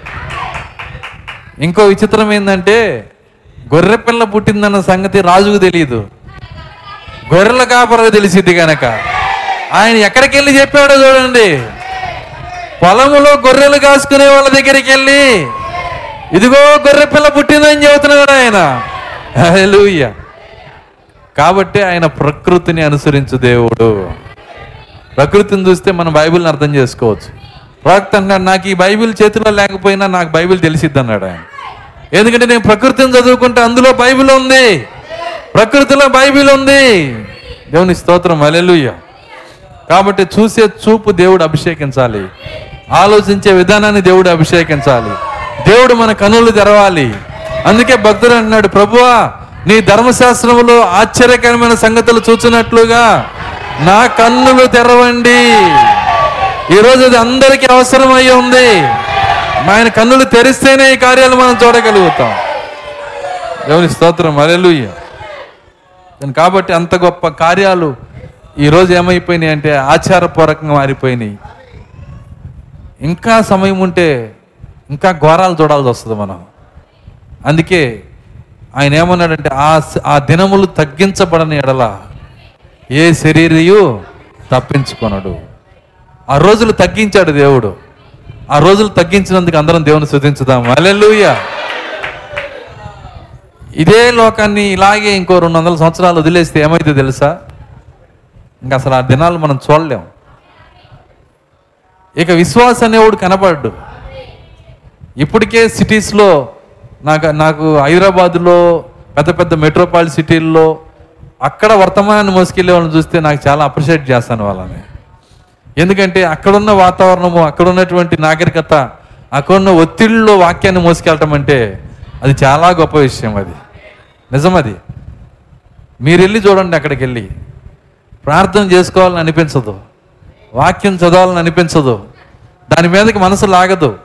ఇంకో విచిత్రం ఏంటంటే గొర్రెపిల్ల పుట్టిందన్న సంగతి రాజుకు తెలియదు గొర్రెల కాపరకు తెలిసిద్ది కనుక ఆయన ఎక్కడికి వెళ్ళి చెప్పాడో చూడండి. పొలములో గొర్రెలు కాసుకునే వాళ్ళ దగ్గరికి వెళ్ళి ఇదిగో గొర్రె పిల్ల పుట్టిందని చెబుతున్నాడు ఆయన. హల్లెలూయా. కాబట్టి ఆయన ప్రకృతిని అనుసరించు దేవుడు. ప్రకృతిని చూస్తే మనం బైబిల్ని అర్థం చేసుకోవచ్చు. ప్రవక్త అన్నాడు నాకు ఈ బైబిల్ చేతిలో లేకపోయినా నాకు బైబిల్ తెలిసిద్ది అన్నాడు ఆయన. ఎందుకంటే నేను ప్రకృతిని చదువుకుంటే అందులో బైబిల్ ఉంది. ప్రకృతిలో బైబిల్ ఉంది. దేవుని స్తోత్రం అలెలుయ్య కాబట్టి చూసే చూపు దేవుడు అభిషేకించాలి. ఆలోచించే విధానాన్ని దేవుడు అభిషేకించాలి. దేవుడు మన కనులు తెరవాలి. అందుకే భక్తుడు అన్నాడు ప్రభువా నీ ధర్మశాస్త్రములో ఆశ్చర్యకరమైన సంగతులు చూచినట్లుగా నా కన్నులు తెరవండి. ఈరోజు అది అందరికీ అవసరమై ఉంది. ఆయన కన్నులు తెరిస్తేనే ఈ కార్యాలు మనం చూడగలుగుతాం. దేవుని స్తోత్రం. అలెలుయ్య కాబట్టి అంత గొప్ప కార్యాలు ఈరోజు ఏమైపోయినాయి అంటే ఆచారపూర్వకంగా మారిపోయినాయి. ఇంకా సమయం ఉంటే ఇంకా ఘోరాలు చూడాల్సి వస్తుంది మనం. అందుకే ఆయన ఏమన్నాడంటే ఆ ఆ దినములు తగ్గించబడని ఎడల ఏ శరీరయు తప్పించుకొనడు. ఆ రోజులు తగ్గించాడు దేవుడు. ఆ రోజులు తగ్గించినందుకు అందరం దేవుని శుద్ధించుదాం అలెలుయ్యా ఇదే లోకాన్ని ఇలాగే ఇంకో రెండు వందల సంవత్సరాలు వదిలేస్తే ఏమైతే తెలుసా? ఇంకా అసలు ఆ దినాలు మనం చూడలేం. ఇక విశ్వాస అనేవాడు కనపడ్డు ఇప్పటికే సిటీస్లో నాకు నాకు హైదరాబాదులో పెద్ద పెద్ద మెట్రోపాలిటన్ సిటీల్లో అక్కడ వర్తమానాన్ని మోసుకెళ్ళే వాళ్ళని చూస్తే నాకు చాలా అప్రిషియేట్ చేస్తాను వాళ్ళని. ఎందుకంటే అక్కడున్న వాతావరణము అక్కడ ఉన్నటువంటి నాగరికత అక్కడున్న ఒత్తిడిలో వాక్యాన్ని మోసుకెళ్ళటం అంటే అది చాలా గొప్ప విషయం అది. నిజం అది మీరు వెళ్ళి చూడండి అక్కడికి వెళ్ళి ప్రార్థన చేసుకోవాలని అనిపించదు. వాక్యం చదవాలని అనిపించదు. దాని మీదకి మనసు లాగదు.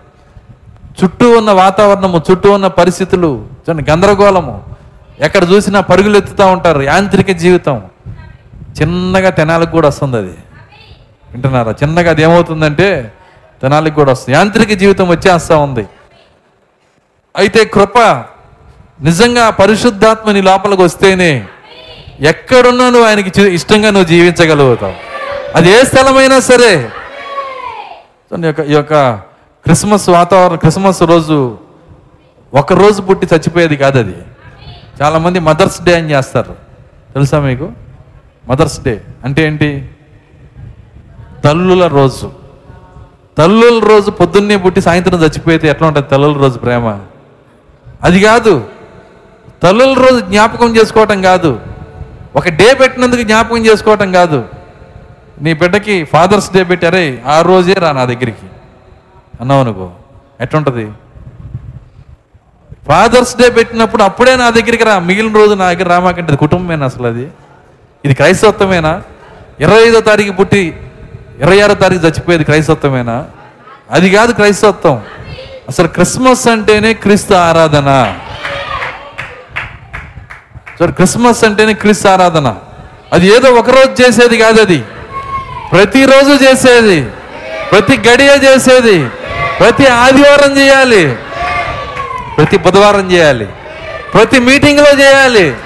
చుట్టూ ఉన్న వాతావరణము చుట్టూ ఉన్న పరిస్థితులు చూడండి గందరగోళము. ఎక్కడ చూసినా పరుగులు ఎత్తుతూ ఉంటారు యాంత్రిక జీవితం. చిన్నగా తెనాలకు కూడా వస్తుంది అది. వింటున్నారా? చిన్నగా అది ఏమవుతుందంటే తెనాలకు కూడా వస్తుంది. యాంత్రిక జీవితం వచ్చేస్తూ ఉంది. అయితే కృప నిజంగా పరిశుద్ధాత్మ నీ లోపలికి వస్తేనే ఎక్కడున్నా నువ్వు ఆయనకి ఇష్టంగా నువ్వు జీవించగలుగుతావు. అది ఏ స్థలమైనా సరే. ఈ యొక్క- ఈ యొక్క క్రిస్మస్ వాతావరణం క్రిస్మస్ రోజు ఒక రోజు పుట్టి చచ్చిపోయేది కాదు అది. చాలామంది మదర్స్ డే అని చేస్తారు. తెలుసా మీకు? మదర్స్ డే అంటే ఏంటి? తల్లుల రోజు. తల్లుల రోజు పొద్దున్నే పుట్టి సాయంత్రం చచ్చిపోయితే ఎట్లా ఉంటుంది తల్లుల రోజు ప్రేమ? అది కాదు. తల్లుల రోజు జ్ఞాపకం చేసుకోవటం కాదు. ఒక డే పెట్టినందుకు జ్ఞాపకం చేసుకోవటం కాదు. నీ బిడ్డకి ఫాదర్స్ డే పెట్టారే ఆ రోజే రా నా దగ్గరికి. అన్నావు అనుకో. ఎట్లుంటుంది? ఫాదర్స్ డే పెట్టినప్పుడు అప్పుడే నా దగ్గరికి రా. మిగిలిన రోజు నా దగ్గర రామాకంటే కుటుంబమేనా అసలు అది? ఇది క్రైస్తవత్వమేనా? ఇరవై ఐదో తారీఖు పుట్టి ఇరవై ఆరో తారీఖు చచ్చిపోయేది క్రైస్తవత్వమేనా? అది కాదు క్రైస్తవత్వం. అసలు క్రిస్మస్ అంటేనే క్రీస్తు ఆరాధన. సార్ క్రిస్మస్ అంటేనే క్రీస్తు ఆరాధన. అది ఏదో ఒక రోజు చేసేది కాదు అది. ప్రతిరోజు చేసేది. ప్రతి గడియ చేసేది. ప్రతి ఆదివారం చేయాలి. ప్రతి బుధవారం చేయాలి. ప్రతి మీటింగ్లో చేయాలి.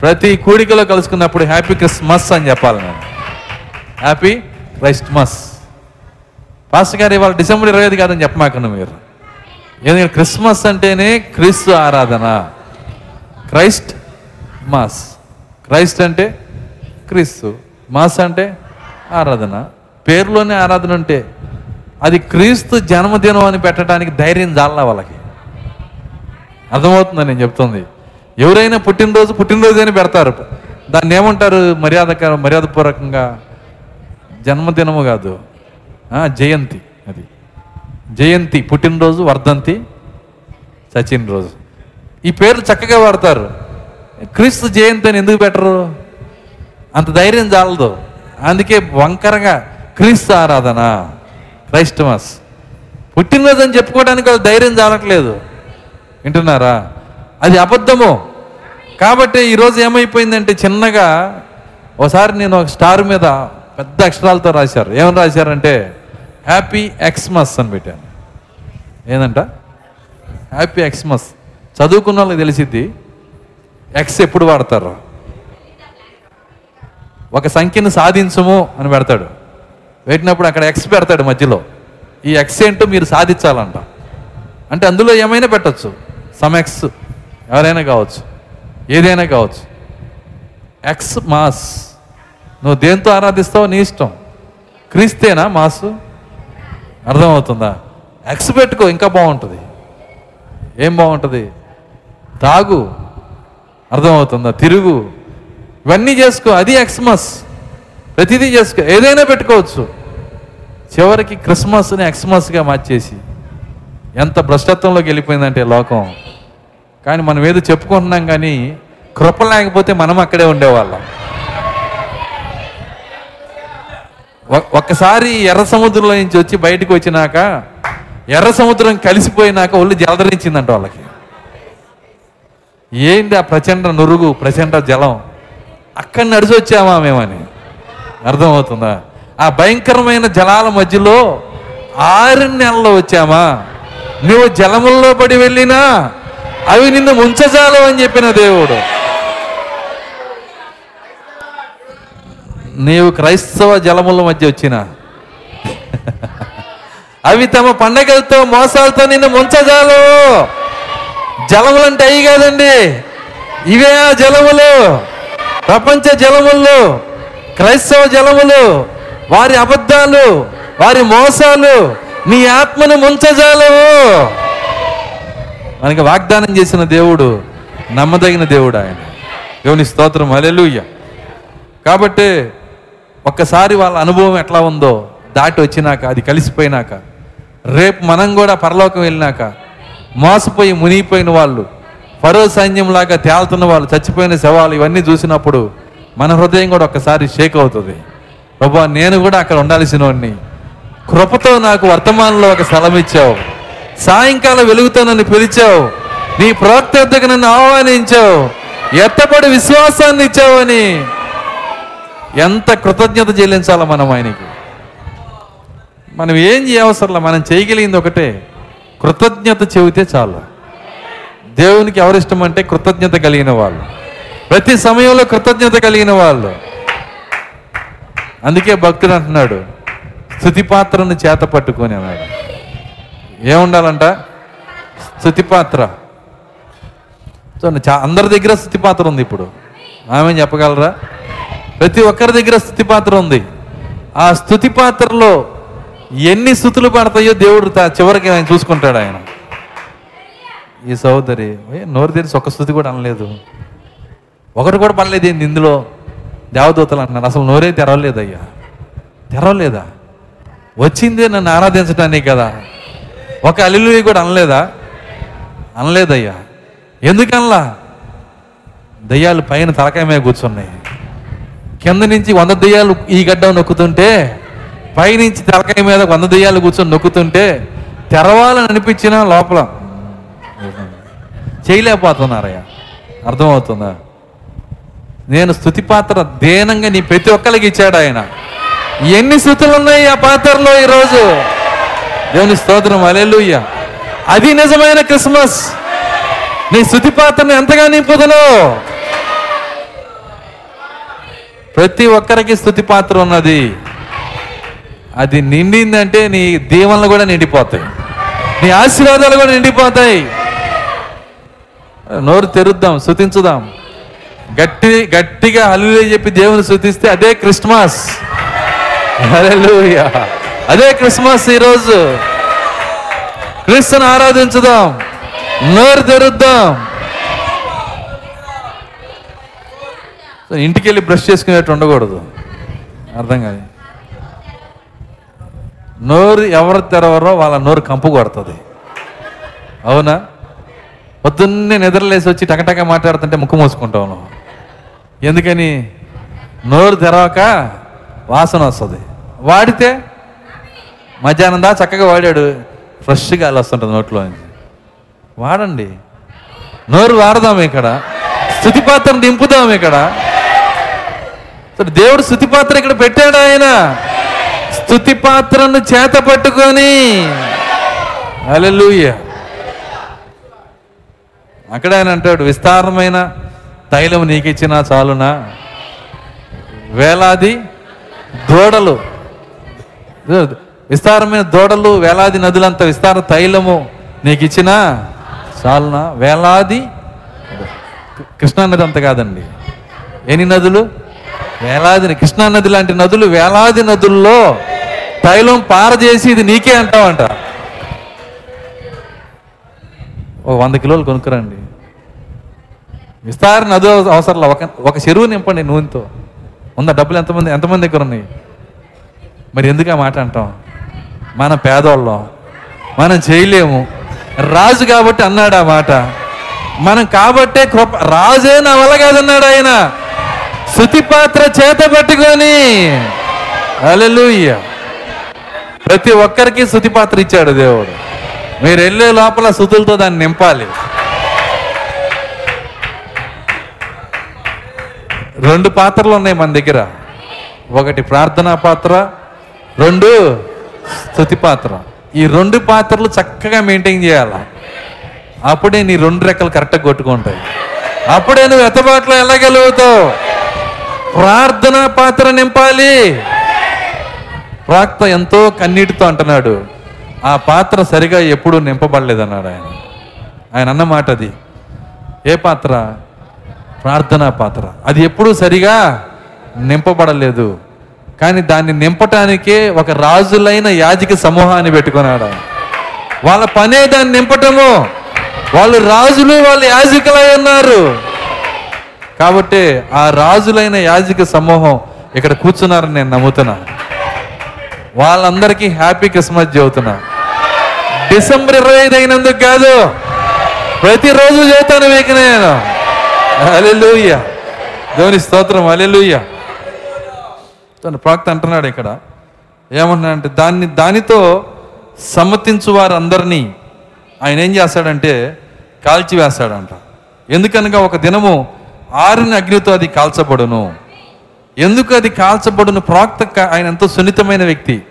ప్రతి కూడికలో కలుసుకున్నప్పుడు హ్యాపీ క్రిస్మస్ అని చెప్పాలి నేను. హ్యాపీ క్రైస్ట్మస్ పాస్టర్ గారు ఇవాళ డిసెంబర్ ఇరవై ఐదు కాదని చెప్పమాకండి మీరు. ఎందుకంటే క్రిస్మస్ అంటేనే క్రీస్తు ఆరాధన. Christ mass. క్రైస్ట్ అంటే క్రీస్తు. మాస్ అంటే ఆరాధన. పేరులోనే ఆరాధన ఉంటే అది క్రీస్తు జన్మదినం అని పెట్టడానికి ధైర్యం జాలా వాళ్ళకి? అర్థమవుతుందని నేను చెప్తుంది? ఎవరైనా పుట్టినరోజు పుట్టినరోజు అని పెడతారు. దాన్ని ఏమంటారు? మర్యాద మర్యాదపూర్వకంగా? జన్మదినము కాదు. జయంతి అది. జయంతి పుట్టినరోజు వర్ధంతి సచిన్ రోజు ఈ పేర్లు చక్కగా వాడతారు. క్రీస్తు జయంతి అని ఎందుకు పెట్టరు? అంత ధైర్యం చాలదు. అందుకే వంకరగా క్రీస్తు ఆరాధన. క్రైస్టమస్ పుట్టినరోజు అని చెప్పుకోవడానికి అది ధైర్యం చాలట్లేదు. వింటున్నారా? అది అబద్ధము. కాబట్టి ఈరోజు ఏమైపోయిందంటే చిన్నగా ఒకసారి నేను ఒక స్టార్ మీద పెద్ద అక్షరాలతో రాశారు. ఏమని రాశారంటే హ్యాపీ ఎక్స్మస్ అని పెట్టాను. ఏందంట? Happy Xmas. చదువుకున్న వాళ్ళకి తెలిసిద్ది ఎక్స్ ఎప్పుడు వాడతారు? ఒక సంఖ్యను సాధించము అని పెడతాడు. పెట్టినప్పుడు అక్కడ ఎక్స్ పెడతాడు మధ్యలో. ఈ ఎక్స్ ఏంటో మీరు సాధించాలంట. అంటే అందులో ఏమైనా పెట్టచ్చు. సమ్ ఎక్స్ ఎవరైనా కావచ్చు. ఏదైనా కావచ్చు. Xmas. నువ్వు దేంతో ఆరాధిస్తావో నీ ఇష్టం. క్రీస్తేనా మాసు? అర్థమవుతుందా? ఎక్స్ పెట్టుకో ఇంకా బాగుంటుంది. ఏం బాగుంటుంది? తాగు. అర్థమవుతుందా? తిరుగు. ఇవన్నీ చేసుకో అది ఎక్స్మస్ ప్రతిదీ చేసుకో ఏదైనా పెట్టుకోవచ్చు. చివరికి క్రిస్మస్ని ఎక్స్మస్గా మార్చేసి ఎంత భ్రష్టత్వంలోకి వెళ్ళిపోయిందంటే లోకం. కానీ మనం ఏదో చెప్పుకుంటున్నాం కానీ కృప లేకపోతే మనం అక్కడే ఉండేవాళ్ళం. ఒ- ఒక్కసారి ఎర్ర సముద్రంలో నుంచి వచ్చి బయటకు వచ్చినాక ఎర్ర సముద్రం కలిసిపోయినాక ఒళ్ళు జలధరించిందంట వాళ్ళకి. ఏంటి ఆ ప్రచండ నురుగు ప్రచండ జలం? అక్కడ నడిచి వచ్చామా మేమని. అర్థమవుతుందా? ఆ భయంకరమైన జలాల మధ్యలో ఆరు నెలల్లో వచ్చామా? నువ్వు జలముల్లో పడి వెళ్ళినా అవి నిన్ను ముంచజాలం అని చెప్పిన దేవుడు. నీవు క్రైస్తవ జలముల మధ్య వచ్చిన. అవి తమ పండగలతో మోసాలతో నిన్ను ముంచజాలు. జలములు అంటే అవి కాదండి. ఇవే ఆ జలములు. ప్రపంచ జలములు. క్రైస్తవ జలములు వారి అబద్ధాలు వారి మోసాలు నీ ఆత్మను ముంచజాలవు. మనకి వాగ్దానం చేసిన దేవుడు నమ్మదగిన దేవుడు ఆయన. దేవుని స్తోత్రం అలెలుయ్య కాబట్టి ఒక్కసారి వాళ్ళ అనుభవం ఎట్లా ఉందో దాటి వచ్చినాక అది కలిసిపోయినాక రేపు మనం కూడా పరలోకం వెళ్ళినాక మోసపోయి మునిగిపోయిన వాళ్ళు ఫరో సైన్యంలాగా తేలుతున్న వాళ్ళు చచ్చిపోయిన శవాలు ఇవన్నీ చూసినప్పుడు మన హృదయం కూడా ఒక్కసారి షేక్ అవుతుంది. ప్రభా నేను కూడా అక్కడ ఉండాల్సిన వాడిని కృపతో నాకు వర్తమానంలో ఒక స్థలం ఇచ్చావు. సాయంకాలం వెలుగుతో నన్ను పిలిచావు. నీ ప్రవక్త వద్దకు నన్ను ఆహ్వానించావు. ఎత్తపడి విశ్వాసాన్ని ఇచ్చావని. ఎంత కృతజ్ఞత చెల్లించాలో మనం ఆయనకి? మనం ఏం చేయవసరంలా మనం చేయగలిగింది ఒకటే. కృతజ్ఞత చెబితే చాలు. దేవునికి ఎవరిష్టం అంటే కృతజ్ఞత కలిగిన వాళ్ళు. ప్రతి సమయంలో కృతజ్ఞత కలిగిన వాళ్ళు. అందుకే భక్తుడు అంటున్నాడు స్థుతి పాత్రను చేత పట్టుకొని అన్నాడు. ఏముండాలంట? స్థుతి పాత్ర. అందరి దగ్గర స్థుతి పాత్ర ఉంది ఇప్పుడు. ఆమె చెప్పగలరా? ప్రతి ఒక్కరి దగ్గర స్థుతి పాత్ర ఉంది. ఆ స్థుతి పాత్రలో ఎన్ని స్థుతులు పడతాయో దేవుడు చివరికి ఆయన చూసుకుంటాడు ఆయన. ఈ సహోదరి నోరు తెరిచి ఒక్క స్థుతి కూడా అనలేదు. ఒకరు కూడా పనిలేదు ఏంది ఇందులో? దేవదూతలు అంటున్నారు. అసలు నోరే తెరవలేదయ్యా. తెరవలేదా? వచ్చిందే నన్ను ఆరాధించడానికి కదా. ఒక అల్లు కూడా అనలేదా? అనలేదయ్యా. ఎందుకనలా? దయ్యాలు పైన తలకాయమే కూర్చున్నాయి. కింద నుంచి వంద దెయ్యాలు ఈ గడ్డ నొక్కుతుంటే పైనుంచి తలకాయ మీద వంద దెయ్యాలు కూర్చొని నొక్కుతుంటే తెరవాలని అనిపించిన లోపల. చేయలేకపోతున్నారయ్యా. అర్థమవుతుందా? నేను స్థుతి పాత్ర దేనంగా నీ ప్రతి ఒక్కరికి ఇచ్చాడు ఆయన. ఎన్ని స్థుతులు ఉన్నాయి ఆ పాత్రలో ఈరోజు? దేవుని స్తోత్రం అలెలుయ్య అది నిజమైన క్రిస్మస్. నీ స్థుతి పాత్రను ఎంతగా నింపుదలో ప్రతి ఒక్కరికి స్థుతి పాత్ర ఉన్నది. అది నిండిందంటే నీ దీవెనలు కూడా నిండిపోతాయి. నీ ఆశీర్వాదాలు కూడా నిండిపోతాయి. నోరు తెరుద్దాం శుతించుదాం గట్టి గట్టిగా హల్లులే చెప్పి దేవుని స్థుతిస్తే అదే క్రిస్మస్. అదే క్రిస్మస్ ఈరోజు. క్రీస్తుని ఆరాధించుదాం. నోరు తెరుద్దాం. ఇంటికి వెళ్ళి బ్రష్ చేసుకునేట్టు ఉండకూడదు. అర్థం కాదు నోరు ఎవరు తెరవరో వాళ్ళ నోరు కంపు కొడుతుంది. అవునా? పొద్దున్నే నిద్రలేసి వచ్చి టకటక మాట్లాడుతుంటే ముక్కు మూసుకుంటావు నువ్వు. ఎందుకని? నోరు తెరవక వాసన వస్తుంది. వాడితే మధ్యాహ్నం దా చక్కగా వాడాడు. ఫ్రెష్గా గాలి వస్తుంటుంది నోట్లో వాడండి. నోరు వాడదాం ఇక్కడ. స్థుతిపాత్ర దింపుదాం ఇక్కడ. దేవుడు స్థుతిపాత్ర ఇక్కడ పెట్టాడు ఆయన. స్థుతి పాత్రను చేత పట్టుకొని. అలెలుయ్య అక్కడ ఆయన అంటాడు విస్తారమైన తైలం నీకు ఇచ్చినా చాలునా? వేలాది దూడలు. విస్తారమైన దూడలు వేలాది నదులంత విస్తార తైలము నీకు ఇచ్చినా చాలునా? వేలాది? కృష్ణా నది అంత కాదండి. ఎన్ని నదులు? వేలాది కృష్ణా నది లాంటి నదులు వేలాది నదుల్లో తైలం పారజేసి ఇది నీకే అంటావంట. ఓ వంద కిలోలు కొనుక్కురండి. విస్తారణ అదో అవసరం ఒక ఒక చెరువు నింపండి నూనెతో. ఉందా డబ్బులు? ఎంతమంది ఎంతమంది దగ్గర ఉన్నాయి? మరి ఎందుకు ఆ మాట అంటాం? మన పేదోళ్ళం. మనం చేయలేము. రాజు కాబట్టి అన్నాడు ఆ మాట. మనం కాబట్టే కృప రాజే నా వల్ల కాదన్నాడు ఆయన. శృతి పాత్ర చేత పట్టుకొని. హల్లెలూయా. ప్రతి ఒక్కరికి శృతి పాత్ర ఇచ్చాడు దేవుడు. మీరు వెళ్ళే లోపల శృతులతో దాన్ని నింపాలి. రెండు పాత్రలు ఉన్నాయి మన దగ్గర. ఒకటి ప్రార్థనా పాత్ర రెండు స్థుతి పాత్ర. ఈ రెండు పాత్రలు చక్కగా మెయింటైన్ చేయాలి? అప్పుడే నీ రెండు రెక్కలు కరెక్ట్గా కొట్టుకుంటాయి. అప్పుడే నువ్వు ఎత్తబాట్లో వెళ్ళగలుగుతావు. ప్రార్థనా పాత్ర నింపాలి. ప్రాక్త ఎంతో కన్నీటితో అంటున్నాడు. ఆ పాత్ర సరిగా ఎప్పుడూ నింపబడలేదన్నాడు ఆయన. ఆయన అన్నమాట అది. ఏ పాత్ర? ప్రార్థనా పాత్ర. అది ఎప్పుడూ సరిగా నింపబడలేదు. కానీ దాన్ని నింపటానికే ఒక రాజులైన యాజక సమూహాన్ని పెట్టుకున్నాడు వాళ్ళ పనే దాన్ని నింపటము. వాళ్ళు రాజులు వాళ్ళు యాజకులై ఉన్నారు. కాబట్టి ఆ రాజులైన యాజక సమూహం ఇక్కడ కూర్చున్నారని నేను నమ్ముతున్నా. వాళ్ళందరికీ హ్యాపీ క్రిస్మస్ చెబుతున్నా. డిసెంబర్ ఇరవై ఐదు అయినందుకు కాదు ప్రతిరోజు చెబుతాను మీకు నేను. అలెలుయ్య దేవుని స్తోత్రం అలెలుయ్య ప్రాక్త అంటున్నాడు ఇక్కడ. ఏమంటున్నా అంటే దాన్ని దానితో సమ్మతించు వారందరినీ ఆయన ఏం చేస్తాడంటే కాల్చివేస్తాడంట. ఎందుకనగా ఒక దినము ఆరిన అగ్నితో అది కాల్చబడును. ఎందుకు అది కాల్చబడును? ప్రాక్త ఆయన ఎంతో సున్నితమైన వ్యక్తి.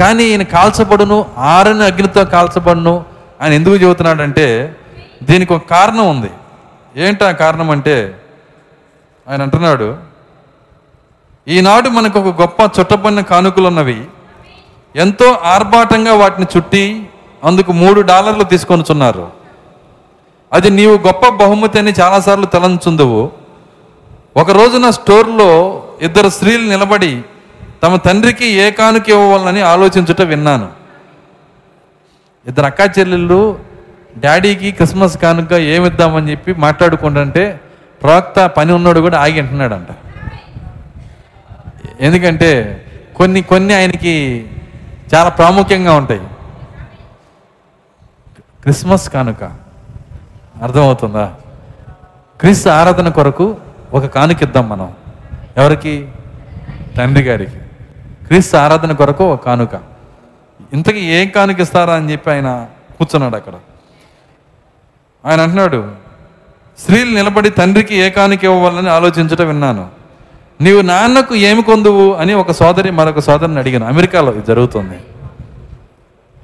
కానీ ఈయన కాల్చబడును ఆరిన అగ్నితో కాల్చబడును. ఆయన ఎందుకు చెబుతున్నాడంటే దీనికి ఒక కారణం ఉంది. ఏంటా కారణం అంటే ఆయన అంటున్నాడు ఈనాడు మనకు ఒక గొప్ప చుట్టబడిన కానుకలు ఉన్నవి ఎంతో ఆర్భాటంగా వాటిని చుట్టి అందుకు మూడు డాలర్లు తీసుకొనుచున్నారు అది నీవు గొప్ప బహుమతి అని చాలాసార్లు తలంచుందువు ఒక రోజున స్టోర్లో ఇద్దరు స్త్రీలు నిలబడి తమ తండ్రికి ఏ కానుక ఇవ్వాలని ఆలోచించుట విన్నాను. ఇద్దరు అక్కా చెల్లెళ్ళు డాడీకి క్రిస్మస్ కానుక ఏమిద్దామని చెప్పి మాట్లాడుకుంటుంటే ప్రవక్త పని ఉన్నాడు కూడా ఆగి అంటున్నాడంట. ఎందుకంటే కొన్ని కొన్ని ఆయనకి చాలా ప్రాముఖ్యంగా ఉంటాయి. క్రిస్మస్ కానుక. అర్థమవుతుందా? క్రిస్ ఆరాధన కొరకు ఒక కానుక ఇద్దాం మనం. ఎవరికి? తండ్రి గారికి. క్రీస్తు ఆరాధన కొరకు ఒక కానుక. ఇంతకీ ఏం కానుక ఇస్తారా అని చెప్పి ఆయన కూర్చున్నాడు అక్కడ. ఆయన అంటున్నాడు స్త్రీలు నిలబడి తండ్రికి ఏకానికి ఇవ్వాలని ఆలోచించటం విన్నాను. నీవు నాన్నకు ఏమి కొందువు? అని ఒక సోదరి మరొక సోదరిని అడిగాను. అమెరికాలో ఇది జరుగుతుంది.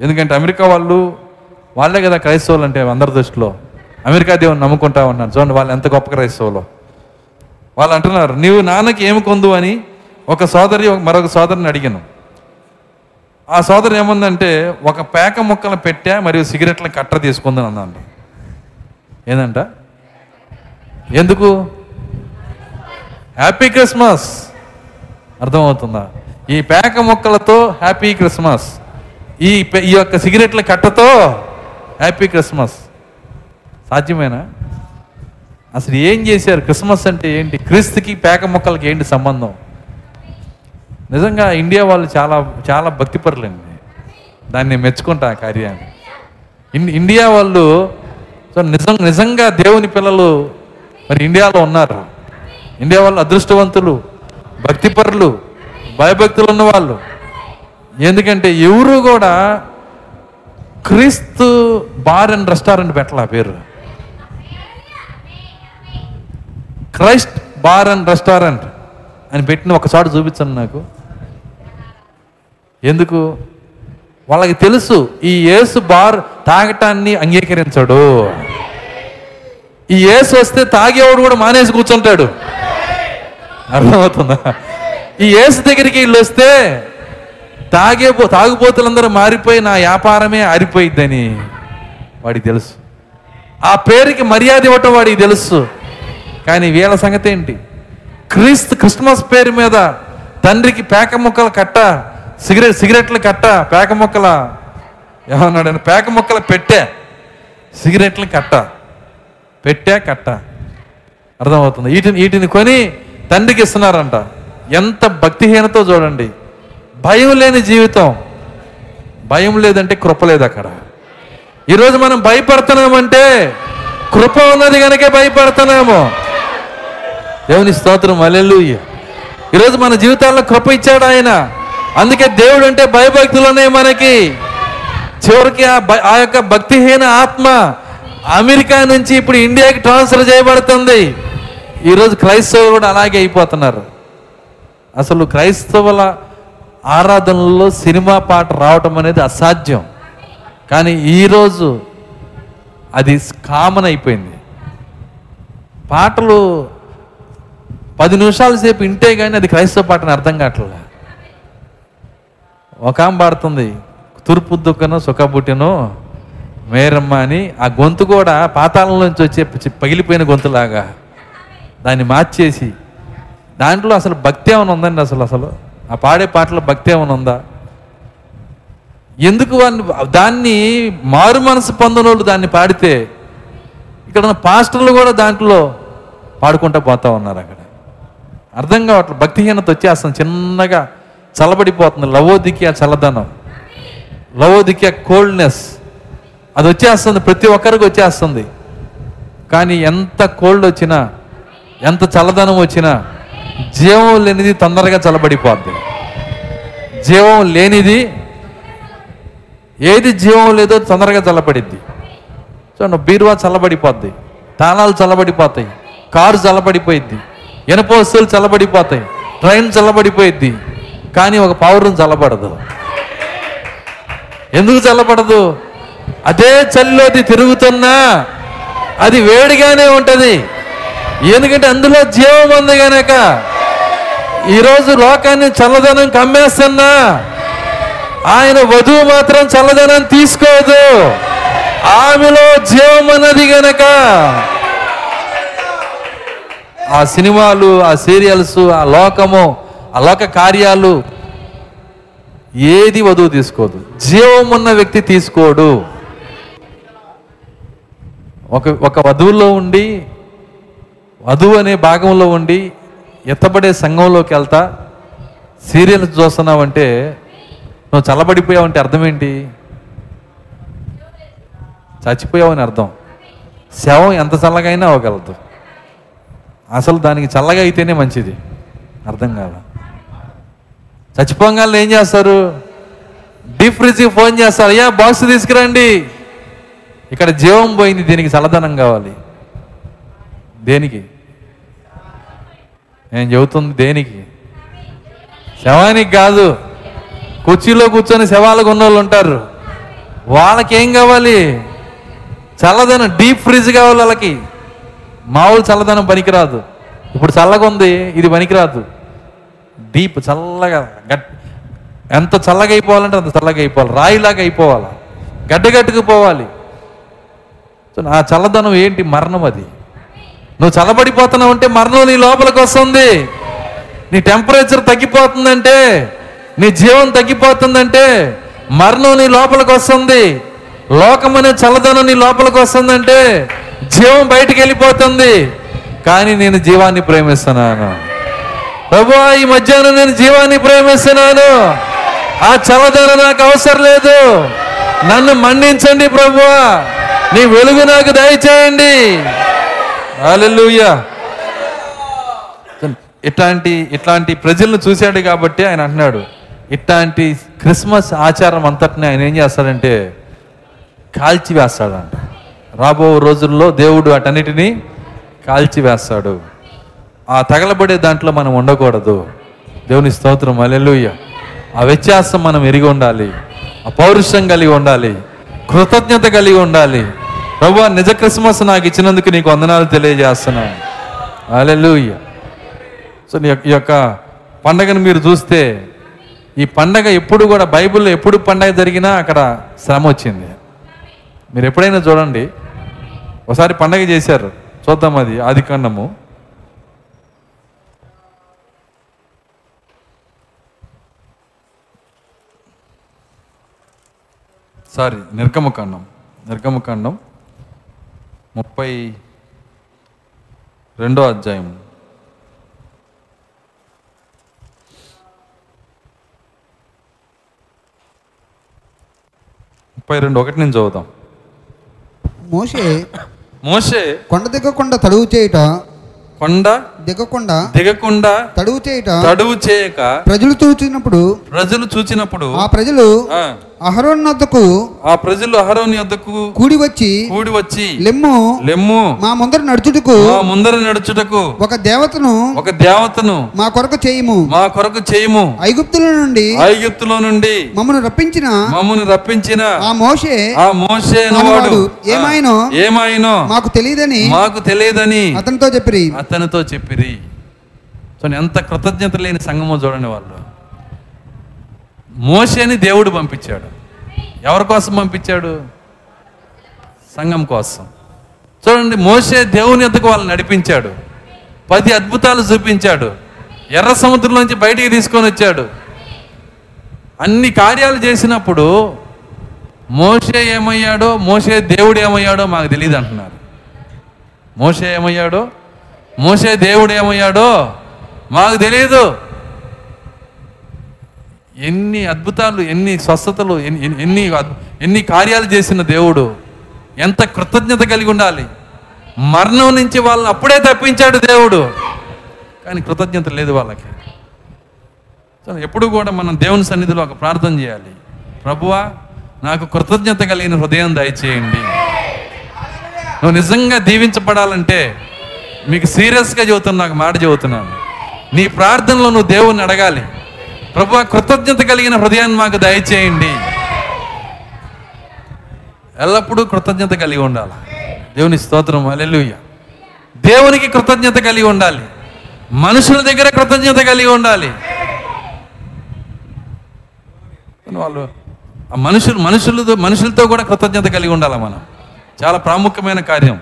ఎందుకంటే అమెరికా వాళ్ళు వాళ్ళే కదా క్రైస్తవులు అంటే అందరి దృష్టిలో. అమెరికా దేవుని నమ్ముకుంటా ఉన్నారు. చూడండి వాళ్ళు ఎంత గొప్ప క్రైస్తవులు. వాళ్ళు అంటున్నారు నీవు నాన్నకి ఏమి కొందు అని ఒక సోదరి మరొక సోదరిని అడిగాను. ఆ సోదరి ఏముందంటే ఒక పేక ముక్కలు పెట్టా మరియు సిగరెట్ల కట్ట తీసుకుందని అన్నాను. ఏందంట? ఎందుకు? హ్యాపీ క్రిస్మస్ అర్థమవుతుందా? ఈ పేక మొక్కలతో హ్యాపీ క్రిస్మస్ ఈ ఈ యొక్క సిగరెట్ల కట్టతో హ్యాపీ క్రిస్మస్ సాధ్యమేనా? అసలు ఏం చేశారు? క్రిస్మస్ అంటే ఏంటి? క్రీస్తుకి పేక మొక్కలకి ఏంటి సంబంధం? నిజంగా ఇండియా వాళ్ళు చాలా చాలా భక్తిపరులండి. దాన్ని మెచ్చుకుంటా ఆ కార్యాన్ని. ఇన్- ఇండియా వాళ్ళు సో నిజం నిజంగా దేవుని పిల్లలు మరి ఇండియాలో ఉన్నారు. ఇండియా వాళ్ళు అదృష్టవంతులు భక్తిపరులు భయభక్తులు ఉన్నవాళ్ళు. ఎందుకంటే ఎవరు కూడా క్రీస్తు బార్ అండ్ రెస్టారెంట్ పెట్టాల పేరు. క్రైస్ట్ బార్ అండ్ రెస్టారెంట్ అని పెట్టిన ఒకసారి చూపించండి నాకు. ఎందుకు? వాళ్ళకి తెలుసు ఈ యేసు బార్ తాగటాన్ని అంగీకరించడు. ఈ యేసు వస్తే తాగేవాడు కూడా మానేసి కూర్చుంటాడు. అర్థమవుతుందా? ఈ యేసు దగ్గరికి వీళ్ళు వస్తే తాగే తాగుబోతులందరూ మారిపోయి నా వ్యాపారమే ఆరిపోయిద్దని వాడికి తెలుసు. ఆ పేరుకి మర్యాద ఇవ్వటం వాడికి తెలుసు. కానీ వీళ్ళ సంగతి ఏంటి? క్రీస్తు క్రిస్మస్ పేరు మీద తండ్రికి పేక ముక్కలు కట్ట సిగరెట్ సిగరెట్లు కట్ట పేక ముక్కల. ఏమన్నాడు? పేక ముక్కల పెట్టే. సిగరెట్లు కట్ట. పెట్టా కట్ట. అర్థమవుతుంది. వీటిని వీటిని కొని తండ్రికి ఇస్తున్నారంట. ఎంత భక్తిహీనతో చూడండి. భయం లేని జీవితం. భయం లేదంటే కృప లేదు అక్కడ. ఈరోజు మనం భయపడుతున్నామంటే కృప ఉన్నది కనుకే భయపడుతున్నాము. దేవుని స్తోత్రం. అల్లెలుయ్య ఈరోజు మన జీవితాల్లో కృప ఇచ్చాడు ఆయన. అందుకే దేవుడు అంటే భయభక్తులు ఉన్నాయి మనకి. చివరికి ఆ ఆ యొక్క భక్తిహీన ఆత్మ అమెరికా నుంచి ఇప్పుడు ఇండియాకి ట్రాన్స్ఫర్ చేయబడుతుంది. ఈరోజు క్రైస్తవులు కూడా అలాగే అయిపోతున్నారు. అసలు క్రైస్తవుల ఆరాధనలో సినిమా పాట రావటం అనేది అసాధ్యం. కానీ ఈరోజు అది కామన్ అయిపోయింది. పాటలు పది నిమిషాల సేపు వింటే కానీ అది క్రైస్తవ పాటని అర్థం కావట్లేదు. ఒక ఆమె పాడుతుంది. తూర్పు దుక్కను సుఖబుట్టిను మేరమ్మ అని. ఆ గొంతు కూడా పాతాళం నుంచి వచ్చే పగిలిపోయిన గొంతులాగా. దాన్ని మార్చేసి. దాంట్లో అసలు భక్తి ఏమైనా ఉందండి అసలు అసలు? ఆ పాడే పాటలో భక్తి ఏమైనా ఉందా? ఎందుకు వాళ్ళు దాన్ని మారు మనసు పొందిన వాళ్ళు దాన్ని పాడితే ఇక్కడ ఉన్న పాస్టర్లు కూడా దాంట్లో పాడుకుంటూ పోతా ఉన్నారు అక్కడ. అర్థం కావట్లేదు భక్తిహీనత వచ్చేస్తుంది చిన్నగా. చల్లబడిపోతుంది. లవోదికి ఆ చల్లదనం. లవోదికి ఆ కోల్డ్నెస్ అది వచ్చేస్తుంది ప్రతి ఒక్కరికి వచ్చేస్తుంది. కానీ ఎంత కోల్డ్ వచ్చినా ఎంత చల్లదనం వచ్చినా జీవం లేనిది తొందరగా చల్లబడిపోద్ది. జీవం లేనిది ఏది జీవం లేదో తొందరగా చల్లబడిద్ది. చూడండి బీరువా చల్లబడిపోద్ది. తాళాలు చల్లబడిపోతాయి. కారు చల్లబడిపోయిద్ది. ఇనప వస్తువులు చల్లబడిపోతాయి. ట్రైన్ చల్లబడిపోయిద్ది. కానీ ఒక పౌరం చల్లబడదు. ఎందుకు చల్లబడదు? అదే చలిలోది తిరుగుతున్నా అది వేడిగానే ఉంటుంది. ఎందుకంటే అందులో జీవం ఉంది కనుక ఈరోజు లోకాన్ని చల్లదనం కమ్మేస్తున్నా. ఆయన వధువు మాత్రం చల్లదనం తీసుకోదు. ఆమెలో జీవం అన్నది గనక. ఆ సినిమాలు ఆ సీరియల్స్ ఆ లోకము ఆ కార్యాలు ఏది వధువు తీసుకోదు. జీవం ఉన్న వ్యక్తి తీసుకోడు. ఒక ఒక వధువులో ఉండి వధువు అనే భాగంలో ఉండి ఎత్తబడే సంఘంలోకి వెళ్తా సీరియల్ చూస్తున్నావంటే నువ్వు చల్లబడిపోయావంటే అర్థం ఏంటి? చచ్చిపోయావని అర్థం. శవం ఎంత చల్లగైనా అవ్వగలదు. అసలు దానికి చల్లగా అయితేనే మంచిది. అర్థం కాదా చచ్చిపోగానే ఏం చేస్తారు? డీప్ ఫ్రిడ్జ్కి ఫోన్ చేస్తారు అయ్యా బాక్స్ తీసుకురండి. ఇక్కడ జీవం పోయింది దీనికి చల్లదనం కావాలి. దేనికి? నేను చెబుతుంది? దేనికి? శవానికి కాదు. కుర్చీలో కూర్చొని శవాలకు ఉన్న వాళ్ళు ఉంటారు. వాళ్ళకి ఏం కావాలి? చల్లదనం డీప్ ఫ్రిడ్జ్ కావాలి వాళ్ళకి. మామూలు చల్లదనం పనికిరాదు. ఇప్పుడు చల్లగా ఉంది ఇది పనికిరాదు. డీప్ చల్లగా గట్ ఎంత చల్లగా అయిపోవాలంటే అంత చల్లగా అయిపోవాలి. రాయిలాగా అయిపోవాలి. గడ్డగట్టుకుపోవాలి సో ఆ చల్లదనం ఏంటి? మరణం అది. నువ్వు చల్లబడిపోతున్నావు అంటే మరణం నీ లోపలికి వస్తుంది. నీ టెంపరేచర్ తగ్గిపోతుందంటే నీ జీవం తగ్గిపోతుందంటే మరణం నీ లోపలికి వస్తుంది. లోకం అనే చల్లదనం నీ లోపలికి వస్తుందంటే జీవం బయటికి వెళ్ళిపోతుంది. కానీ నేను జీవాన్ని ప్రేమిస్తున్నాను. ప్రభు ఈ మధ్యాహ్నం నేను జీవాన్ని ప్రేమిస్తున్నాను. ఆ చల్లదనం నాకు అవసరం లేదు. నన్ను మన్నించండి ప్రభు. నీ వెలుగు నాకు దయచేయండి. హల్లెలూయా. ఇట్లాంటి ఇట్లాంటి ప్రజలను చూశాడు కాబట్టి ఆయన అంటున్నాడు ఇట్లాంటి క్రిస్మస్ ఆచారం అంతటిని ఆయన ఏం చేస్తాడంటే కాల్చివేస్తాడంట. రాబో రోజుల్లో దేవుడు అటన్నిటినీ కాల్చివేస్తాడు. ఆ తగలబడే దాంట్లో మనం ఉండకూడదు. దేవుని స్తోత్రం అలెలుయ్య ఆ వ్యత్యాసం మనం ఎరిగి ఉండాలి. ఆ పౌరుషం కలిగి ఉండాలి. కృతజ్ఞత కలిగి ఉండాలి. ప్రభు నిజ క్రిస్మస్ నాకు ఇచ్చినందుకు నీకు వందనాలు తెలియజేస్తున్నాను అలెలుయ్య సో నీ యొక్క- ఈ యొక్క పండగను మీరు చూస్తే ఈ పండగ ఎప్పుడు కూడా బైబిల్లో ఎప్పుడు పండగ జరిగినా అక్కడ శ్రమ వచ్చింది. మీరు ఎప్పుడైనా చూడండి. ఒకసారి పండగ చేశారు. చూద్దాం అది ఆది సారీ నిర్గమకాండం. నిర్గమకాండం ముప్పై రెండో అధ్యాయం. ముప్పై రెండు ఒకటి నుంచి చదువుదాం మోషే మోషే కొండ దిగకుండా తడువు చేయుట కొండ దిగకుండా దిగకుండా తడువు చేయుట తడువు చేయక ప్రజలు చూచినప్పుడు ప్రజలు చూచినప్పుడు ఆ ప్రజలు అహరోన్ వద్దకు ఆ ప్రజలు అహరోని వద్దకు కూడి వచ్చి కూడి వచ్చి లెమ్ము లెమ్ము మా ముందర నడుచుటకు మా ముందర నడుచుటకు ఒక దేవతను ఒక దేవతను మా కొరకు చేయుము. మా కొరకు చేయము. ఐగుప్తుల నుండి ఐగుప్తులో నుండి మమ్మను రప్పించిన మమ్మల్ని రప్పించిన ఆ మోషే ఆ మోసే వాడు మనవాడు ఏమాయనో? ఏమాయనో? మాకు తెలియదని మాకు తెలియదని అతనితో చెప్పిరి. అతనితో చెప్పిరి. సో ఎంత కృతజ్ఞత లేని సంగమో చూడండి వాళ్ళు. మోసేని దేవుడు పంపించాడు. ఎవరి కోసం పంపించాడు? సంఘం కోసం. చూడండి మోసే దేవుని ఎద్దకు వాళ్ళని నడిపించాడు. పది అద్భుతాలు చూపించాడు. ఎర్ర సముద్రంలోంచి బయటికి తీసుకొని వచ్చాడు. అన్ని కార్యాలు చేసినప్పుడు మోసే ఏమయ్యాడో మోసే దేవుడు ఏమయ్యాడో మాకు తెలియదు అంటున్నారు. మోసే ఏమయ్యాడో మోసే దేవుడు ఏమయ్యాడో మాకు తెలియదు ఎన్ని అద్భుతాలు ఎన్ని స్వస్థతలు ఎన్ని ఎన్ని- ఎన్ని అద్- ఎన్ని కార్యాలు చేసిన దేవుడు ఎంత కృతజ్ఞత కలిగి ఉండాలి. మరణం నుంచి వాళ్ళని అప్పుడే తప్పించాడు దేవుడు. కానీ కృతజ్ఞత లేదు వాళ్ళకి. సో ఎప్పుడు కూడా మనం దేవుని సన్నిధిలో ఒక ప్రార్థన చేయాలి. ప్రభువా నాకు కృతజ్ఞత కలిగిన హృదయం దయచేయండి. నువ్వు నిజంగా దీవించబడాలంటే మీకు సీరియస్గా చెబుతున్నా నాకు మాట చెబుతున్నాను. నీ ప్రార్థనలో నువ్వు దేవుణ్ణి అడగాలి. ప్రభు కృతజ్ఞత కలిగిన హృదయాన్ని మాకు దయచేయండి. ఎల్లప్పుడూ కృతజ్ఞత కలిగి ఉండాలి. దేవుని స్తోత్రం అలెలుయ్య దేవునికి కృతజ్ఞత కలిగి ఉండాలి. మనుషుల దగ్గర కృతజ్ఞత కలిగి ఉండాలి. వాళ్ళు ఆ మనుషులు మనుషులతో మనుషులతో కూడా కృతజ్ఞత కలిగి ఉండాలి మనం. చాలా ప్రాముఖ్యమైన కార్యం.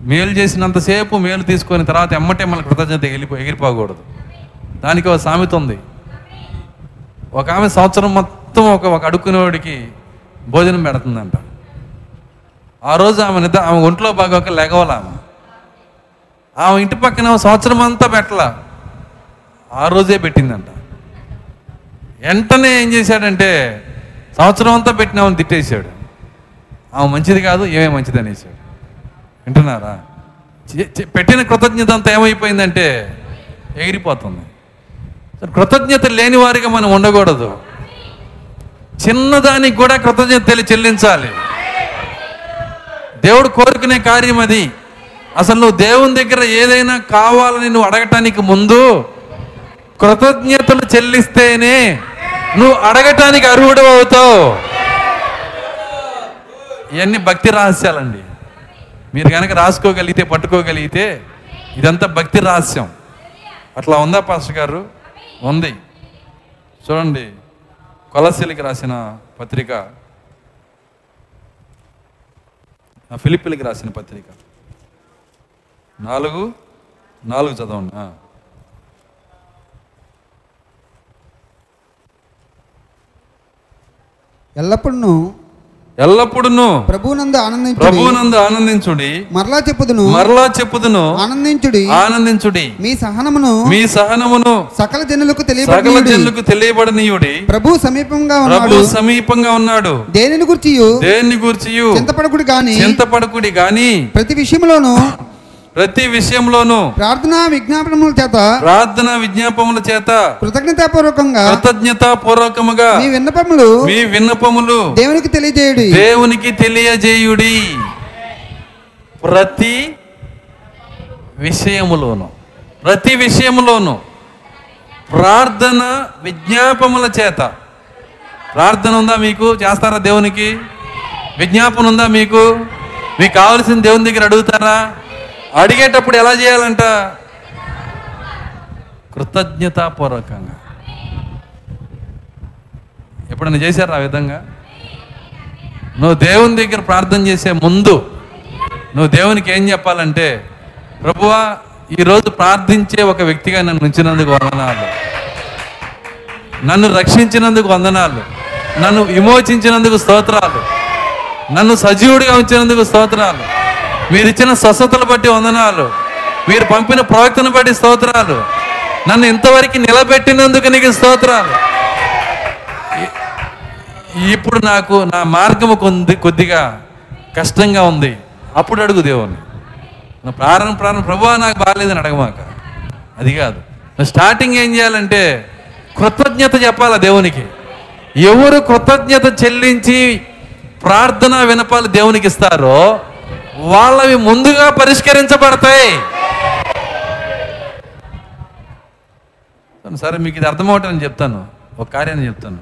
మేలు చేసినంతసేపు మేలు తీసుకొని తర్వాత ఎమ్మటే మన కృతజ్ఞత ఎగిరిపో ఎగిరిపోకూడదు. దానికి ఒక సామెత ఉంది. ఒక ఆమె సంవత్సరం మొత్తం ఒక ఒక అడుక్కునేవాడికి భోజనం పెడుతుందంట. ఆ రోజు ఆమె నిద్ర ఆమె ఒంట్లో బాగోక లెగవల ఆమె. ఆమె ఇంటి పక్కన సంవత్సరం అంతా పెట్టలా. ఆ రోజే పెట్టిందంట. వెంటనే ఏం చేశాడంటే సంవత్సరం అంతా పెట్టినామని తిట్టేశాడు. ఆమె మంచిది కాదు ఏమే మంచిది అనేసాడు వింటున్నారా? చే- పెట్టిన కృతజ్ఞత అంతా ఏమైపోయిందంటే ఎగిరిపోతుంది. కృతజ్ఞత లేని వారిగా మనం ఉండకూడదు. చిన్నదానికి కూడా కృతజ్ఞత చెల్లించాలి. దేవుడు కోరుకునే కార్యం అది. అసలు నువ్వు దేవుని దగ్గర ఏదైనా కావాలని నువ్వు అడగటానికి ముందు కృతజ్ఞతలు చెల్లిస్తేనే నువ్వు అడగటానికి అర్హుడు అవుతావు. ఇవన్నీ భక్తి రహస్యాలండి. మీరు కనుక రాసుకోగలిగితే పట్టుకోగలిగితే ఇదంతా భక్తి రహస్యం. అట్లా ఉందా పాస్టర్ గారు? ఉంది. చూడండి కొలసీలకి రాసిన పత్రిక. ఆ, రాసిన పత్రిక. నాలుగు నాలుగు చదవండి ఎల్లప్పుడూ ఎల్లప్పుడును ప్రభువునందు ఆనందించుడి. ప్రభువునందు ఆనందించుడి. మరలా చెప్పుదును. మరలా చెప్పుదును. ఆనందించుడి. ఆనందించుడి. మీ సహనమును మీ సహనమును సకల జనులకు సకల తెలియబడి జనులకు తెలియబడనీయుడి. ప్రభు సమీపంగా ప్రభు ఉన్నాడు. సమీపంగా ఉన్నాడు. దేనిని గురించి దేన్ని గూర్చియు? చింతపడకుడు గాని. చింతపడకుడి గాని. ప్రతి విషయంలోనూ ప్రతి విషయంలోనూ ప్రార్థనా విజ్ఞాపనముల చేత ప్రార్థన విజ్ఞాపముల చేత కృతజ్ఞతాపూర్వకంగా కృతజ్ఞత పూర్వకముగా మీ విన్నపములు మీ విన్నపములు దేవునికి తెలియజేయుడి. దేవునికి తెలియజేయుడి. ప్రతి విషయములోను ప్రతి విషయములోను ప్రార్థన విజ్ఞాపముల చేత. ప్రార్థన ఉందా మీకు? చేస్తారా దేవునికి? విజ్ఞాపన ఉందా మీకు? మీకు కావలసిన దేవుని దగ్గర అడుగుతారా? అడిగేటప్పుడు ఎలా చేయాలంట? కృతజ్ఞతాపూర్వకంగా. ఎప్పుడైనా చేశారు ఆ విధంగా? నువ్వు దేవుని దగ్గర ప్రార్థన చేసే ముందు నువ్వు దేవునికి ఏం చెప్పాలంటే ప్రభువా ఈరోజు ప్రార్థించే ఒక వ్యక్తిగా నన్ను ఉంచినందుకు వందనాలు. నన్ను రక్షించినందుకు వందనాలు. నన్ను విమోచించినందుకు స్తోత్రాలు. నన్ను సజీవుడిగా ఉంచినందుకు స్తోత్రాలు. మీరిచ్చిన స్వస్థతలు బట్టి వందనాలు. మీరు పంపిన ప్రవక్తను బట్టి స్తోత్రాలు. నన్ను ఇంతవరకు నిలబెట్టినందుకు నీకు స్తోత్రాలు. ఇప్పుడు నాకు నా మార్గము కొంది కొద్దిగా కష్టంగా ఉంది. అప్పుడు అడుగు దేవుని నా ప్రారంభ ప్రారంభ ప్రభువా నాకు బాగాలేదని అడగమాక. అది కాదు. స్టార్టింగ్ ఏం చేయాలంటే కృతజ్ఞత చెప్పాలా దేవునికి. ఎవరు కృతజ్ఞత చెల్లించి ప్రార్థన వినపాలు దేవునికి ఇస్తారో వాళ్ళవి ముందుగా పరిష్కరించబడతాయి. సరే మీకు ఇది అర్థమవటం చెప్తాను. ఒక కార్యాన్ని చెప్తాను.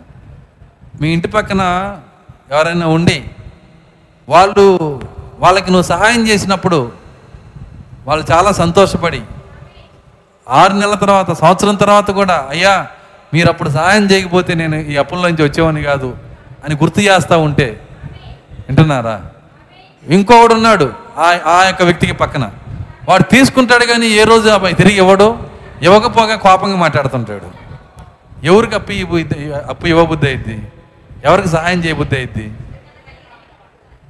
మీ ఇంటి పక్కన ఎవరైనా ఉండి వాళ్ళు వాళ్ళకి నువ్వు సహాయం చేసినప్పుడు వాళ్ళు చాలా సంతోషపడి ఆరు నెలల తర్వాత సంవత్సరం తర్వాత కూడా అయ్యా మీరు అప్పుడు సహాయం చేయకపోతే నేను ఈ అప్పుల నుంచి వచ్చేవాడిని కాదు అని గుర్తు చేస్తూ ఉంటే వింటున్నారా? ఇంకోడు ఉన్నాడు ఆ యొక్క వ్యక్తికి పక్కన. వాడు తీసుకుంటాడు కానీ ఏ రోజు అబ్బాయి తిరిగి ఇవ్వడు. ఇవ్వకపోగా కోపంగా మాట్లాడుతుంటాడు. ఎవరికి అప్పు ఇవ్వబుద్ధి అప్పు ఇవ్వబుద్ధి అయింది ఎవరికి సహాయం చేయబుద్ధి అయింది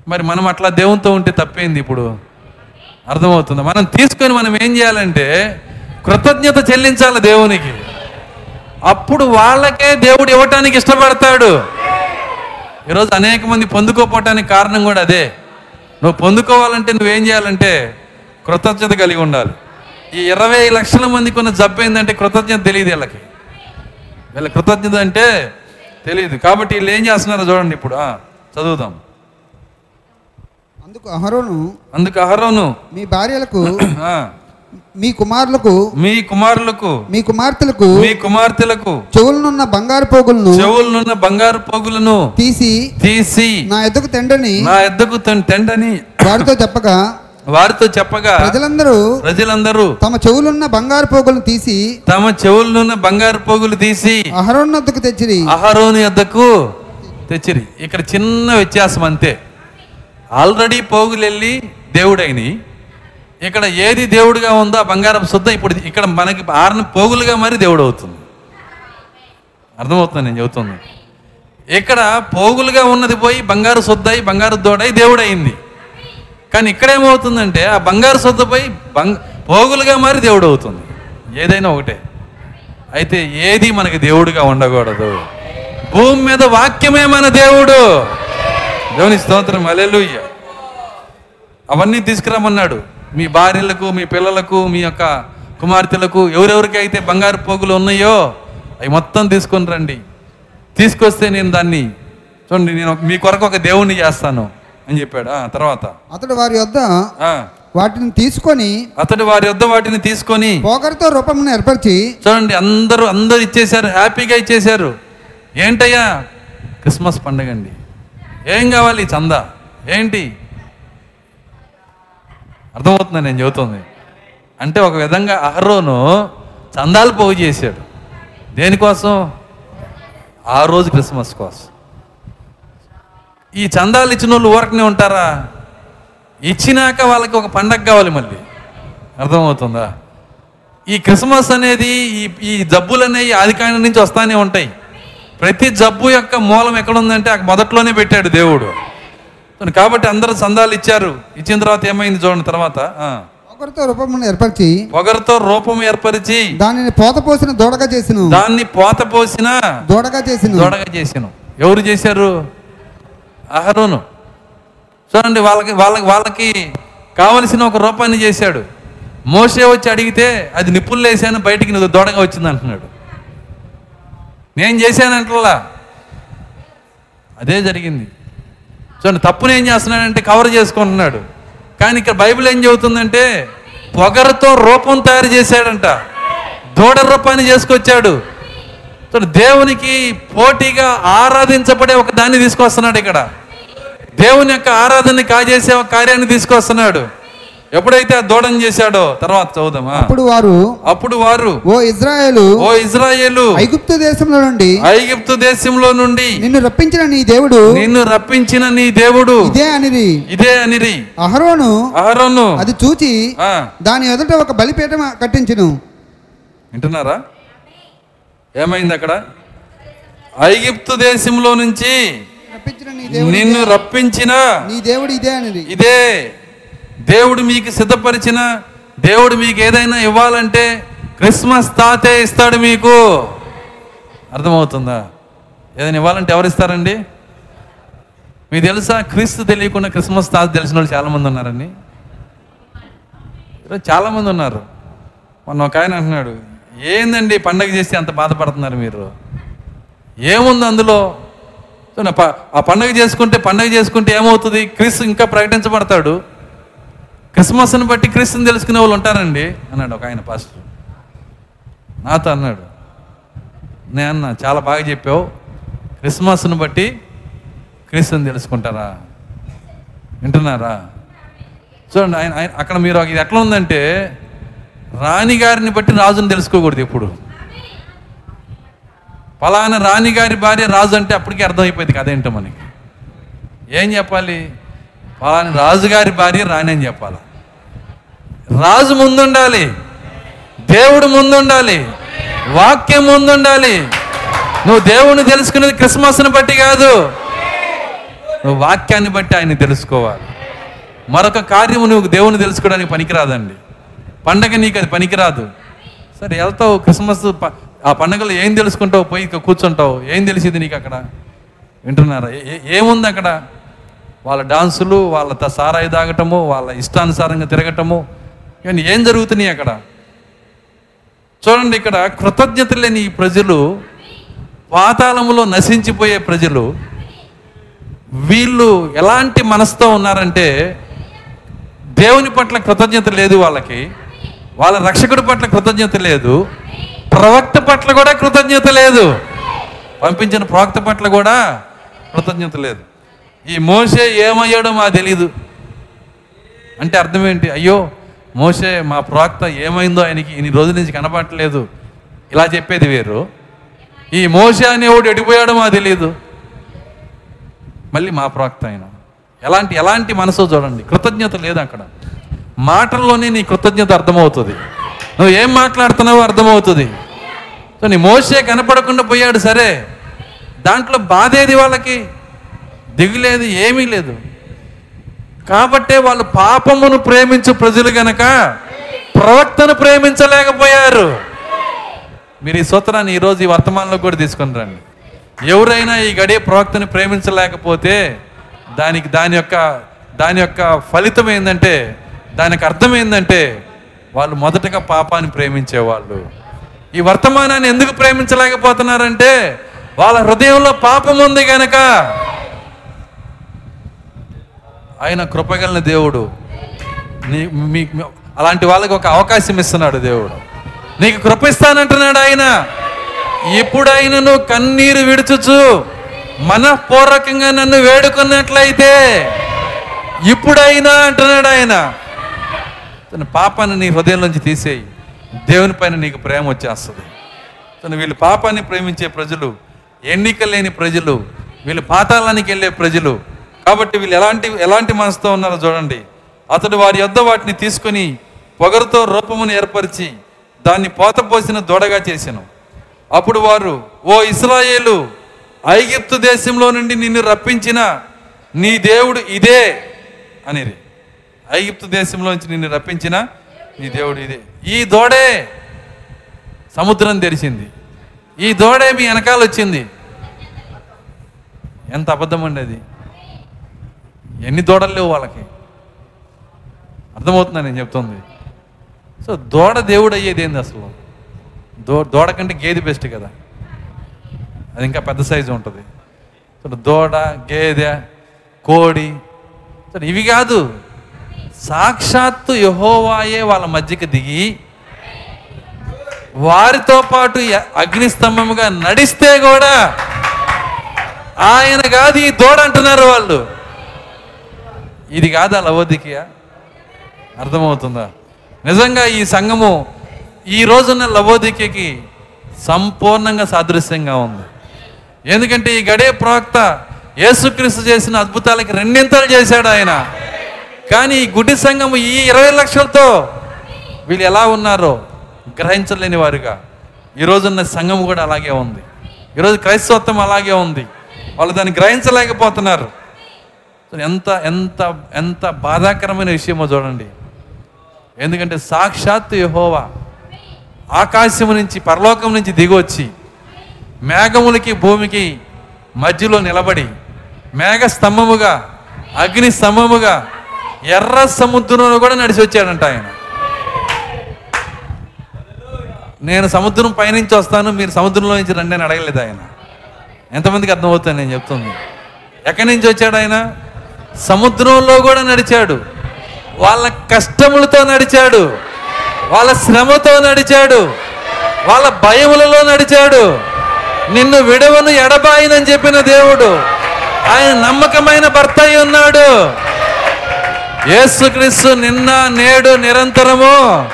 మరి మనం అట్లా దేవునితో ఉంటే తప్పేంది ఇప్పుడు? అర్థమవుతుంది? మనం తీసుకొని మనం ఏం చేయాలంటే కృతజ్ఞత చెల్లించాలి దేవునికి. అప్పుడు వాళ్ళకే దేవుడు ఇవ్వటానికి ఇష్టపడతాడు. ఈరోజు అనేక మంది పొందుకోపోవటానికి కారణం కూడా అదే. నువ్వు పొందుకోవాలంటే నువ్వేం చేయాలంటే కృతజ్ఞత కలిగి ఉండాలి. ఈ ఇరవై లక్షల మందికి ఉన్న జబ్బు ఏంటంటే కృతజ్ఞత తెలియదు వీళ్ళకి. వీళ్ళ కృతజ్ఞత అంటే తెలియదు. కాబట్టి వీళ్ళు ఏం చేస్తున్నారో చూడండి ఇప్పుడు. చదువుదాం. అందుకు అహరోను అందుకు అహరోను మీ భార్యలకు మీ కుమారులకు మీ కుమారులకు మీ కుమార్తెలకు మీ కుమార్తెలకు చెవులనున్న బంగారు పోగులను చెవులున్న బంగారు పోగులను తీసి తీసి నా ఎద్దకు తెండని నా ఎద్దకు తెండని వారితో చెప్పగా వారితో చెప్పగా ప్రజలందరూ ప్రజలందరూ తమ చెవులున్న బంగారు పోగులను తీసి తమ చెవులున్న బంగారు పోగులు తీసి అహరోన్నద్దకు తెచ్చిరి. అహరోని వద్దకు తెచ్చిరి. ఇక్కడ చిన్న వ్యత్యాసం అంతే. ఆల్రెడీ పోగులు వెళ్ళి దేవుడైని ఇక్కడ ఏది దేవుడిగా ఉందో ఆ బంగారం శుద్ధం ఇప్పుడు ఇక్కడ మనకి ఆరిన పోగులుగా మరి దేవుడు అవుతుంది. అర్థమవుతుంది నేను చెబుతుంది ఇక్కడ పోగులుగా ఉన్నది పోయి బంగారు శుద్ధయి బంగారు దోడై అయింది కానీ ఇక్కడేమవుతుందంటే ఆ బంగారు శుద్ధ పోయి బంగ పోగులుగా మరి దేవుడు అవుతుంది. ఏదైనా ఒకటే. అయితే ఏది మనకి దేవుడిగా ఉండకూడదు. భూమి మీద వాక్యమే మన దేవుడు. దేవుని స్తోత్రం. అలెలుయ్య అవన్నీ తీసుకురమ్మన్నాడు. మీ భార్యలకు మీ పిల్లలకు మీ యొక్క కుమార్తెలకు ఎవరెవరికి అయితే బంగారు పోగులు ఉన్నాయో అవి మొత్తం తీసుకొని రండి. తీసుకొస్తే నేను దాన్ని చూడండి నేను మీ కొరకు ఒక దేవుణ్ణి చేస్తాను అని చెప్పాడు. ఆ, తర్వాత. అతడు వారి యొద్ద ఆ, వాటిని తీసుకొని అతడు వారి వద్ద వాటిని తీసుకొని పోకరితో రూపమును ఏర్పరిచి చూడండి అందరూ అందరూ ఇచ్చేశారు హ్యాపీగా ఇచ్చేశారు. ఏంటయ్యా? క్రిస్మస్ పండుగ అండి ఏం కావాలి? చందా. ఏంటి? అర్థమవుతుందా నేను చెబుతుంది? అంటే ఒక విధంగా అహరోను చందాలు పోగు చేశాడు. దేనికోసం? ఆ రోజు క్రిస్మస్ కోసం. ఈ చందాలు ఇచ్చిన వాళ్ళు ఊరకనే ఉంటారా? ఇచ్చినాక వాళ్ళకి ఒక పండగ కావాలి మళ్ళీ. అర్థమవుతుందా? ఈ క్రిస్మస్ అనేది ఈ ఈ జబ్బులు అనేవి ఆదికాండం నుంచి వస్తానే ఉంటాయి. ప్రతి జబ్బు యొక్క మూలం ఎక్కడ ఉందంటే మొదట్లోనే పెట్టాడు దేవుడు. కాబట్టి అందరూ సందాలు ఇచ్చారు. ఇచ్చిన తర్వాత ఏమైంది చూడండి తర్వాత. ఆ. పోకరితో రూపమును ఏర్పరిచి పొగరుతో రూపం ఏర్పరిచి దానిని పోత పోసిన దూడగా చేసిను. దాన్ని పోత పోసిన దూడగా చేసిను. దొడగా చేసాను. ఎవరు చేశారు? అహరోను. చూడండి వాళ్ళకి వాళ్ళకి వాళ్ళకి కావలసిన ఒక రూపాన్ని చేశాడు. మోసే వచ్చి అడిగితే అది నిప్పులు వేసాను బయటికి నువ్వు దూడగా వచ్చింది అంటున్నాడు. నేను చేశానంటలా అదే జరిగింది. చూడండి తప్పును ఏం చేస్తున్నాడంటే కవర్ చేసుకుంటున్నాడు. కానీ ఇక్కడ బైబిల్ ఏం చెబుతుందంటే పొగరుతో రూపం తయారు చేశాడంట. దూడ రూపాన్ని చేసుకొచ్చాడు. దేవునికి పోటీగా ఆరాధించబడే ఒక దాన్ని తీసుకొస్తున్నాడు ఇక్కడ. దేవుని యొక్క ఆరాధనని కాజేసే ఒక కార్యాన్ని తీసుకొస్తున్నాడు. ఎప్పుడైతే ఆ దూడని చేశాడో తర్వాత చదువుదామా? అప్పుడు వారు అప్పుడు వారు ఓ ఇజ్రాయేలు ఓ ఇజ్రాయేలు ఐగుప్తు దేశంలో నుండి ఐగిప్తు దేశంలో నుండి నిన్ను రప్పించిన నీ దేవుడు నిన్ను రప్పించిన నీ దేవుడు ఇదే అనిరి. ఇదే అనిరి. అహరోను అహరోను. అది చూచి ఆ, దాని ఎదుట ఒక బలిపీఠం కట్టించును. వింటున్నారా? ఏమైంది అక్కడ? ఐగిప్తు దేశంలో నుంచి రప్పించిన నీ దేవుడు నిన్ను రప్పించిన నీ దేవుడు ఇదే అనిరి. ఇదే. దేవుడు మీకు సిద్ధపరిచిన దేవుడు మీకు ఏదైనా ఇవ్వాలంటే క్రిస్మస్ తాతే ఇస్తాడు మీకు. అర్థమవుతుందా? ఏదైనా ఇవ్వాలంటే ఎవరు ఇస్తారండి? మీకు తెలుసా? క్రీస్తు తెలియకుండా క్రిస్మస్ తాత తెలిసిన వాళ్ళు చాలామంది ఉన్నారండి. ఈరోజు చాలామంది ఉన్నారు. మొన్న ఒక ఆయన అంటున్నాడు ఏందండి పండగ చేసి అంత బాధపడుతున్నారు మీరు? ఏముంది అందులో? ప- ఆ పండగ చేసుకుంటే పండగ చేసుకుంటే ఏమవుతుంది? క్రీస్తు ఇంకా ప్రకటించబడతాడు. క్రిస్మస్ని బట్టి క్రీస్తుని తెలుసుకునే వాళ్ళు ఉంటారండి అన్నాడు ఒక ఆయన పాస్టర్. నాతో అన్నాడు నేను అన్నా చాలా బాగా చెప్పావు. క్రిస్మస్ని బట్టి క్రీస్తుని తెలుసుకుంటారా? వింటున్నారా? చూడండి ఆయన ఆయన అక్కడ మీరు ఇది ఎట్లా ఉందంటే రాణిగారిని బట్టి రాజుని తెలుసుకోకూడదు ఎప్పుడు. పలానా రాణిగారి భార్య రాజు అంటే అప్పటికే అర్థమైపోయింది కదేంటో మనకి. ఏం చెప్పాలి? పలాని రాజుగారి భార్య రాణి అని చెప్పాలి. రాజు ముందుండాలి. దేవుడు ముందుండాలి. వాక్యం ముందుండాలి. నువ్వు దేవుణ్ణి తెలుసుకునేది క్రిస్మస్ని బట్టి కాదు. నువ్వు వాక్యాన్ని బట్టి ఆయన తెలుసుకోవాలి. మరొక కార్యము నువ్వు దేవుని తెలుసుకోవడానికి పనికిరాదండి. పండగ నీకు అది పనికిరాదు. సరే వెళ్తావు క్రిస్మస్ ప- ఆ పండగలో ఏం తెలుసుకుంటావు? పోయి కూర్చుంటావు. ఏం తెలిసింది నీకు అక్కడ? వింటున్నారా? ఏ- ఏముంది అక్కడ? వాళ్ళ డాన్సులు వాళ్ళ సారాయి తాగటము వాళ్ళ ఇష్టానుసారంగా తిరగటము. కానీ ఏం జరుగుతున్నాయి అక్కడ? చూడండి ఇక్కడ కృతజ్ఞత లేని ఈ ప్రజలు పాతాళములో నశించిపోయే ప్రజలు వీళ్ళు ఎలాంటి మనసుతో ఉన్నారంటే దేవుని పట్ల కృతజ్ఞత లేదు వాళ్ళకి వాళ్ళ రక్షకుడి పట్ల కృతజ్ఞత లేదు ప్రవక్త పట్ల కూడా కృతజ్ఞత లేదు పంపించిన ప్రవక్త పట్ల కూడా కృతజ్ఞత లేదు. ఈ మోసే ఏమయ్యాడో మాకు తెలీదు. అంటే అర్థం ఏంటి? అయ్యో మోసే మా ప్రవక్త ఏమైందో ఆయనకి ఇన్ని రోజుల నుంచి కనపడట్లేదు. ఇలా చెప్పేది వేరు. ఈ మోసే అనేవాడు ఎడిపోయాడో మాకు తెలియదు మళ్ళీ మా ప్రవక్త ఆయన. ఎలాంటి ఎలాంటి మనసు చూడండి. కృతజ్ఞత లేదు అక్కడ. మాటల్లోనే నీ కృతజ్ఞత అర్థమవుతుంది. నువ్వు ఏం మాట్లాడుతున్నావో అర్థమవుతుంది. సో నీ మోసే కనపడకుండా పోయాడు సరే. దాంట్లో బాధేది వాళ్ళకి? దిగులేదు ఏమీ లేదు. కాబట్టే వాళ్ళు పాపమును ప్రేమించు ప్రజలు గనక ప్రవక్తను ప్రేమించలేకపోయారు. మీరు ఈ సూత్రాన్ని ఈరోజు ఈ వర్తమానంలో కూడా తీసుకుని రండి. ఎవరైనా ఈ గడియ ప్రవక్తను ప్రేమించలేకపోతే దానికి దాని యొక్క దాని యొక్క ఫలితం ఏంటంటే దానికి అర్థం ఏంటంటే వాళ్ళు మొదటగా పాపాన్ని ప్రేమించేవాళ్ళు. ఈ వర్తమానాన్ని ఎందుకు ప్రేమించలేకపోతున్నారంటే వాళ్ళ హృదయంలో పాపం ఉంది కనుక ఆయన కృపగలిన దేవుడు. నీ మీ అలాంటి వాళ్ళకి ఒక అవకాశం ఇస్తున్నాడు దేవుడు. నీకు కృపిస్తానంటున్నాడు ఆయన. ఎప్పుడైనా నువ్వు కన్నీరు విడుచుచు మనఃపూర్వకంగా నన్ను వేడుకున్నట్లయితే ఇప్పుడైనా అంటున్నాడు ఆయన. తన పాపాన్ని నీ హృదయం నుంచి తీసేయి. దేవుని పైన నీకు ప్రేమ వచ్చేస్తుంది. తను వీళ్ళు పాపాన్ని ప్రేమించే ప్రజలు ఎన్నిక లేని ప్రజలు వీళ్ళు పాతాళానికి వెళ్ళే ప్రజలు కాబట్టి వీళ్ళు ఎలాంటి ఎలాంటి మనసుతో ఉన్నారో చూడండి. అతడు వారి యొద్ద వాటిని తీసుకొని పొగరుతో రూపమును ఏర్పరిచి దాన్ని పోతపోసిన దూడగా చేశాను. అప్పుడు వారు ఓ ఇస్రాయేలు ఐగిప్తు దేశంలో నుండి నిన్ను రప్పించిన నీ దేవుడు ఇదే అనేది ఐగిప్తు దేశంలో నుంచి నిన్ను రప్పించిన నీ దేవుడు ఇదే. ఈ దోడే సముద్రం తెరిచింది. ఈ దోడే మీ వెనకాల వచ్చింది. ఎంత అబద్ధం అండి అది? ఎన్ని దూడలు లేవు వాళ్ళకి? అర్థమవుతుందా నేను చెప్తుంది? సో దూడ దేవుడు అయ్యేది ఏంది అసలు? దో దూడ కంటే గేదె బెస్ట్ కదా. అది ఇంకా పెద్ద సైజు ఉంటుంది. సో దూడ గేదె కోడి సో ఇవి కాదు. సాక్షాత్తు యహోవాయే వాళ్ళ మధ్యకి దిగి వారితో పాటు య- అగ్నిస్తంభముగా నడిస్తే కూడా ఆయన కాదు ఈ దూడ అంటున్నారు వాళ్ళు. ఇది కాదా లవోదికియా అర్థమవుతుందా? నిజంగా ఈ సంఘము ఈ రోజున్న లవోదికకి సంపూర్ణంగా సాదృశ్యంగా ఉంది. ఎందుకంటే ఈ గడే ప్రవక్త యేసుక్రీస్తు చేసిన అద్భుతాలకి రెండింతలు చేశాడు ఆయన. కానీ ఈ గుడి సంఘము ఈ ఇరవై లక్షలతో వీళ్ళు ఎలా ఉన్నారో గ్రహించలేని వారుగా. ఈ రోజున్న సంఘం కూడా అలాగే ఉంది. ఈరోజు క్రైస్తవత్వం అలాగే ఉంది. వాళ్ళు దాన్ని గ్రహించలేకపోతున్నారు. ఎంత ఎంత ఎంత బాధాకరమైన విషయమో చూడండి. ఎందుకంటే సాక్షాత్తు యహోవా ఆకాశము నుంచి పరలోకం నుంచి దిగొచ్చి మేఘములకి భూమికి మధ్యలో నిలబడి మేఘ స్తంభముగా అగ్ని స్తంభముగా ఎర్ర సముద్రంలో కూడా నడిచి వచ్చాడంట ఆయన. నేను సముద్రం పైనుంచి వస్తాను మీరు సముద్రంలో నుంచి రండి అని అడగలేదు ఆయన. ఎంతమందికి అర్థమవుతుంది నేను చెప్తుంది? ఎక్కడి నుంచి వచ్చాడు ఆయన? సముద్రంలో కూడా నడిచాడు. వాళ్ళ కష్టములతో నడిచాడు. వాళ్ళ శ్రమతో నడిచాడు. వాళ్ళ భయములలో నడిచాడు. నిన్ను విడవను ఎడబాయినని చెప్పిన దేవుడు ఆయన నమ్మకమైన భర్త అయి ఉన్నాడు. యేసుక్రీస్తు నిన్న నేడు నిరంతరము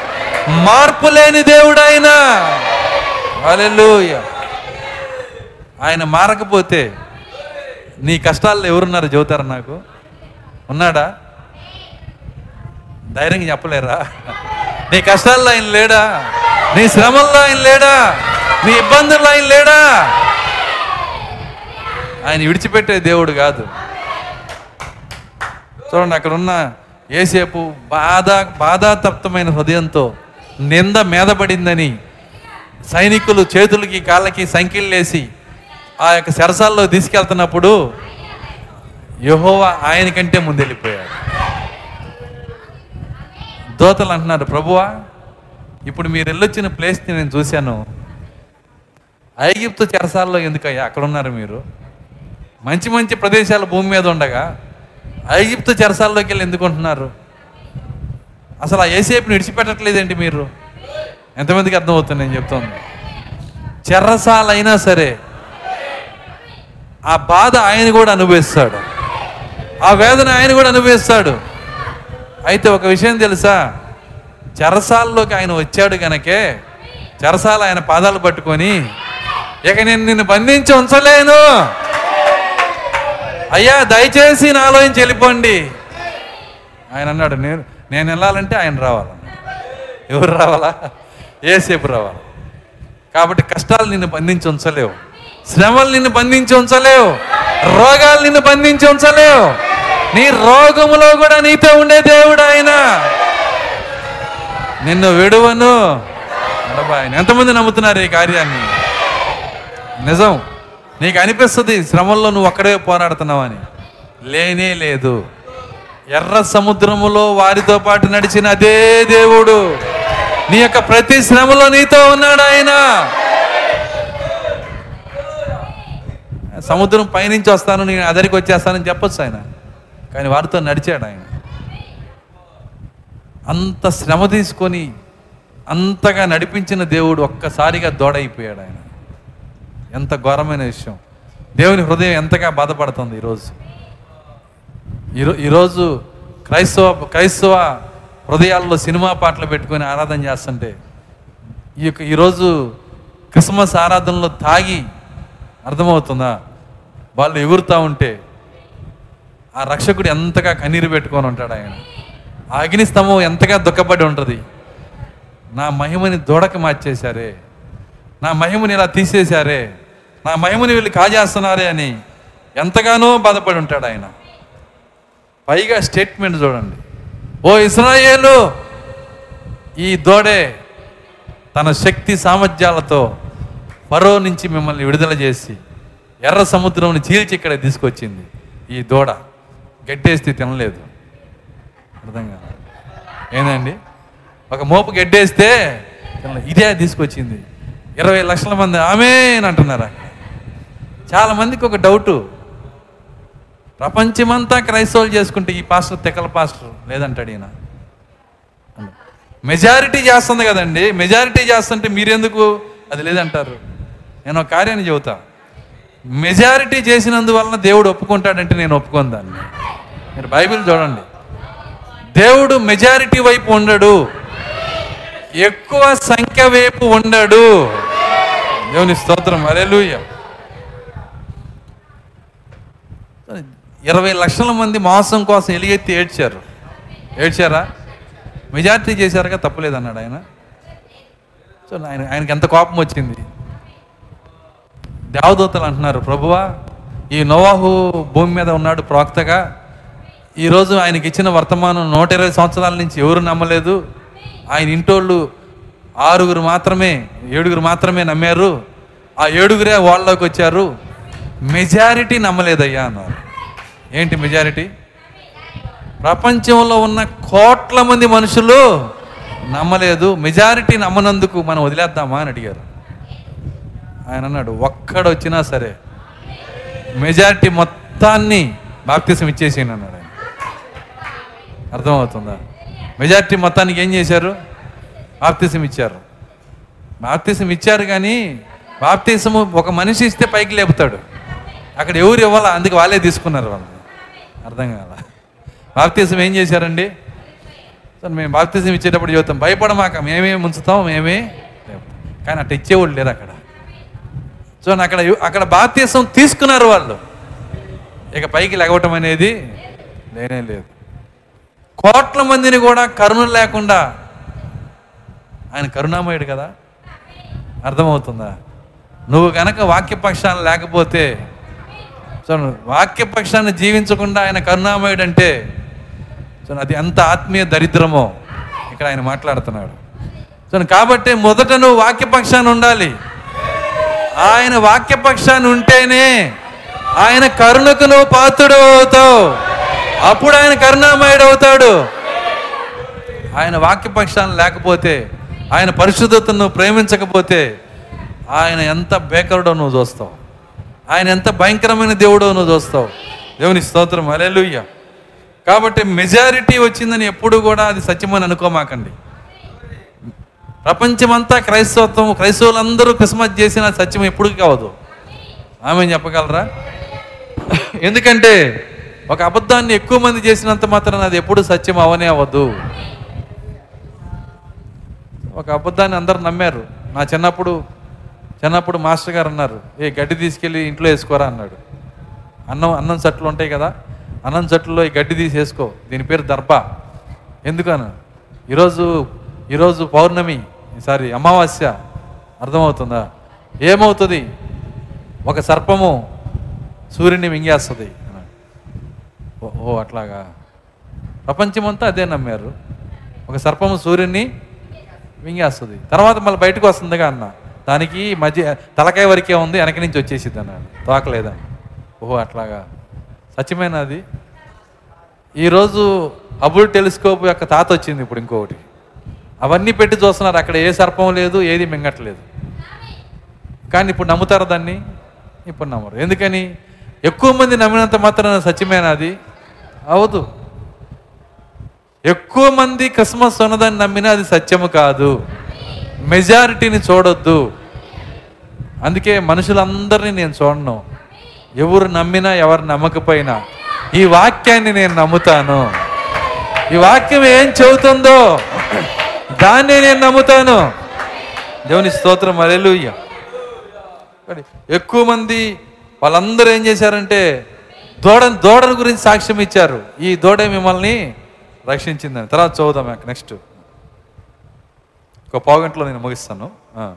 మార్పు లేని దేవుడు ఆయన. ఆయన మారకపోతే నీ కష్టాల్లో ఎవరున్నారు? చెబుతారు నాకు. ఉన్నాడా? ధైర్యంగా చెప్పలేరా? నీ కష్టాల్లో ఆయన లేడా? నీ శ్రమల్లో ఆయన లేడా? నీ ఇబ్బందుల్లో ఆయన లేడా? ఆయన విడిచిపెట్టే దేవుడు కాదు. చూడండి అక్కడ ఉన్న ఏసేపు బాధ బాధాతప్తమైన హృదయంతో నింద మీదపడిందని సైనికులు చేతులకి కాళ్ళకి సంఖ్యలేసి ఆ యొక్క సరసాల్లో తీసుకెళ్తున్నప్పుడు యహోవా ఆయన కంటే ముందెళ్ళిపోయాడు దోతలు అంటున్నారు ప్రభువా ఇప్పుడు మీరు వెళ్ళొచ్చిన ప్లేస్ని నేను చూశాను. ఐగిప్తు చెరసాల్లో ఎందుకయ్యా అక్కడ ఉన్నారు మీరు? మంచి మంచి ప్రదేశాలు భూమి మీద ఉండగా ఐగిప్తు చెరసాల్లోకి వెళ్ళి ఎందుకుంటున్నారు అసలు ఆ ఏసేపుని విడిచిపెట్టట్లేదేంటి మీరు? ఎంతమందికి అర్థమవుతుంది నేను చెప్తాను. చెరసాలైనా సరే ఆ బాధ ఆయన కూడా అనుభవిస్తాడు. ఆ వేదన ఆయన కూడా అనుభవిస్తాడు. అయితే ఒక విషయం తెలుసా? చెరసాల్లోకి ఆయన వచ్చాడు గనకే చెరసాల ఆయన పాదాలు పట్టుకొని ఇక నేను నిన్ను బంధించి ఉంచలేను. అయ్యా దయచేసి నాలోంచి వెళ్ళిపోండి. ఆయన అన్నాడు నేను నేను వెళ్ళాలంటే ఆయన రావాలన్నాడు ఎవరు రావాలా? ఏసేపు రావాలి. కాబట్టి కష్టాలు నిన్ను బంధించి ఉంచలేవు. శ్రమలు నిన్ను బంధించి ఉంచలేవు. రోగాలు నిన్ను బంధించి ఉంచలేవు. నీ రోగములో కూడా నీతో ఉండే దేవుడు ఆయన నిన్ను విడువను. ఆయన. ఎంతమంది నమ్ముతున్నారు ఈ కార్యాన్ని? నిజం. నీకు అనిపిస్తుంది శ్రమల్లో నువ్వు ఒక్కడే పోరాడుతున్నావని. లేనే లేదు. ఎర్ర సముద్రములో వారితో పాటు నడిచిన అదే దేవుడు. నీ యొక్క ప్రతి శ్రమలో నీతో ఉన్నాడు ఆయన. సముద్రం పైనుంచి వస్తాను నేను అదరికి వచ్చేస్తానని చెప్పొచ్చు ఆయన. కానీ వారితో నడిచాడు ఆయన. అంత శ్రమ తీసుకొని అంతగా నడిపించిన దేవుడు ఒక్కసారిగా దోడైపోయాడు ఆయన. ఎంత ఘోరమైన విషయం. దేవుని హృదయం ఎంతగా బాధపడుతుంది ఈరోజు. ఈరో ఈరోజు క్రైస్తవ క్రైస్తవ హృదయాల్లో సినిమా పాటలు పెట్టుకొని ఆరాధన చేస్తుంటే ఈ యొక్క ఈరోజు క్రిస్మస్ ఆరాధనలో తాగి అర్థమవుతుందా? వాళ్ళు ఎగురుతూ ఉంటే ఆ రక్షకుడు ఎంతగా కన్నీరు పెట్టుకొని ఉంటాడు ఆయన. ఆ అగ్నిస్తంభం ఎంతగా దుఃఖపడి ఉంటుంది. నా మహిమని దూడక మార్చేశారే. నా మహిమని ఇలా తీసేశారే. నా మహిమని వీళ్ళు కాజేస్తున్నారే అని ఎంతగానో బాధపడి ఉంటాడు ఆయన. పైగా స్టేట్మెంట్ చూడండి. ఓ ఇస్రాయేలు ఈ దోడే తన శక్తి సామర్థ్యాలతో పరో నుంచి మిమ్మల్ని విడుదల చేసి ఎర్ర సముద్రంని చీల్చి ఇక్కడ తీసుకొచ్చింది. ఈ దూడ గడ్డేస్తే తినలేదు. అర్థం కాదు ఏందండి? ఒక మోపు గడ్డేస్తే తినలేదు. ఇదే తీసుకొచ్చింది. ఇరవై లక్షల మంది ఆమె అంటున్నారా? చాలా మందికి ఒక డౌటు ప్రపంచమంతా క్రైస్తవులు చేసుకుంటే ఈ పాస్టర్ తెక్కల పాస్టర్ లేదంటాడు ఈయన. మెజారిటీ చేస్తుంది కదండి. మెజారిటీ చేస్తుంటే మీరెందుకు అది లేదంటారు? నేను ఒక కార్యాన్ని చెబుతా. మెజారిటీ చేసినందువలన దేవుడు ఒప్పుకుంటాడంటే నేను ఒప్పుకోను దాన్ని. మీరు బైబిల్ చూడండి. దేవుడు మెజారిటీ వైపు ఉండడు. ఎక్కువ సంఖ్య వైపు ఉండడు. దేవుని స్తోత్రం. అరేలుయ్య ఇరవై లక్షల మంది మాంసం కోసం ఎలిగెత్తి ఏడ్చారు. ఏడ్చారా? మెజారిటీ చేశారుగా తప్పులేదన్నాడు ఆయన. సో ఆయన ఆయనకి ఎంత కోపం వచ్చింది? దేవదూతలు అంటున్నారు ప్రభువా ఈ నోవాహు భూమి మీద ఉన్నాడు ప్రవక్తగా. ఈరోజు ఆయనకి ఇచ్చిన వర్తమానం నూట ఇరవై సంవత్సరాల నుంచి ఎవరు నమ్మలేదు. ఆయన ఇంటోళ్ళు ఆరుగురు మాత్రమే ఏడుగురు మాత్రమే నమ్మారు. ఆ ఏడుగురే వాళ్ళలోకి వచ్చారు. మెజారిటీ నమ్మలేదయ్యా అన్నారు. ఏంటి మెజారిటీ? ప్రపంచంలో ఉన్న కోట్ల మంది మనుషులు నమ్మలేదు. మెజారిటీ నమ్మనందుకు మనం వదిలేద్దామా అని అడిగారు. ఆయన అన్నాడు ఒక్కడ వచ్చినా సరే మెజారిటీ మొత్తాన్ని బాప్తిసం ఇచ్చేసేయండి అన్నాడు ఆయన. అర్థమవుతుందా? మెజారిటీ మొత్తానికి ఏం చేశారు? బాప్తిసం ఇచ్చారు. బాప్తిసం ఇచ్చారు కానీ బాప్తిసము ఒక మనిషి ఇస్తే పైకి లేపుతాడు. అక్కడ ఎవరు ఇవ్వాలా? అందుకే వాళ్ళే తీసుకున్నారు వాళ్ళు అర్థం కాల. బాప్తిసం ఏం చేశారండి? సో మేము బాప్తిసం ఇచ్చేటప్పుడు చెబుతాం. భయపడమాక మేమే ముంచుతాం మేమే కానీ అట్లా ఇచ్చేవాళ్ళు లేరు అక్కడ. సో అక్కడ అక్కడ బాప్తీసం తీసుకున్నారు వాళ్ళు. ఇక పైకి లెగవటం అనేది లేనే లేదు. కోట్ల మందిని కూడా కరుణ లేకుండా ఆయన కరుణామయుడు కదా? అర్థమవుతుందా? నువ్వు కనుక వాక్యపక్షాన్ని లేకపోతే చూడండి వాక్యపక్షాన్ని జీవించకుండా ఆయన కరుణామయుడు అంటే చూడండి అది ఎంత ఆత్మీయ దరిద్రమో ఇక్కడ ఆయన మాట్లాడుతున్నాడు. చూడండి కాబట్టి మొదట నువ్వు వాక్యపక్షాన్ని ఉండాలి. ఆయన వాక్యపక్షాన్ని ఉంటేనే ఆయన కరుణకు నువ్వు పాత్రుడు అవుతావు. అప్పుడు ఆయన కరుణామయుడు అవుతాడు. ఆయన వాక్యపక్షాన్ని లేకపోతే ఆయన పరిశుద్ధతను నువ్వు ప్రేమించకపోతే ఆయన ఎంత బేకరుడో నువ్వు చూస్తావు. ఆయన ఎంత భయంకరమైన దేవుడో నువ్వు చూస్తావు. దేవుని స్తోత్రం. అలెలుయ్య కాబట్టి మెజారిటీ వచ్చిందని ఎప్పుడు కూడా అది సత్యమని అనుకోమాకండి. ప్రపంచమంతా క్రైస్తవత్వం క్రైస్తవులందరూ క్రిస్మస్ చేసిన సత్యం ఎప్పుడు కావదు. ఆమె చెప్పగలరా? ఎందుకంటే ఒక అబద్ధాన్ని ఎక్కువ మంది చేసినంత మాత్రం అది ఎప్పుడు సత్యం అవనే అవ్వదు. ఒక అబద్ధాన్ని అందరు నమ్మారు. నా చిన్నప్పుడు చిన్నప్పుడు మాస్టర్ గారు అన్నారు ఏ గడ్డి తీసుకెళ్ళి ఇంట్లో వేసుకోరా అన్నాడు. అన్నం అన్నం చట్లు ఉంటాయి కదా అన్నం చట్లలో ఈ గడ్డి తీసి వేసుకో దీని పేరు దర్భ ఎందుకను? ఈరోజు ఈరోజు పౌర్ణమి ఈసారి అమావాస్య అర్థమవుతుందా? ఏమవుతుంది? ఒక సర్పము సూర్యుని మింగేస్తుంది. ఓ అట్లాగా. ప్రపంచమంతా అదే నమ్మారు. ఒక సర్పము సూర్యుని మింగేస్తుంది. తర్వాత మళ్ళీ బయటకు వస్తుందిగా అన్న. దానికి మధ్య తలకాయ వరకే ఉంది వెనక నుంచి వచ్చేసిద్ది అన్నాడు తోకలేదని ఓహో అట్లాగా. సత్యమైన అది? ఈరోజు అబుల్ టెలిస్కోప్ యొక్క తాత వచ్చింది ఇప్పుడు ఇంకొకటి. అవన్నీ పెట్టి చూస్తున్నారు. అక్కడ ఏ సర్పం లేదు ఏది మింగట్లేదు. కానీ ఇప్పుడు నమ్ముతారు దాన్ని? ఇప్పుడు నమ్మరు. ఎందుకని? ఎక్కువ మంది నమ్మినంత మాత్రాన సత్యమేనా అది? అవదు. ఎక్కువ మంది క్రిస్మస్ ఉన్నదని నమ్మినా అది సత్యము కాదు. మెజారిటీని చూడొద్దు. అందుకే మనుషులందరినీ నేను చూడను. ఎవరు నమ్మినా ఎవరు నమ్మకపోయినా ఈ వాక్యాన్ని నేను నమ్ముతాను. ఈ వాక్యం ఏం చెబుతుందో దాన్ని నేను నమ్ముతాను. దేవుని స్తోత్రం అలెలుయ్య ఎక్కువ మంది వాళ్ళందరూ ఏం చేశారంటే దూడ దూడల గురించి సాక్ష్యం ఇచ్చారు. ఈ దూడ మిమ్మల్ని రక్షించిందని. తర్వాత చదువుదాం నెక్స్ట్. ఒక పావుగంటలో నేను ముగిస్తాను. ఆ.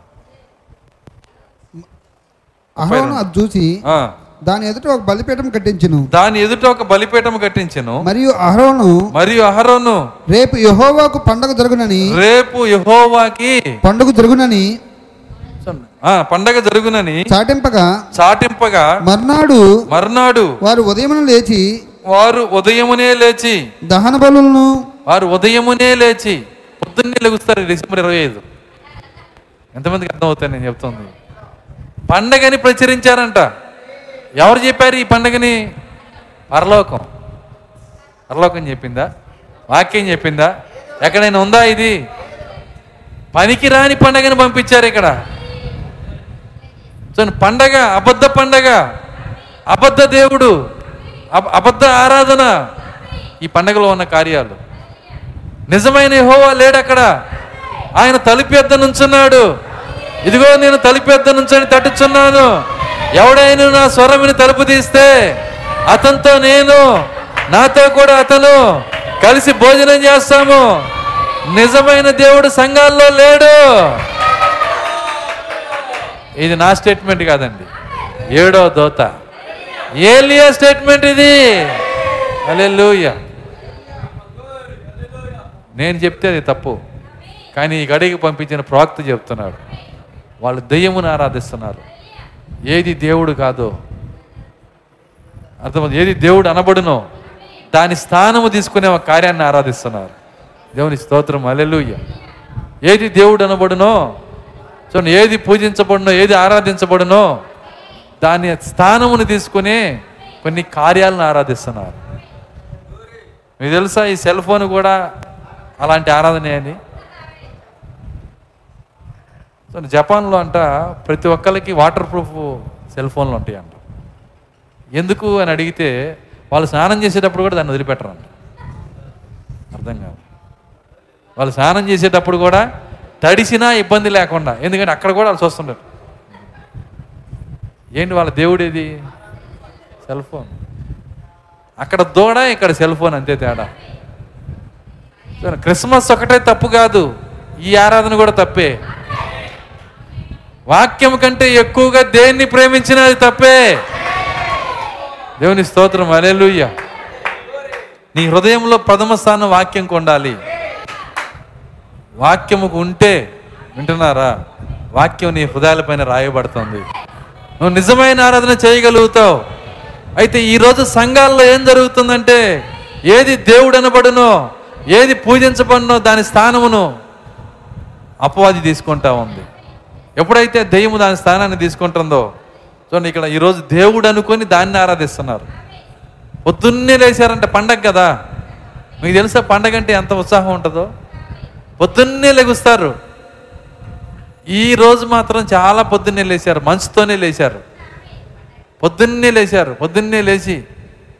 అహరోను అది చూసి. దాని ఎదుట ఒక బలిపీఠం కట్టించును. దాని ఎదుట ఒక బలిపీఠం కట్టించెను. మరియు అహరోను మరియు అహరోను రేపు యెహోవాకు పండగ జరుగునని రేపు యెహోవాకి పండుగ జరుగునని ఆ, పండగ జరుగునని చాటింపగా చాటింపగా మర్నాడు మర్నాడు వారు ఉదయమున లేచి వారు ఉదయమునే లేచి దహన బలులను వారు ఉదయమునే లేచి పొద్దున్నే లెగుస్తారు డిసెంబర్ ఇరవై ఐదు. ఎంతమందికి అర్థమవుతాయి నేను చెప్తుంది? పండగని ప్రచురించారంట. ఎవరు చెప్పారు ఈ పండగని? పరలోకం. పరలోకం చెప్పిందా? వాక్యం చెప్పిందా? ఎక్కడైనా ఉందా ఇది? పనికి రాని పండగని పంపించారు ఇక్కడ. చూడండి పండగ అబద్ధ పండగ అబద్ధ దేవుడు అబ- అబద్ధ ఆరాధన ఈ పండగలో ఉన్న కార్యాలు. నిజమైన హోవా లేడు అక్కడ ఆయన తలుపు ఎద్ద నుంచున్నాడు. ఇదిగో నేను తలుపు ఎద్ద నుంచొని తట్టుచున్నాను ఎవడైనా నా స్వరమిని తలుపు తీస్తే అతనితో నేను నాతో కూడా అతను కలిసి భోజనం చేస్తాము. నిజమైన దేవుడు సంఘాల్లో లేడు. ఇది నా స్టేట్మెంట్ కాదండి. ఏడో దోత. ఏలియా స్టేట్మెంట్ ఇది. అలే లూయ నేను చెప్తే అది తప్పు. కానీ ఈ గడికి పంపించిన ప్రాక్త చెప్తున్నాడు. వాళ్ళు దెయ్యమును ఆరాధిస్తున్నారు. ఏది దేవుడు కాదో అర్థమవుతుంది? ఏది దేవుడు అనబడునో దాని స్థానము తీసుకునే ఒక కార్యాన్ని ఆరాధిస్తున్నారు. దేవుని స్తోత్రం అలెలుయ్య ఏది దేవుడు అనబడునో చూడండి ఏది పూజించబడునో ఏది ఆరాధించబడునో దాని స్థానమును తీసుకుని కొన్ని కార్యాలను ఆరాధిస్తున్నారు. మీకు తెలుసా ఈ సెల్ ఫోన్ కూడా అలాంటి ఆరాధనే అని? సో జపాన్లో అంట ప్రతి ఒక్కరికి వాటర్ ప్రూఫ్ సెల్ ఫోన్లు ఉంటాయి అంట ఎందుకు అని అడిగితే వాళ్ళు స్నానం చేసేటప్పుడు కూడా దాన్ని వదిలిపెట్టరంట. అర్థం కాదు. వాళ్ళు స్నానం చేసేటప్పుడు కూడా తడిసినా ఇబ్బంది లేకుండా ఎందుకంటే అక్కడ కూడా వాళ్ళు చూస్తుంటారు. ఏంటి వాళ్ళ దేవుడేది? సెల్ ఫోన్ అక్కడ దూడ ఇక్కడ సెల్ ఫోన్ అంతే తేడా. క్రిస్మస్ ఒకటే తప్పు కాదు. ఈ ఆరాధన కూడా తప్పే. వాక్యం కంటే ఎక్కువగా దేన్ని ప్రేమించినా అది తప్పే? దేవుని స్తోత్రం అలెలుయ్య నీ హృదయంలో ప్రథమ స్థానం వాక్యం కొండాలి. వాక్యముకు ఉంటే వింటున్నారా? వాక్యం నీ హృదయాలపైన రాయబడుతుంది. నువ్వు నిజమైన ఆరాధన చేయగలుగుతావు. అయితే ఈరోజు సంఘాల్లో ఏం జరుగుతుందంటే ఏది దేవుడు అనబడునో ఏది పూజించబడినో దాని స్థానమును అపవాది తీసుకుంటా ఉంది. ఎప్పుడైతే దెయ్యము దాని స్థానాన్ని తీసుకుంటుందో చూడండి ఇక్కడ ఈరోజు దేవుడు అనుకొని దాన్ని ఆరాధిస్తున్నారు. పొద్దున్నే లేచారంటే పండగ కదా. మీకు తెలుసా పండగ అంటే ఎంత ఉత్సాహం ఉంటుందో? పొద్దున్నే లెగుస్తారు. ఈ రోజు మాత్రం చాలా పొద్దున్నే లేచారు మంచుతోనే లేచారు. పొద్దున్నే లేచారు పొద్దున్నే లేచి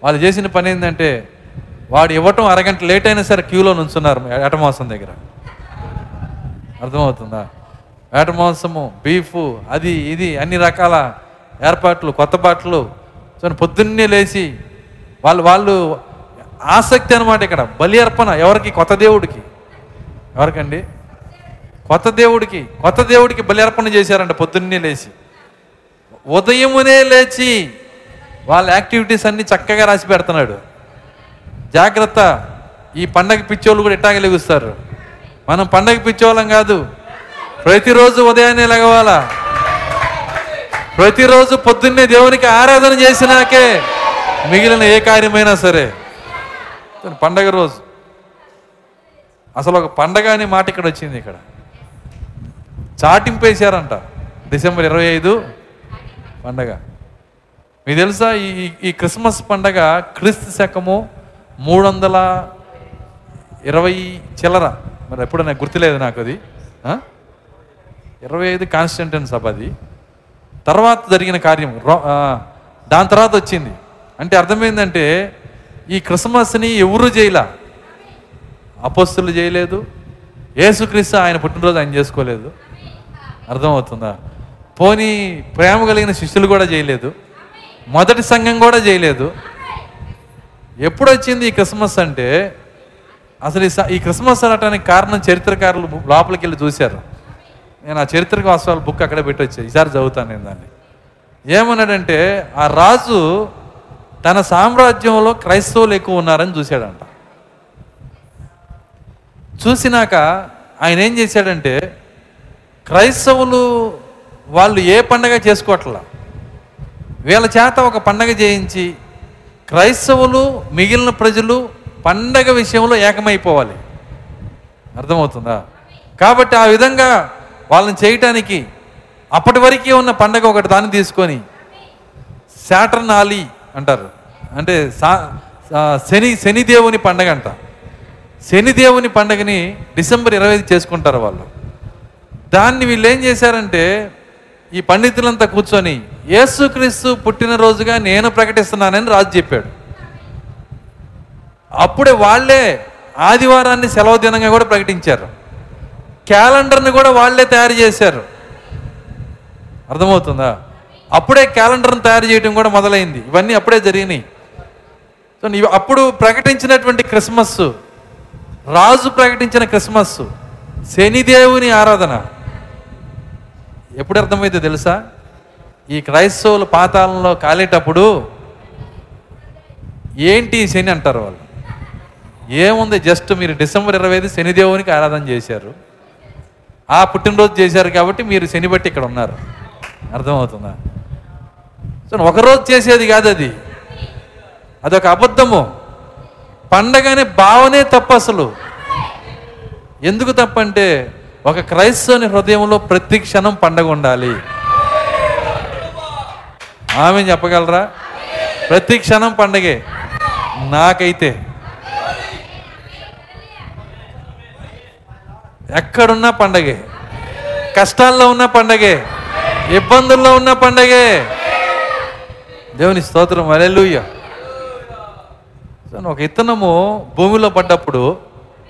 వాళ్ళు చేసిన పని ఏంటంటే వాడు ఇవ్వటం అరగంట లేట్ అయినా సరే క్యూలో నుంచున్నారు ఎటమాసం దగ్గర. అర్థమవుతుందా? వేట మాంసము బీఫ్ అది ఇది అన్ని రకాల ఏర్పాట్లు కొత్త బాటలు. సో పొద్దున్నే లేచి వాళ్ళు వాళ్ళు ఆసక్తి అనమాట ఇక్కడ. బలి అర్పణ ఎవరికి? కొత్త దేవుడికి. ఎవరికండి? కొత్త దేవుడికి. కొత్త దేవుడికి బలి అర్పణ చేశారంట పొద్దున్నే లేచి. ఉదయమునే లేచి వాళ్ళ యాక్టివిటీస్ అన్ని చక్కగా రాసి పెడుతున్నాడు. జాగ్రత్త. ఈ పండగ పిచ్చోళ్ళు కూడా ఇట్టాగే లెగుస్తారు. మనం పండగ పిచ్చోళ్ళం కాదు. ప్రతిరోజు ఉదయాన్నే లెగవాలా? ప్రతిరోజు పొద్దున్నే దేవునికి ఆరాధన చేసినాకే మిగిలిన ఏ కార్యమైనా సరే. పండగ రోజు. అసలు ఒక పండగ అనే మాట ఇక్కడ వచ్చింది ఇక్కడ. చాటింపేశారంట డిసెంబర్ ఇరవై ఐదు పండగ. మీకు తెలుసా? ఈ ఈ- క్రిస్మస్ పండగ క్రీస్తు శకము మూడు వందల ఇరవై చిల్లర. మరి ఎప్పుడైనా నాకు గుర్తులేదు నాకు అది. ఇరవై ఐదు కాన్స్టంటైన్ సభ అది. తర్వాత జరిగిన కార్యం రో- దాని తర్వాత వచ్చింది. అంటే అర్థమైందంటే ఈ క్రిస్మస్ని ఎవరు చేయలా అపోస్తులు చేయలేదు ఏసుక్రీస్తు ఆయన పుట్టినరోజు ఆయన చేసుకోలేదు. అర్థమవుతుందా? పోనీ ప్రేమ కలిగిన శిష్యులు కూడా చేయలేదు మొదటి సంఘం కూడా చేయలేదు ఎప్పుడు వచ్చింది ఈ క్రిస్మస్ అంటే అసలు ఈ స- ఈ క్రిస్మస్ అనటానికి కారణం చరిత్రకారులు లోపలికి వెళ్ళి చూశారు. నేను ఆ చరిత్రక వాస్తవాల బుక్ అక్కడే పెట్టొచ్చా ఈసారి చదువుతాను నేను దాన్ని. ఏమన్నాడంటే ఆ రాజు తన సామ్రాజ్యంలో క్రైస్తవులు ఎక్కువ ఉన్నారని చూశాడంట. చూసినాక ఆయన ఏం చేశాడంటే క్రైస్తవులు వాళ్ళు ఏ పండగ చేసుకోవట్లా వీళ్ళ చేత ఒక పండగ చేయించి క్రైస్తవులు మిగిలిన ప్రజలు పండగ విషయంలో ఏకమైపోవాలి. అర్థమవుతుందా? కాబట్టి ఆ విధంగా వాళ్ళని చేయటానికి అప్పటి వరకే ఉన్న పండగ ఒకటి దాన్ని తీసుకొని శాటర్నాలి అంటారు. అంటే సా శని శనిదేవుని పండగ అంట. శనిదేవుని పండగని డిసెంబర్ ఇరవై ఐదు చేసుకుంటారు వాళ్ళు. దాన్ని వీళ్ళు ఏం చేశారంటే ఈ పండితులంతా కూర్చొని యేసుక్రీస్తు పుట్టినరోజుగా నేను ప్రకటిస్తున్నానని రాజు చెప్పాడు. అప్పుడే వాళ్ళే ఆదివారాన్ని సెలవు దినంగా కూడా ప్రకటించారు. క్యాలెండర్ని కూడా వాళ్ళే తయారు చేశారు. అర్థమవుతుందా? అప్పుడే క్యాలెండర్ని తయారు చేయడం కూడా మొదలైంది. ఇవన్నీ అప్పుడే జరిగినాయి. సో ఇవి అప్పుడు ప్రకటించినటువంటి క్రిస్మస్ రాజు ప్రకటించిన క్రిస్మస్ శనిదేవుని ఆరాధన. ఎప్పుడు అర్థమైతే తెలుసా? ఈ క్రైస్తవులు పాతాళంలో కాలేటప్పుడు ఏంటి ఈ శని అంటారు వాళ్ళు? ఏముంది? జస్ట్ మీరు డిసెంబర్ ఇరవై ఐదు శనిదేవునికి ఆరాధన చేశారు. ఆ పుట్టినరోజు చేశారు కాబట్టి మీరు శని బట్టి ఇక్కడ ఉన్నారు. అర్థమవుతుందా? సో ఒకరోజు చేసేది కాదు అది. అదొక అబద్ధము. పండగ అనే భావనే తప్పు అసలు. ఎందుకు తప్పంటే ఒక క్రైస్తవుని హృదయంలో ప్రతి క్షణం పండగ ఉండాలి. ఆమె చెప్పగలరా? ప్రతి క్షణం పండగే. నాకైతే. ఎక్కడున్నా పండగే. కష్టాల్లో ఉన్న పండగే. ఇబ్బందుల్లో ఉన్న పండగే. దేవుని స్తోత్రం. అలెలుయ్య ఒక ఇత్తనము భూమిలో పడ్డప్పుడు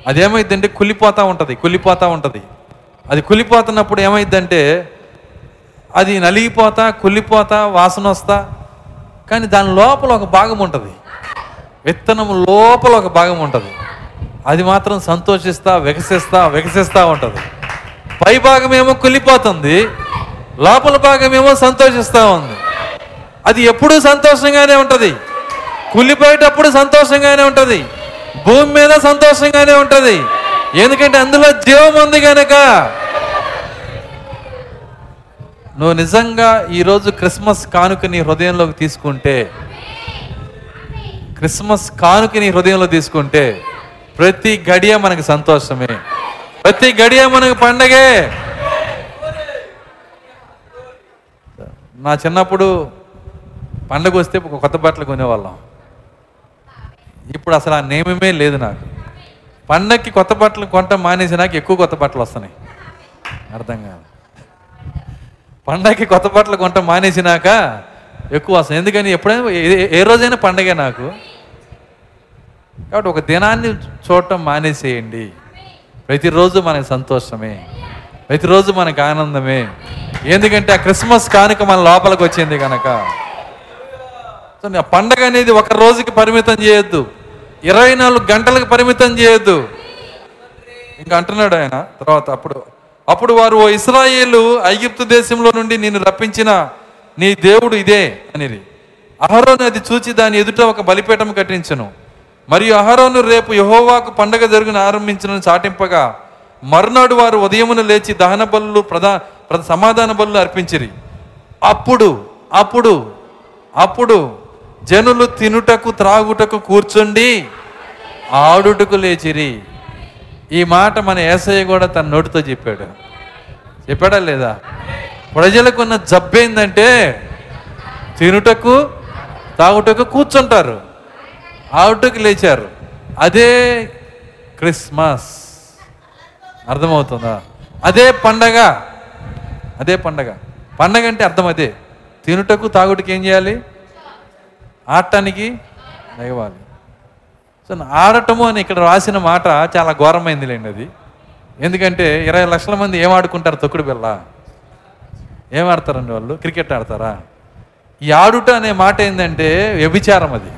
అది ఏమైందంటే కుళ్ళిపోతూ ఉంటుంది కుళ్ళిపోతూ ఉంటుంది. అది కుళ్ళిపోతున్నప్పుడు ఏమైందంటే అది నలిగిపోతా కుళ్ళిపోతా వాసన వస్తా. కానీ దాని లోపల ఒక భాగం ఉంటుంది. విత్తనము లోపల ఒక భాగం ఉంటుంది. అది మాత్రం సంతోషిస్తా వికసిస్తా వికసిస్తూ ఉంటుంది. పై భాగం ఏమో కుళ్ళిపోతుంది లోపల భాగం ఏమో సంతోషిస్తూ ఉంది. అది ఎప్పుడూ సంతోషంగానే ఉంటుంది. కులిపోయేటప్పుడు సంతోషంగానే ఉంటుంది. భూమి మీద సంతోషంగానే ఉంటుంది. ఎందుకంటే అందులో జీవం ఉంది కనుక నువ్వు నిజంగా ఈరోజు క్రిస్మస్ కానుక నీ హృదయంలోకి తీసుకుంటే క్రిస్మస్ కానుక నీ హృదయంలో తీసుకుంటే ప్రతి గడియ మనకు సంతోషమే. ప్రతి గడియ మనకు పండగే. నా చిన్నప్పుడు పండగ వస్తే ఒక కొత్త బట్టలు కొనేవాళ్ళం. ఇప్పుడు అసలు ఆ నేమమే లేదు నాకు. పండగకి కొత్త బట్టలు కొంట మానేసి నాకు ఎక్కువ కొత్త బట్టలు వస్తున్నాయి. అర్థం కాదు పండగకి కొత్త బట్టలు కొంట మానేసినాక ఎక్కువ వస్తాయి ఎందుకని ఎప్పుడైనా ఏ- ఏ రోజైనా పండగే నాకు. కాబట్టి ఒక దినాన్ని చూడటం మానేసేయండి. ప్రతిరోజు మనకి సంతోషమే. ప్రతిరోజు మనకు ఆనందమే. ఎందుకంటే ఆ క్రిస్మస్ కానుక మన లోపలికి వచ్చింది కనుక. సో ఆ పండగ అనేది ఒక రోజుకి పరిమితం చేయొద్దు. ఇరవై నాలుగు గంటలకు పరిమితం చేయొద్దు. ఇంకా అంటున్నాడు ఆయన తర్వాత అప్పుడు. అప్పుడు వారు ఓ ఇస్రాయేలు ఐగిప్తు దేశంలో నుండి నేను రప్పించిన నీ దేవుడు ఇదే అనేది అహరోని అది చూచి దాని ఎదుట ఒక బలిపీఠం కట్టించను. మరియు అహరోను రేపు యహోవాకు పండగ జరుగును ఆరంభించిన చాటింపగా మరునాడు వారు ఉదయమున లేచి దహన బలు ప్రధా ప్ర- సమాధాన బలు అర్పించిరి. అప్పుడు అప్పుడు అప్పుడు జనులు తినుటకు త్రాగుటకు కూర్చుండి ఆడుటకు లేచిరి. ఈ మాట మన ఏసయ్య కూడా తన నోటితో చెప్పాడు. చెప్పాడా లేదా? ప్రజలకు ఉన్న జబ్బేందంటే తినుటకు తాగుటకు కూర్చుంటారు. ఆవుటకు లేచారు. అదే క్రిస్మస్. అర్థమవుతుందా? అదే పండగ. అదే పండగ. పండగ అంటే అర్థం అదే. తినుటకు తాగుటకు ఏం చేయాలి? ఆడటానికి లేవాలి. సో ఆడటము అని ఇక్కడ రాసిన మాట చాలా ఘోరమైంది లేండి అది. ఎందుకంటే ఇరవై లక్షల మంది ఏం ఆడుకుంటారు తొక్కుడు బిళ్ళ? ఏం ఆడతారండి వాళ్ళు? క్రికెట్ ఆడతారా? ఈ ఆడుట అనే మాట ఏంటంటే వ్యభిచారం అది.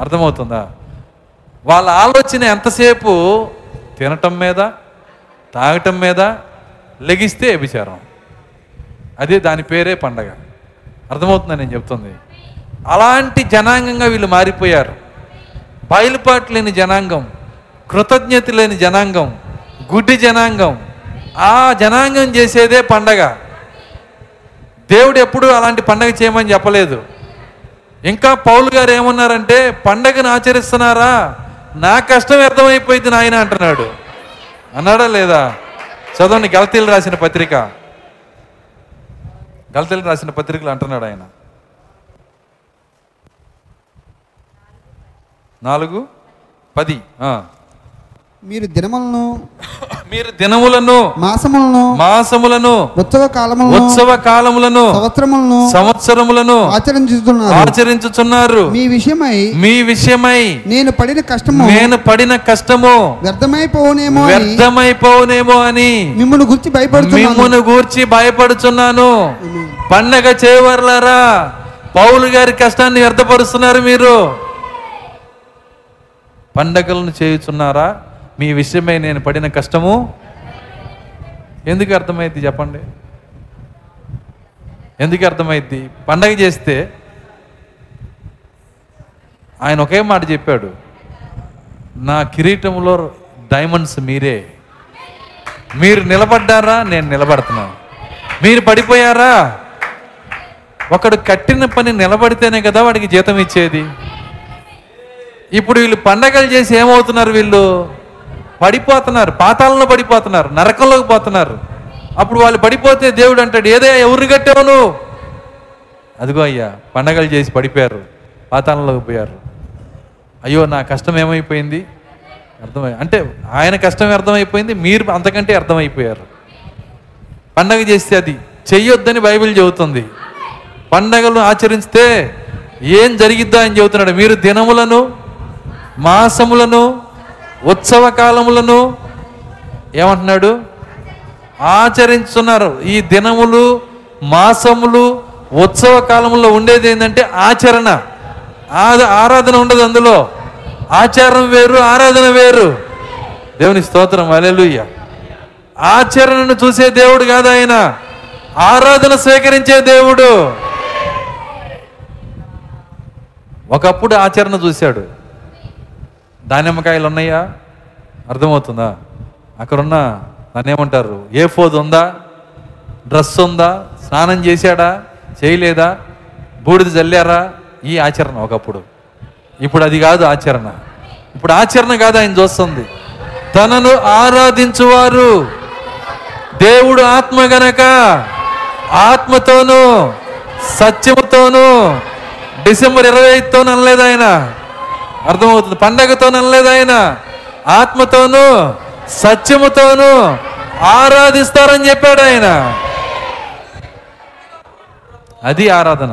అర్థమవుతుందా? వాళ్ళ ఆలోచన ఎంతసేపు? తినటం మీద తాగటం మీద లెగిస్తే వ్యభిచారం. అదే దాని పేరే పండగ. అర్థమవుతుందని నేను చెప్తుంది? అలాంటి జనాంగంగా వీళ్ళు మారిపోయారు. బయలుపాటు లేని జనాంగం కృతజ్ఞత లేని జనాంగం గుడ్డి జనాంగం ఆ జనాంగం చేసేదే పండగ. దేవుడు ఎప్పుడు అలాంటి పండగ చేయమని చెప్పలేదు. ఇంకా పౌలు గారు ఏమన్నారంటే పండగను ఆచరిస్తున్నారా? నా కష్టం వ్యర్థమైపోయింది నాయన అంటున్నాడు. అన్నాడా లేదా? చదవండి గలతీలు రాసిన పత్రిక. గలతీలు రాసిన పత్రికలు అంటున్నాడు ఆయన. నాలుగు పది. మీరు దినములను మీరు దినములను మాసములను మాసములను ఉత్సవ కాలములను ఉత్సవ కాలములను సంవత్సరములను సంవత్సరములను ఆచరించుతున్నారు ఆచరించుచున్నారు. మీ విషయమై మీ విషయమై నేను పడిన కష్టము నేను పడిన కష్టము వ్యర్థమైపోనేమో అని వ్యర్థమైపోనేమో అని మిమ్మల్ని గురించి భయపడుతున్నాను మిమ్మును గూర్చి భయపడుచున్నాను. పండగ చేయవర్లారా పౌలు గారి కష్టాన్ని వ్యర్థపరుస్తున్నారు మీరు. పండగలను చేయుచున్నారా? మీ విషయమై నేను పడిన కష్టము. ఎందుకు అర్థమైద్ది చెప్పండి? ఎందుకు అర్థమైద్ది పండగ చేస్తే ఆయన ఒకే మాట చెప్పాడు నా కిరీటంలో డైమండ్స్ మీరే. మీరు నిలబడ్డారా? నేను నిలబడుతున్నాను మీరు పడిపోయారా? ఒకడు కట్టిన పని నిలబడితేనే కదా వాడికి జీతం ఇచ్చేది. ఇప్పుడు వీళ్ళు పండగలు చేసి ఏమవుతున్నారు వీళ్ళు? పడిపోతున్నారు పాతాళంలో పడిపోతున్నారు నరకంలోకి పోతున్నారు. అప్పుడు వాళ్ళు పడిపోతే దేవుడు అంటాడు ఏదే ఎవరిని కట్టావు నువ్వు అదిగో అయ్యా పండగలు చేసి పడిపోయారు పాతాళంలోకి పోయారు. అయ్యో నా కష్టం ఏమైపోయింది? అర్థమై అంటే ఆయన కష్టం అర్థమైపోయింది మీరు అంతకంటే అర్థమైపోయారు. పండగ చేస్తే అది చెయ్యొద్దని బైబిల్ చెబుతుంది. పండగలు ఆచరిస్తే ఏం జరిగిద్దా అని చెబుతున్నాడు మీరు దినములను మాసములను ఉత్సవ కాలములను ఏమంటున్నాడు? ఆచరించున్నారు ఈ దినములు మాసములు ఉత్సవ కాలంలో ఉండేది ఏంటంటే ఆచరణ. ఆరాధన ఉండదు అందులో. ఆచారం వేరు ఆరాధన వేరు. దేవుని స్తోత్రం అలెలుయ్య ఆచరణను చూసే దేవుడు కాదు ఆయన. ఆరాధన స్వీకరించే దేవుడు. ఒకప్పుడు ఆచరణ చూశాడు. దానిమ్మకాయలు ఉన్నాయా అర్థమవుతుందా? అక్కడున్న దాన్ని ఏమంటారు? ఏ ఫోజ్ ఉందా? డ్రెస్ ఉందా? స్నానం చేశాడా? చేయలేదా? బూడిద చల్లారా ఈ ఆచరణ ఒకప్పుడు. ఇప్పుడు అది కాదు ఆచరణ. ఇప్పుడు ఆచరణ కాదు ఆయన చూస్తుంది. తనను ఆరాధించువారు. దేవుడు ఆత్మ గనక ఆత్మతోనూ సత్యముతోనూ డిసెంబర్ ఇరవై ఐదుతో అనలేదు ఆయన. అర్థమవుతుంది. పండగతో అనలేదు ఆయన. ఆత్మతోనూ సత్యముతోనూ ఆరాధిస్తారని చెప్పాడు ఆయన. అది ఆరాధన.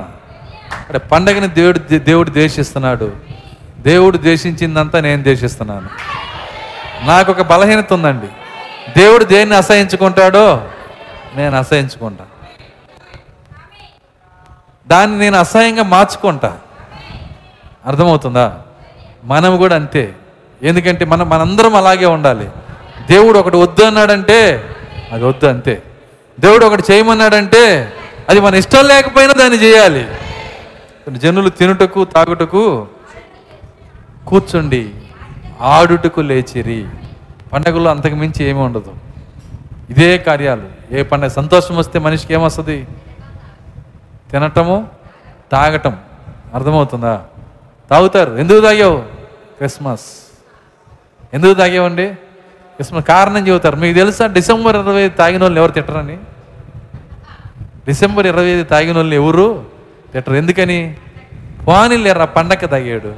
అంటే పండగని దేవుడు దేవుడు ద్వేషిస్తున్నాడు. దేవుడు ద్వేషించిందంతా నేను ద్వేషిస్తున్నాను. నాకు ఒక బలహీనత ఉందండి. దేవుడు దేన్ని అసహించుకుంటాడో నేను అసహించుకుంటా. దాన్ని నేను అసహ్యంగా మార్చుకుంటా. అర్థమవుతుందా? మనం కూడా అంతే. ఎందుకంటే మనం మనందరం అలాగే ఉండాలి. దేవుడు ఒకటి వద్దు అన్నాడంటే అది వద్దు అంతే. దేవుడు ఒకటి చేయమన్నాడంటే అది మన ఇష్టం లేకపోయినా దాన్ని చేయాలి. జనులు తినుటకు తాగుటకు కూర్చుండి ఆడుటకు లేచిరి. పండగల్లో అంతకు మించి ఏమీ ఉండదు. ఇదే కార్యాలు. ఏ పండగ సంతోషం వస్తే మనిషికి ఏమొస్తుంది? తినటము తాగటం. అర్థమవుతుందా? తాగుతారు. ఎందుకు తాగావు? క్రిస్మస్. ఎందుకు తాగావండి? క్రిస్మస్ కారణం చెబుతారు. మీకు తెలుసా? డిసెంబర్ ఇరవై ఐదు తాగిన వాళ్ళు ఎవరు తిట్టరని డిసెంబర్ ఇరవై ఐదు తాగిన వాళ్ళు ఎవరు తిట్టరు? ఎందుకని? పోనీ లేరా పండగ తాగాడు.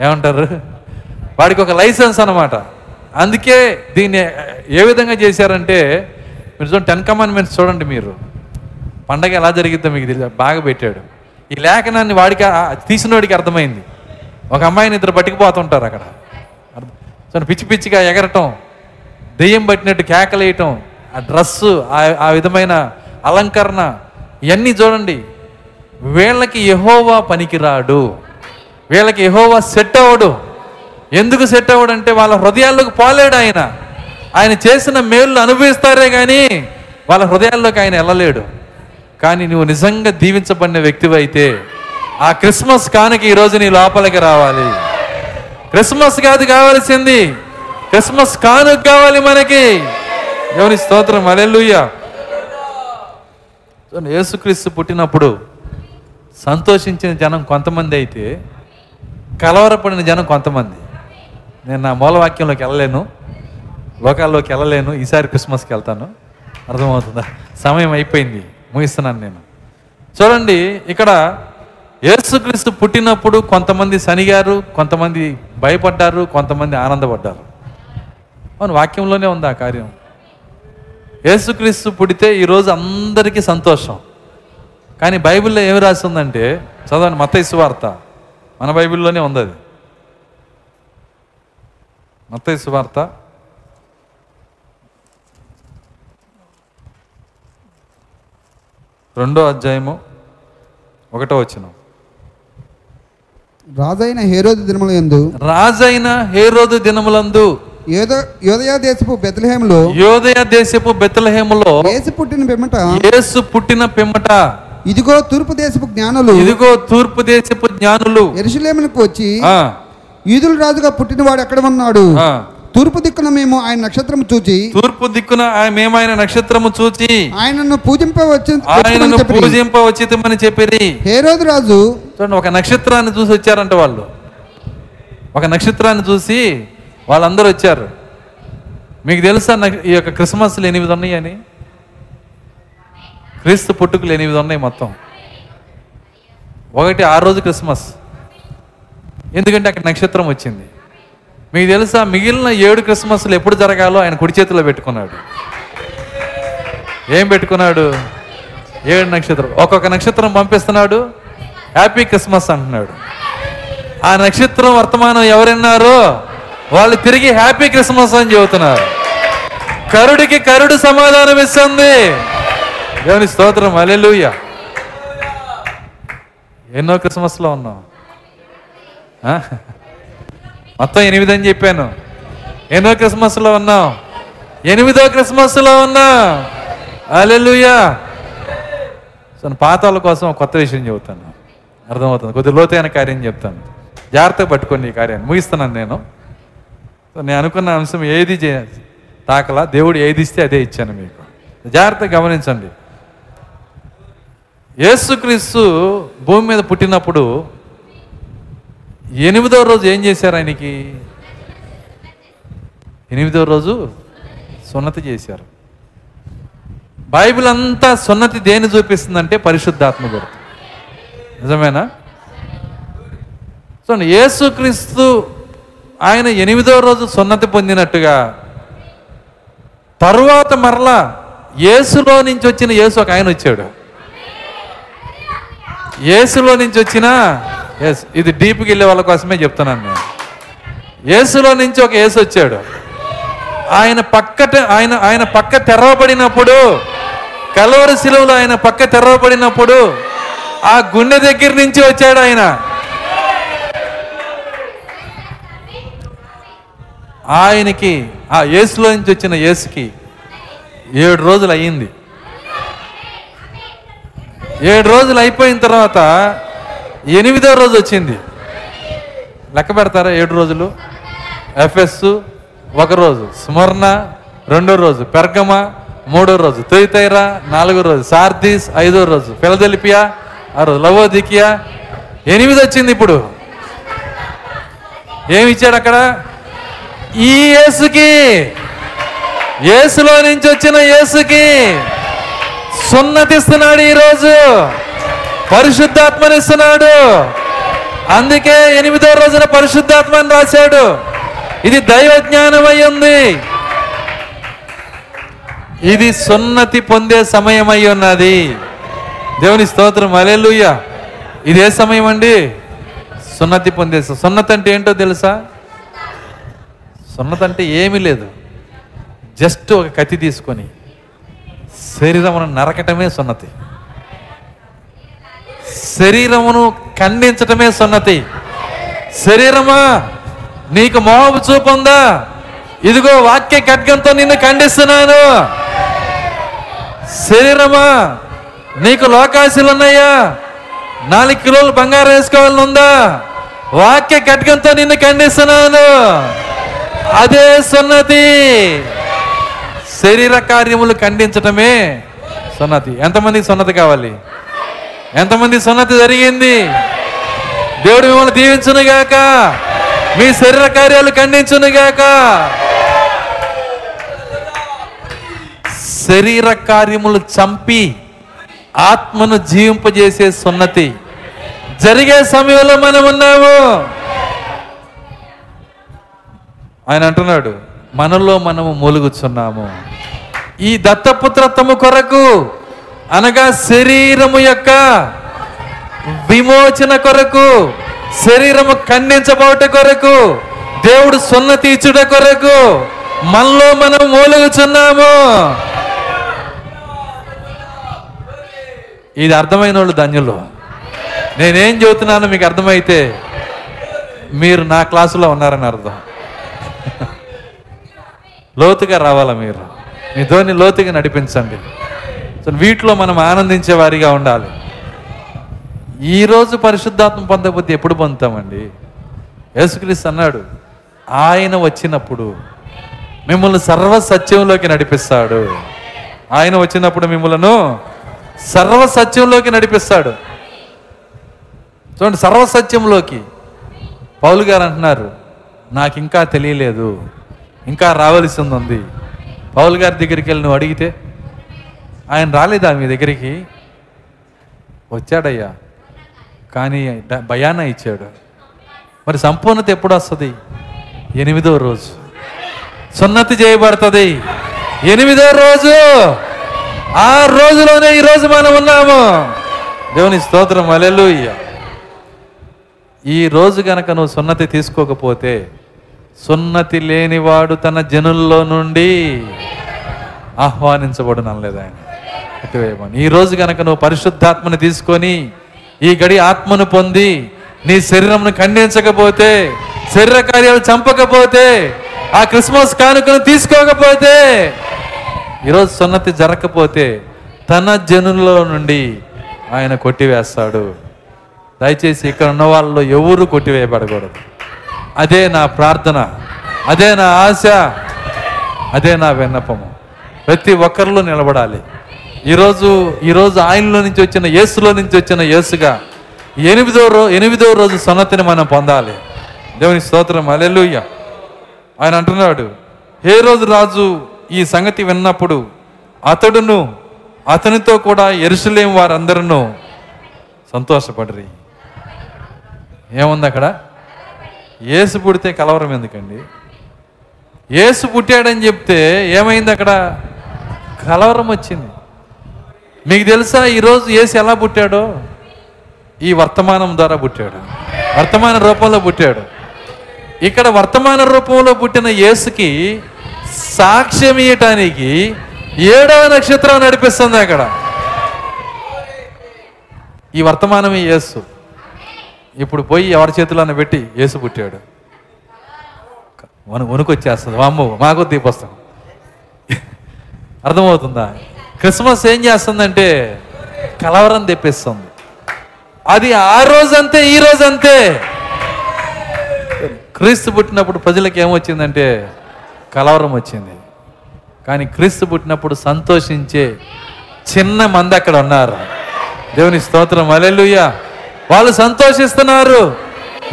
ఏమంటారు? వాడికి ఒక లైసెన్స్ అనమాట అందుకే దీన్ని ఏ విధంగా చేశారంటే మీరు చూడండి టెన్ కమాండ్మెంట్స్ చూడండి మీరు. పండగ ఎలా జరిగిద్దో మీకు తెలియదు బాగా పెట్టాడు. ఈ లేఖనాన్ని వాడికి ఆ- తీసినోడికి అర్థమైంది. ఒక అమ్మాయిని ఇద్దరు పట్టుకుపోతుంటారు అక్కడ. అర్థం- పిచ్చి పిచ్చిగా ఎగరటం దెయ్యం పట్టినట్టు కేకలేయటం ఆ డ్రస్సు ఆ- ఆ విధమైన అలంకరణ ఇవన్నీ చూడండి. వీళ్ళకి ఎహోవా పనికిరాడు. వీళ్ళకి ఎహోవా సెట్ అవ్వడు. ఎందుకు సెట్ అవ్వడు అంటే వాళ్ళ హృదయాల్లోకి పోలేడు ఆయన. ఆయన చేసిన మేళ్ళు అనుభవిస్తారే కానీ వాళ్ళ హృదయాల్లోకి ఆయన వెళ్ళలేడు. కానీ నువ్వు నిజంగా దీవించబడిన వ్యక్తివైతే ఆ క్రిస్మస్ కానుక ఈరోజు నీ లోపలికి రావాలి. క్రిస్మస్ కాదు కావాల్సింది. క్రిస్మస్ కానుక కావాలి మనకి. దేవుని స్తోత్రం. అలెలుయ్య యేసుక్రీస్తు పుట్టినప్పుడు సంతోషించిన జనం కొంతమంది అయితే కలవరపడిన జనం కొంతమంది. నేను నా మూలవాక్యంలోకి వెళ్ళలేను. లోకాల్లోకి వెళ్ళలేను. ఈసారి క్రిస్మస్కి వెళ్తాను. అర్థమవుతుందా? సమయం అయిపోయింది. ముగిస్తున్నాను నేను. చూడండి ఇక్కడ యేసుక్రీస్తు పుట్టినప్పుడు కొంతమంది శనిగారు కొంతమంది భయపడ్డారు కొంతమంది ఆనందపడ్డారు. అవును వాక్యంలోనే ఉంది ఆ కార్యం. యేసుక్రీస్తు పుడితే ఈరోజు అందరికీ సంతోషం. కానీ బైబిల్లో ఏమి రాసి ఉందంటే చదవండి మత్తయి వార్త మన బైబిల్లోనే ఉంది అది. మత్తయి వార్త రెండో అధ్యాయము ఒకటో వచ్చిన రాజైన హేరోదు దినముల యందు రాజైన హేరోదు దినములందు యోదయ దేశపు బెత్లహేములో యోదయ దేశపు బెత్తలహేములో యేసు పుట్టిన పిమ్మట యేసు పుట్టిన పిమ్మట ఇదిగో తూర్పు దేశపు జ్ఞానులు ఇదిగో తూర్పు దేశపు జ్ఞానులు ఎరుసలేమునకు వచ్చి ఆ, ఈదుల రాజుగా పుట్టినవాడు ఎక్కడ ఉన్నాడు. తూర్పు దిక్కున మేము ఆయన నక్షత్రం చూచి తూర్పు దిక్కున ఆయన మేమైన నక్షత్రము చూచి ఆయనను పూజింపవచ్చు ఆయనను పూజింప వచ్చితమని చెప్పిరి. హేరోదు రాజు చూడండి ఒక నక్షత్రాన్ని చూసి వచ్చారంట వాళ్ళు. ఒక నక్షత్రాన్ని చూసి వాళ్ళందరూ వచ్చారు. మీకు తెలుసా ఈ యొక్క క్రిస్మస్లు ఎనిమిది ఉన్నాయని క్రీస్తు పుట్టుకలు ఎనిమిది ఉన్నాయి మొత్తం. ఒకటి ఆ రోజు క్రిస్మస్. ఎందుకంటే అక్కడ నక్షత్రం వచ్చింది. మీకు తెలుసా మిగిలిన ఏడు క్రిస్మస్లు ఎప్పుడు జరగాలో ఆయన కుడి చేతిలో పెట్టుకున్నాడు. ఏం పెట్టుకున్నాడు? ఏడు నక్షత్రం. ఒక్కొక్క నక్షత్రం పంపిస్తున్నాడు హ్యాపీ క్రిస్మస్ అంటున్నాడు. ఆ నక్షత్రం వర్తమానం ఎవరున్నారో వాళ్ళు తిరిగి హ్యాపీ క్రిస్మస్ అని చెబుతున్నారు. కరుడికి కరుడు సమాధానం ఇస్తుంది. దేవుని స్తోత్రం అలెలుయ్య ఎన్నో క్రిస్మస్లో ఉన్నాం. మొత్తం ఎనిమిది అని చెప్పాను. ఎన్నో క్రిస్మస్లో ఉన్నాం ఎనిమిదో క్రిస్మస్లో ఉన్నా అలెలుయా సో పాత వాళ్ళ కోసం కొత్త విషయం చెబుతాను. అర్థమవుతుంది. కొద్దిగా లోతైన కార్యం చెప్తాను. జాగ్రత్తగా పట్టుకోండి ఈ కార్యాన్ని. ముగిస్తున్నాను నేను. సో నేను అనుకున్న అంశం ఏది చే తాకలా? దేవుడు ఏది ఇస్తే అదే ఇచ్చాను మీకు. జాగ్రత్తగా గమనించండి. యేసుక్రీస్తు భూమి మీద పుట్టినప్పుడు ఎనిమిదో రోజు ఏం చేశారు ఆయనకి? ఎనిమిదో రోజు సున్నతి చేశారు. బైబిల్ అంతా సున్నతి దేని చూపిస్తుందంటే పరిశుద్ధాత్మ గుర్తు నిజమేనా? సో యేసుక్రీస్తు ఆయన ఎనిమిదో రోజు సున్నతి పొందినట్టుగా తరువాత మరలా యేసులో నుంచి వచ్చిన యేసు ఒక ఆయన వచ్చాడు. యేసులో నుంచి వచ్చిన ఎస్ ఇది డీప్కి వెళ్ళే వాళ్ళ కోసమే చెప్తున్నాను నేను. యేసులో నుంచి ఒక యేసు వచ్చాడు. ఆయన పక్కట ఆయన ఆయన పక్క తెరవబడినప్పుడు కలవరి శిలువలో ఆయన పక్క తెరవబడినప్పుడు ఆ గుండె దగ్గర నుంచి వచ్చాడు ఆయన. ఆయనకి ఆ యేసులో నుంచి వచ్చిన యేసుకి ఏడు రోజులు అయ్యింది. ఏడు రోజులు అయిపోయిన తర్వాత ఎనిమిదో రోజు వచ్చింది. లెక్క పెడతారా ఏడు రోజులు? ఎఫ్ఎస్ ఒక రోజు స్మరణ రెండో రోజు పెర్గమ మూడో రోజు తొయితైరా నాలుగో రోజు సార్దీస్ ఐదో రోజు ఫిలదెలిపియా ఆ రోజు లవోదికియా. ఎనిమిది వచ్చింది ఇప్పుడు. ఏమి ఇచ్చాడు అక్కడ? ఈ యేసుకి. యేసులో నుంచి వచ్చిన యేసుకి సున్నతిస్తున్నాడు ఈరోజు. పరిశుద్ధాత్మనిస్తున్నాడు. అందుకే ఎనిమిదో రోజున పరిశుద్ధాత్మని రాశాడు. ఇది దైవ జ్ఞానం అయి ఉంది. ఇది సున్నతి పొందే సమయం అయి ఉన్నది. దేవుని స్తోత్రం అలెలుయ్య ఇది ఏ సమయం అండి? సున్నతి పొందే సున్నత సున్నతి అంటే ఏంటో తెలుసా? సున్నతి అంటే ఏమీ లేదు. జస్ట్ ఒక కత్తి తీసుకొని శరీరం నరకటమే సున్నతి. శరీరమును ఖండించటమే సున్నతి. శరీరమా నీకు మోహపు చూపుందా ఇదిగో వాక్య ఖడ్గంతో నిన్ను ఖండిస్తున్నాను. శరీరమా నీకు లోకాశీలు ఉన్నాయా నాలుగు కిలోలు బంగారం వేసుకోవాలని ఉందా? వాక్య ఖడ్గంతో నిన్ను ఖండిస్తున్నాను. అదే సున్నతి. శరీర కార్యములు ఖండించటమే సున్నతి. ఎంతమందికి సున్నతి కావాలి? ఎంతమంది సున్నతి జరిగింది? దేవుడు మిమ్మల్ని దీవించునుగాక. మీ శరీర కార్యాలు ఖండించునుగాక. శరీర కార్యములు చంపి ఆత్మను జీవింపజేసే సున్నతి. జరిగే సమయంలో మనం ఉన్నాము. ఆయన అంటున్నాడు మనలో మనము మూలుగుచున్నాము. ఈ దత్తపుత్రత్వము కొరకు అనగా శరీరము యొక్క విమోచన కొరకు శరీరము ఖండించబోట కొరకు దేవుడు సున్న తీర్చుట కొరకు మనలో మనం మూలుగుచున్నాము. ఇది అర్థమైన వాళ్ళు ధన్యులు. నేనేం చెబుతున్నాను మీకు అర్థమైతే మీరు నా క్లాసులో ఉన్నారని అర్థం. లోతుగా రావాలా మీరు? మీ ధోని లోతుగా నడిపించండి. సో వీటిలో మనం ఆనందించే వారిగా ఉండాలి. ఈరోజు పరిశుద్ధాత్మ పొందకపోతే ఎప్పుడు పొందుతామండి? యేసుక్రీస్తు అన్నాడు ఆయన వచ్చినప్పుడు మిమ్మల్ని సర్వ సత్యంలోకి నడిపిస్తాడు. ఆయన వచ్చినప్పుడు మిమ్మలను సర్వ సత్యంలోకి నడిపిస్తాడు. చూడండి సర్వ సత్యంలోకి పౌలు గారు అంటున్నారు నాకు ఇంకా తెలియలేదు ఇంకా రావలసింది ఉంది. పౌలు గారి దగ్గరికి వెళ్ళి నువ్వు అడిగితే ఆయన రాలేదా మీ దగ్గరికి? వచ్చాడయ్యా. కానీ భయాన ఇచ్చాడు. మరి సంపూర్ణత ఎప్పుడు వస్తుంది? ఎనిమిదో రోజు. సున్నతి చేయబడుతుంది. ఎనిమిదో రోజు. ఆ రోజులోనే ఈ రోజు మనం ఉన్నాము. దేవుని స్తోత్రం. అలెలుయ్య ఈ రోజు గనక నువ్వు సున్నతి తీసుకోకపోతే సున్నతి లేనివాడు తన జనుల్లో నుండి ఆహ్వానించబడనలేదు ఆయన. ఈ రోజు గనక నువ్వు పరిశుద్ధాత్మని తీసుకొని ఈ గడి ఆత్మను పొంది నీ శరీరంను ఖండించకపోతే శరీర కార్యాలు చంపకపోతే ఆ క్రిస్మస్ కానుకను తీసుకోకపోతే ఈరోజు సున్నతి జరగకపోతే తన జనుల్లో నుండి ఆయన కొట్టివేస్తాడు. దయచేసి ఇక్కడ ఉన్న వాళ్ళలో ఎవరు కొట్టివేయబడకూడదు. అదే నా ప్రార్థన అదే నా ఆశ అదే నా విన్నపము. ప్రతి ఒక్కరిలో నిలబడాలి. ఈరోజు ఈరోజు ఆయనలో నుంచి వచ్చిన యేసులో నుంచి వచ్చిన యేసుగా ఎనిమిదో రో ఎనిమిదో రోజు సన్నతిని మనం పొందాలి. దేవుని స్తోత్రం అలెలుయ్య ఆయన అంటున్నాడు ఏ రోజు రాజు ఈ సంగతి విన్నప్పుడు అతడును అతనితో కూడా ఎరుసలేం వారందరూ సంతోషపడరి. ఏముంది అక్కడ? ఏసు పుడితే కలవరం ఎందుకండి? ఏసు పుట్టాడని చెప్తే ఏమైంది అక్కడ? కలవరం వచ్చింది. మీకు తెలుసా ఈరోజు ఏసు ఎలా పుట్టాడో? ఈ వర్తమానం ద్వారా పుట్టాడు. వర్తమాన రూపంలో పుట్టాడు. ఇక్కడ వర్తమాన రూపంలో పుట్టిన యేసుకి సాక్ష్యం ఇయ్యటానికి ఏడవ నక్షత్రం నడిపిస్తుంది అక్కడ. ఈ వర్తమానమే యేసు. ఇప్పుడు పోయి ఎవరి చేతిలోనే పెట్టి యేసు పుట్టాడు. వణు వణుకొచ్చేస్తుంది. అమ్మో మాకు దీపొస్తాం అర్థమవుతుందా? క్రిస్మస్ ఏం చేస్తుందంటే కలవరం తెప్పిస్తుంది. అది ఆ రోజంతే ఈ రోజంతే. క్రీస్తు పుట్టినప్పుడు ప్రజలకు ఏమొచ్చిందంటే కలవరం వచ్చింది. కానీ క్రీస్తు పుట్టినప్పుడు సంతోషించే చిన్న మంది అక్కడ ఉన్నారు. దేవుని స్తోత్రం అలెలుయ్య వాళ్ళు సంతోషిస్తున్నారు.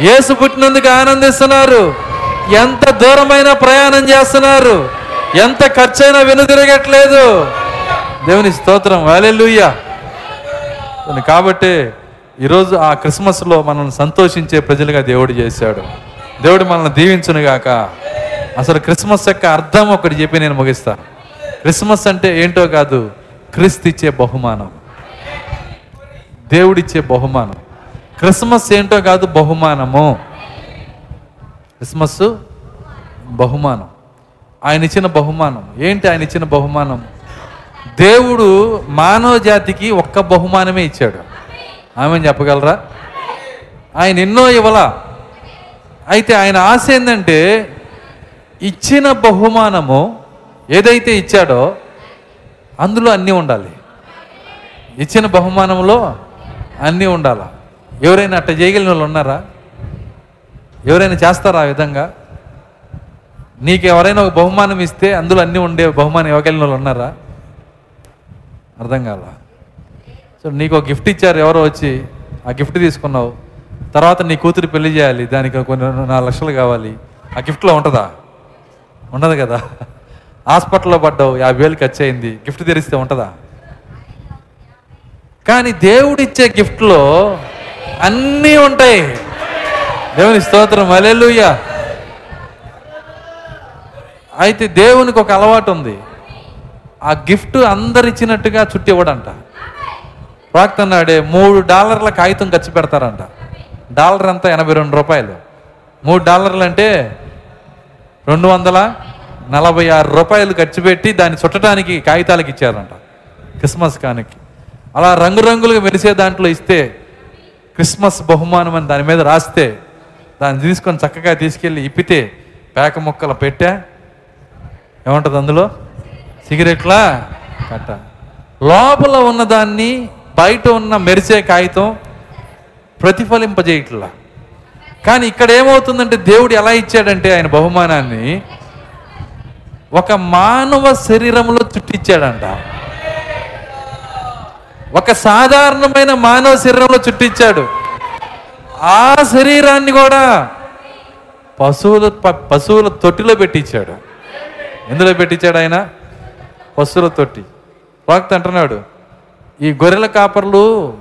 యేసు పుట్టినందుకు ఆనందిస్తున్నారు. ఎంత దూరమైన ప్రయాణం చేస్తున్నారు. ఎంత ఖర్చైనా వెనుదిరగట్లేదు. దేవుని స్తోత్రం. అలెలుయ్య కాబట్టి ఈరోజు ఆ క్రిస్మస్లో మనల్ని సంతోషించే ప్రజలుగా దేవుడు చేశాడు. దేవుడు మనల్ని దీవించునుగాక. అసలు క్రిస్మస్ యొక్క అర్థం ఒకటి చెప్పి నేను ముగిస్తా. క్రిస్మస్ అంటే ఏంటో కాదు క్రీస్తు ఇచ్చే బహుమానం. దేవుడిచ్చే బహుమానం. క్రిస్మస్ ఏంటో కాదు బహుమానము. క్రిస్మస్ బహుమానం. ఆయన ఇచ్చిన బహుమానం. ఏంటి ఆయన ఇచ్చిన బహుమానం? దేవుడు మానవ జాతికి ఒక్క బహుమానమే ఇచ్చాడు. ఆమె చెప్పగలరా? ఆయన ఎన్నో ఇవ్వలా? అయితే ఆయన ఆశ ఏంటంటే ఇచ్చిన బహుమానము ఏదైతే ఇచ్చాడో అందులో అన్నీ ఉండాలి. ఇచ్చిన బహుమానంలో అన్నీ ఉండాలా? ఎవరైనా అట్ట చేయగలిగిన వాళ్ళు ఉన్నారా? ఎవరైనా చేస్తారా ఆ విధంగా? నీకు ఎవరైనా ఒక బహుమానం ఇస్తే అందులో అన్నీ ఉండే బహుమానం ఇవ్వగలిగిన వాళ్ళు ఉన్నారా? అర్థం కాల. సో నీకు ఒక గిఫ్ట్ ఇచ్చారు ఎవరో వచ్చి ఆ గిఫ్ట్ తీసుకున్నావు. తర్వాత నీ కూతురు పెళ్ళి చేయాలి దానికి కొన్ని నాలుగు లక్షలు కావాలి. ఆ గిఫ్ట్లో ఉంటుందా? ఉండదు కదా. హాస్పిటల్లో పడ్డావు యాభై వేలు ఖర్చు అయింది గిఫ్ట్ తెరిస్తే ఉంటుందా? కానీ దేవుడిచ్చే గిఫ్ట్లో అన్నీ ఉంటాయి. దేవుని స్తోత్రం అలెలుయ్య అయితే దేవునికి ఒక అలవాటు ఉంది. ఆ గిఫ్ట్ అందరు ఇచ్చినట్టుగా చుట్టి ఇవ్వడంట ప్రాక్త అన్నాడే మూడు డాలర్ల కాగితం ఖర్చు పెడతారంట. డాలర్ అంతా ఎనభై రెండు రూపాయలు. మూడు డాలర్లు అంటే రెండు వందల నలభై ఆరు రూపాయలు ఖర్చు పెట్టి దాన్ని చుట్టడానికి కాగితాలకు ఇచ్చారంట. క్రిస్మస్ కానికి అలా రంగురంగులుగా మెరిసే దాంట్లో ఇస్తే క్రిస్మస్ బహుమానం అని దాని మీద రాస్తే దాన్ని తీసుకొని చక్కగా తీసుకెళ్ళి ఇప్పితే పేక ముక్కలు పెట్టా. ఏముంటుంది అందులో? సిగరెట్లా? కట్ట. లోపల ఉన్నదాన్ని బయట ఉన్న మెరిసే కాగితం ప్రతిఫలింపజేయట్లా. కానీ ఇక్కడ ఏమవుతుందంటే దేవుడు ఎలా ఇచ్చాడంటే ఆయన బహుమానాన్ని ఒక మానవ శరీరంలో చుట్టిచ్చాడంట. ఒక సాధారణమైన మానవ శరీరంలో చుట్టిచ్చాడు. ఆ శరీరాన్ని కూడా పశువుల ప- పశువుల తొట్టిలో పెట్టించాడు ఎందులో పెట్టించాడు ఆయన? పశువుల తొట్టి వాక్త అంటున్నాడు ఈ గొర్రెల కాపర్లు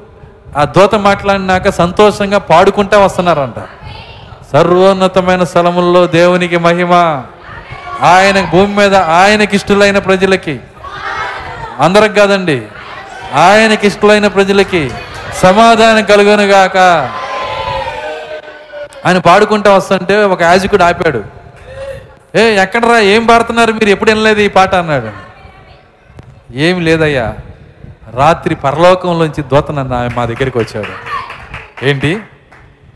ఆ దూత మాట్లాడినాక సంతోషంగా పాడుకుంటా వస్తున్నారంట. సర్వోన్నతమైన స్థలముల్లో దేవునికి మహిమ. ఆయన భూమి మీద ఆయనకి ఇష్టలైన ప్రజలకి. అందరికి కాదండి ఆయనకి ఇష్టలైన ప్రజలకి సమాధానం కలుగునుగాక ఆయన పాడుకుంటా వస్తుంటే ఒక యాజకుడు ఆపాడు. ఏ ఎక్కడరా? ఏం పాడుతున్నారు మీరు? ఎప్పుడు వినలేదు ఈ పాట? అన్నాడు. ఏమి లేదయ్యా. రాత్రి పరలోకంలోంచి దోత నన్ను మా దగ్గరికి వచ్చాడు. ఏంటి?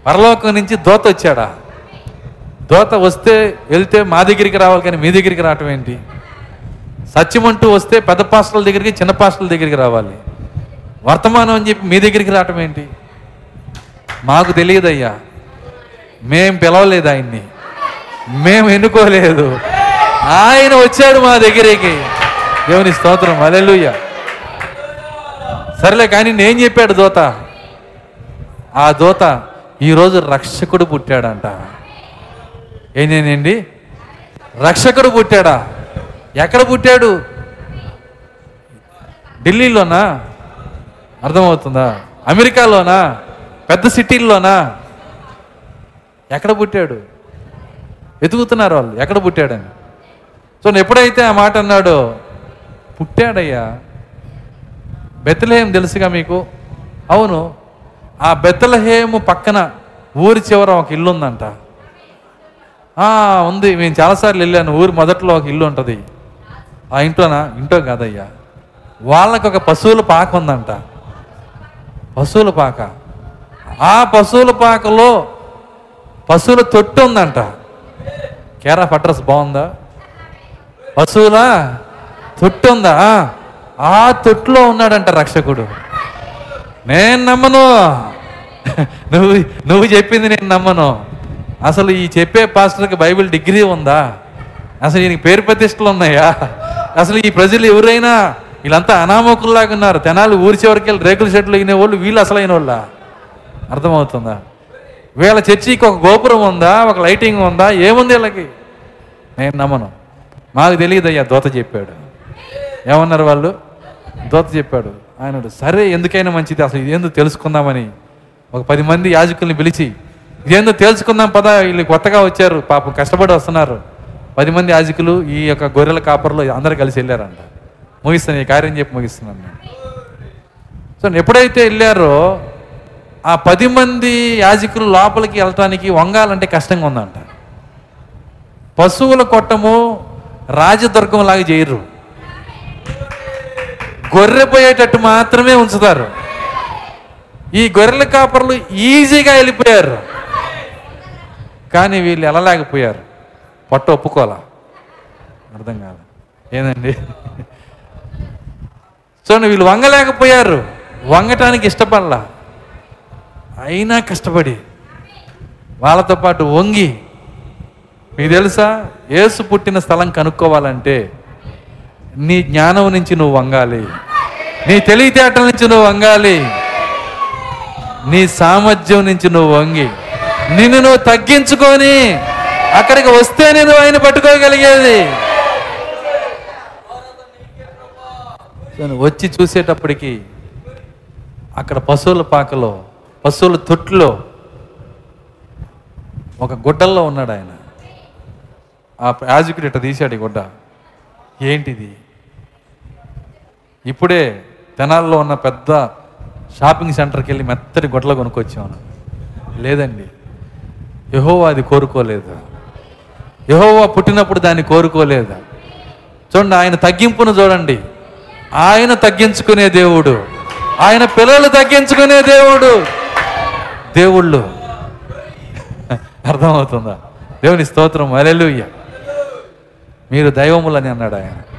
పరలోకం నుంచి దోత వచ్చాడా? దోత వస్తే వెళ్తే మా దగ్గరికి రావాలి కానీ మీ దగ్గరికి రావటం ఏంటి? సత్యమంటూ వస్తే పెద్ద పాస్టల దగ్గరికి చిన్న పాస్టల దగ్గరికి రావాలి. వర్తమానం అని చెప్పి మీ దగ్గరికి రావటం ఏంటి? మాకు తెలియదయ్యా. మేం పిలవలేదు ఆయన్ని. మేము ఎన్నుకోలేదు. ఆయన వచ్చాడు మా దగ్గరికి. దేవుని స్తోత్రం. అలెలుయ్య సరేలే కానీ నేను చెప్పాడు దోత. ఆ దోత ఈరోజు రక్షకుడు పుట్టాడంట. ఏంటండి రక్షకుడు పుట్టాడా? ఎక్కడ పుట్టాడు? ఢిల్లీలోనా? అర్థమవుతుందా? అమెరికాలోనా? పెద్ద సిటీల్లోనా? ఎక్కడ పుట్టాడు? వెతుకుతున్నారు వాళ్ళు ఎక్కడ పుట్టాడని. సో ఎప్పుడైతే ఆ మాట అన్నాడో పుట్టాడయ్యా. బెత్తలహేం తెలుసుగా మీకు? అవును ఆ బెత్తలహేము పక్కన ఊరి చివర ఒక ఇల్లు ఉందంట. ఉంది. మేము చాలాసార్లు వెళ్ళాను. ఊరి మొదట్లో ఒక ఇల్లు ఉంటుంది. ఆ ఇంట్లోనా? ఇంట్లో కాదయ్యా. వాళ్ళకి ఒక పశువుల పాక ఉందంట. పశువుల పాక. ఆ పశువుల పాకలో పశువుల తొట్టు ఉందంట. కేరా అడ్రస్ బాగుందా? పశువులా? తొట్టు ఉందా ఆ తొట్టులో ఉన్నాడంట రక్షకుడు. నేను నమ్మను. నువ్వు నువ్వు చెప్పింది నేను నమ్మను. అసలు ఈ చెప్పే పాస్టర్కి బైబిల్ డిగ్రీ ఉందా? అసలు ఈయనకి పేరు ప్రతిష్టలు ఉన్నాయా? అసలు ఈ ప్రజలు ఎవరైనా వీళ్ళంతా అనామకుల్లాగా ఉన్నారు. తెనాలి ఊరి చివరికి వెళ్ళి రేకుల షెడ్లు అయిన వాళ్ళు వీళ్ళు అసలైన వాళ్ళ అర్థమవుతుందా? వీళ్ళ చర్చికి ఒక గోపురం ఉందా? ఒక లైటింగ్ ఉందా? ఏముంది వీళ్ళకి? నేను నమ్మను. మాకు తెలియదు అయ్యా దోత చెప్పాడు. ఏమన్నారు వాళ్ళు? దోత చెప్పాడు. ఆయన సరే ఎందుకైనా మంచిది. అసలు ఇదేందో తెలుసుకుందామని. ఒక పది మంది యాజకుల్ని పిలిచి ఇదేందో తెలుసుకుందాం పదా వీళ్ళు కొత్తగా వచ్చారు పాపం కష్టపడి వస్తున్నారు. పది మంది యాజకులు ఈ యొక్క గొర్రెల కాపర్లో అందరూ కలిసి వెళ్ళారంట. ముగిస్తాను ఈ కార్యం చెప్పి ముగిస్తున్నాను నేను. సో ఎప్పుడైతే వెళ్ళారో ఆ పది మంది యాజకులు లోపలికి వెళ్ళటానికి వంగాలంటే కష్టంగా ఉందంట. పశువుల కొట్టము రాజదుర్గం లాగా చేయరు. గొర్రె పోయేటట్టు మాత్రమే ఉంచుతారు. ఈ గొర్రెల కాపర్లు ఈజీగా వెళ్ళిపోయారు. కానీ వీళ్ళు వెళ్ళలేకపోయారు. పట్టు ఒప్పుకోలా అర్థం కాదు ఏందండి? చూడండి వీళ్ళు వంగలేకపోయారు. వంగటానికి ఇష్టపడలా. అయినా కష్టపడి వాళ్ళతో పాటు వంగి మీకు తెలుసా? ఏసు పుట్టిన స్థలం కనుక్కోవాలంటే నీ జ్ఞానం నుంచి నువ్వు వంగాలి. నీ తెలివితేటల నుంచి నువ్వు వంగాలి. నీ సామర్థ్యం నుంచి నువ్వు వంగి నిన్ను నువ్వు తగ్గించుకొని అక్కడికి వస్తేనే నువ్వు ఆయన పట్టుకోగలిగేది. వచ్చి చూసేటప్పటికి అక్కడ పశువుల పాకలో పశువుల తొట్టులో ఒక గుడ్డల్లో ఉన్నాడు ఆయన. ఆ యాజకుడు ఇట్ట తీశాడు ఈ గుడ్డ. ఏంటిది? ఇప్పుడే తెనాల్లో ఉన్న పెద్ద షాపింగ్ సెంటర్కి వెళ్ళి మెత్తటి గుడ్డలు కొనుక్కొచ్చాను. లేదండి. యహోవా అది కోరుకోలేదు. యహోవా పుట్టినప్పుడు దాన్ని కోరుకోలేదు. చూడండి ఆయన తగ్గింపును చూడండి. ఆయన తగ్గించుకునే దేవుడు. ఆయన పిల్లలు తగ్గించుకునే దేవుడు. దేవుళ్ళు. అర్థమవుతుందా? దేవుని స్తోత్రం. అలెలుయ్య మీరు దైవములని అన్నాడు ఆయన.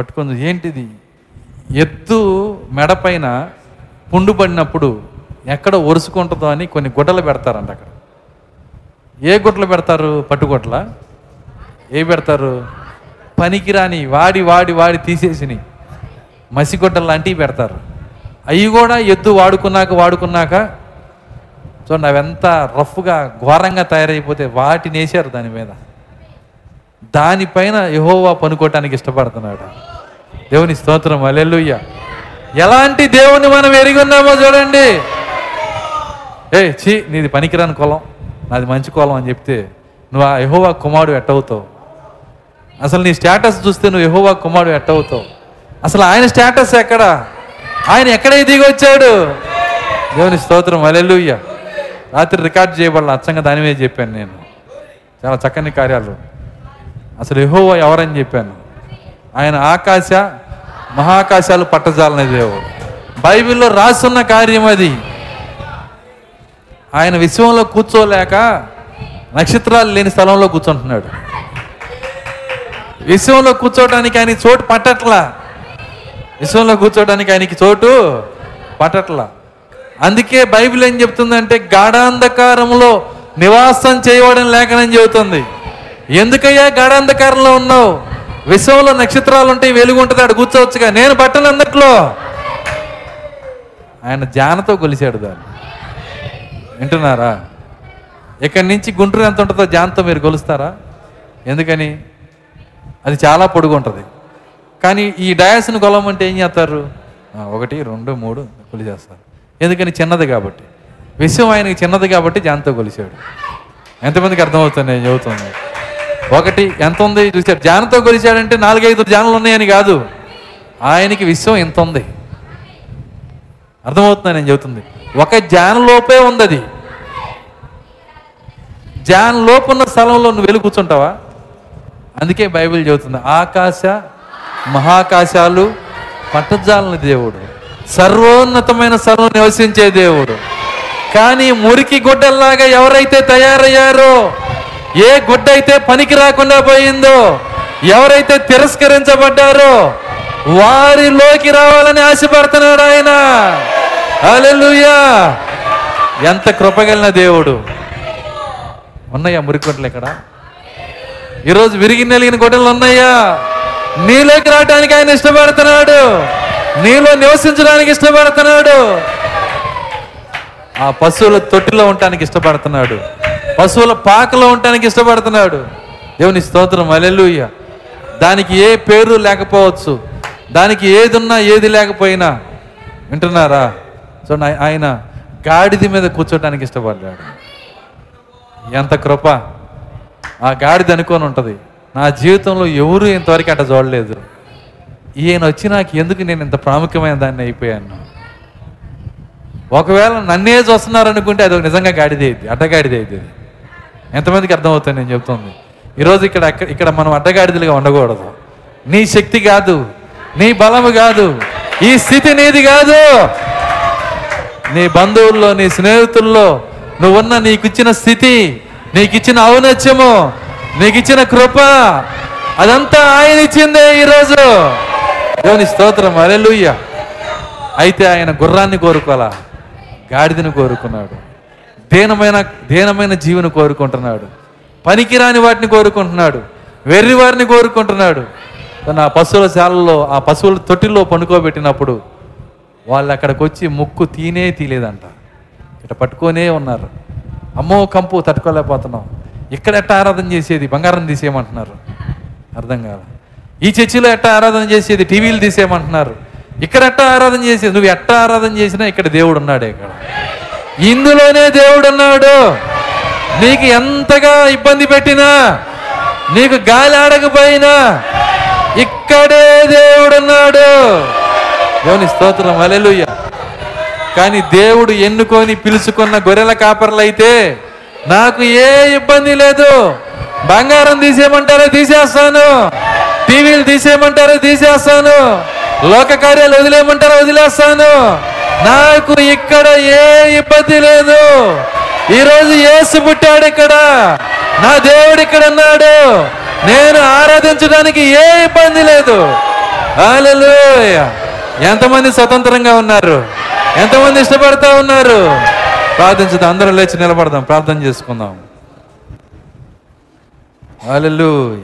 పట్టుకుంది. ఏంటిది? ఎద్దు మెడపైన పుండు పడినప్పుడు ఎక్కడ ఒరుసుకుంటుందో అని కొన్ని గుడ్డలు పెడతారంట అక్కడ. ఏ గుడ్డలు పెడతారు? పట్టుగుడ్డల ఏ పెడతారు? పనికిరాని వాడి వాడి వాడి తీసేసిని మసిగుడ్డలు లాంటివి పెడతారు. అవి కూడా ఎద్దు వాడుకున్నాక వాడుకున్నాక చూడండి అవెంత రఫ్గా ఘోరంగా తయారైపోతే వాటిని వేసారు దాని మీద. దానిపైన యహోవా పనుకోవటానికి ఇష్టపడుతున్నాడు. దేవుని స్తోత్రం అలెలుయ్య ఎలాంటి దేవుని మనం ఎరిగి ఉన్నామో చూడండి. ఏ ఛీ నీది పనికిరాని కులం నాది మంచి కులం అని చెప్తే నువ్వు ఆ యహోవా కుమారుడు ఎట్టవుతావు అసలు నీ స్టేటస్ చూస్తే నువ్వు యహోవా కుమారుడు ఎట్టవుతావు అసలు ఆయన స్టేటస్ ఎక్కడ? ఆయన ఎక్కడ దిగి వచ్చాడు? దేవుని స్తోత్రం అలెలుయ్య రాత్రి రికార్డ్ చేయబడాలి అచ్చంగా దాని మీద చెప్పాను నేను. చాలా చక్కని కార్యాలు. అసలు యహోవా ఎవరని చెప్పాను? ఆయన ఆకాశ మహాకాశాలు పట్టజాలని దేవుడు బైబిల్లో రాసున్న కార్యం అది. ఆయన విశ్వంలో కూర్చోలేక నక్షత్రాలు లేని స్థలంలో కూర్చుంటున్నాడు. విశ్వంలో కూర్చోవడానికి ఆయన చోటు పట్టట్లా. విశ్వంలో కూర్చోవడానికి ఆయనకి చోటు పట్టట్లా. అందుకే బైబిల్ ఏం చెప్తుందంటే గాఢాంధకారంలో నివాసం చేయవడం లేఖనని చెబుతుంది. ఎందుకయ్యా గాఢాంధకారంలో ఉన్నావు? విశ్వంలో నక్షత్రాలు ఉంటాయి వెలుగు ఉంటుంది అక్కడ కూర్చోవచ్చుగా. నేను బట్టలు అందట్లో ఆయన జానతో కొలిచాడు దాన్ని. వింటున్నారా? ఇక్కడి నుంచి గుంటూరు ఎంత ఉంటుందో జానతో మీరు కొలుస్తారా? ఎందుకని? అది చాలా పొడుగు ఉంటుంది కానీ ఈ డయాస్ని అంటే ఏం చేస్తారు? ఒకటి రెండు మూడు కొలిచేస్తారు. ఎందుకని? చిన్నది కాబట్టి. విశ్వం ఆయనకి చిన్నది కాబట్టి జానతో కొలిచాడు ఎంతమందికి అర్థమవుతుంది? నేను చెబుతున్నాను. ఒకటి ఎంత ఉంది చూశాడు జానతో కొలిచాడంటే నాలుగైదు జానలు ఉన్నాయని కాదు. ఆయనకి విశ్వం ఇంత ఉంది అర్థమవుతుందా నేను చెబుతుంది? ఒక జానలోపే ఉంది అది జాన్ లోపున్న స్థలంలో నువ్వు వెళ్ళి కూర్చుంటావా? అందుకే బైబిల్ చెబుతుంది ఆకాశ మహాకాశాలు పట్టజాలని దేవుడు. సర్వోన్నతమైన స్థలం నివసించే దేవుడు. కానీ మురికి గుడ్డల్లాగా ఎవరైతే తయారయ్యారో ఏ గుడ్డ అయితే పనికి రాకుండా పోయిందో ఎవరైతే తిరస్కరించబడ్డారో వారిలోకి రావాలని ఆశపడుతున్నాడు ఆయన. హల్లెలూయా. ఎంత కృపగలిన దేవుడు. ఉన్నాయా మురికొండలు ఇక్కడ? ఈరోజు విరిగి నలిగిన గొడవలు ఉన్నాయా? నీలోకి రావడానికి ఆయన ఇష్టపడుతున్నాడు. నీలో నివసించడానికి ఇష్టపడుతున్నాడు. ఆ పశువుల తొట్టిలో ఉండటానికి ఇష్టపడుతున్నాడు. పశువుల పాకలో ఉండటానికి ఇష్టపడుతున్నాడు. దేవుని స్తోత్రం అలెలుయ్య దానికి ఏ పేరు లేకపోవచ్చు. దానికి ఏది ఉన్నా ఏది లేకపోయినా. వింటున్నారా? సో ఆయన గాడిద మీద కూర్చోటానికి ఇష్టపడ్డాడు. ఎంత కృప. ఆ గాడిద అనుకొని ఉంటుంది. నా జీవితంలో ఎవరు ఇంతవరకు అట్ట చూడలేదు. ఈయన వచ్చి నాకు ఎందుకు నేను ఇంత ప్రాముఖ్యమైన దాన్ని అయిపోయాను? ఒకవేళ నన్నే చూస్తున్నారనుకుంటే అది నిజంగా గాడిదేది అడ్డగాడిదేది ఇది. ఎంతమందికి అర్థమవుతుంది నేను చెప్తుంది? ఈరోజు ఇక్కడ ఇక్కడ మనం అడ్డగాడిదలుగా ఉండకూడదు. నీ శక్తి కాదు నీ బలము కాదు ఈ స్థితి నీది కాదు. నీ బంధువుల్లో నీ స్నేహితుల్లో నువ్వున్న నీకు ఇచ్చిన స్థితి నీకు ఇచ్చిన ఔన్నత్యము నీకు ఇచ్చిన కృప అదంతా ఆయన ఇచ్చిందే ఈరోజు. దేవుని స్తోత్రం అలెలుయ్య అయితే ఆయన గుర్రాన్ని కోరుకోవాలా? గాడిదని కోరుకున్నాడు. దేనమైన దేనమైన జీవుని కోరుకుంటున్నాడు. పనికిరాని వాటిని కోరుకుంటున్నాడు. వెర్రి వారిని కోరుకుంటున్నాడు. తను ఆ పశువుల శాలలో ఆ పశువుల తొట్టిలో పండుకోబెట్టినప్పుడు వాళ్ళు అక్కడికి వచ్చి ముక్కు తీనే తీలేదంట. ఇట పట్టుకొనే ఉన్నారు. అమ్మో కంపు తట్టుకోలేకపోతున్నాం. ఇక్కడ ఎట్ట ఆరాధన చేసేది? బంగారం తీసేయమంటున్నారు. అర్థం కాదు ఈ చర్చిలో ఎట్ట ఆరాధన చేసేది? టీవీలు తీసేయమంటున్నారు. ఇక్కడ ఎట్ట ఆరాధన చేసేది? నువ్వు ఎట్ట ఆరాధన చేసినా ఇక్కడ దేవుడు ఉన్నాడే ఇక్కడ. ఇందులోనే దేవుడున్నాడు. నీకు ఎంతగా ఇబ్బంది పెట్టినా నీకు గాలి ఆడకపోయినా ఇక్కడే దేవుడు ఉన్నాడు దేవుని స్తోత్రం అలెలుయ్య కానీ దేవుడు ఎన్నుకొని పిలుచుకున్న గొర్రెల కాపర్లైతే నాకు ఏ ఇబ్బంది లేదు. బంగారం తీసేయమంటారో తీసేస్తాను. టీవీలు తీసేయమంటారో తీసేస్తాను. లోక కార్యాలు వదిలేయమంటారో వదిలేస్తాను. నాకు ఇక్కడ ఏ ఇబ్బంది లేదు. ఈరోజు యేసు పుట్టాడు ఇక్కడ. నా దేవుడు ఇక్కడ ఉన్నాడు. నేను ఆరాధించడానికి ఏ ఇబ్బంది లేదు. హల్లెలూయా. ఎంతమంది స్వతంత్రంగా ఉన్నారు? ఎంతమంది ఇష్టపడతా ఉన్నారు? ప్రార్థించుదాం. అందరం లేచి నిలబడదాం. ప్రార్థన చేసుకుందాం. అలలు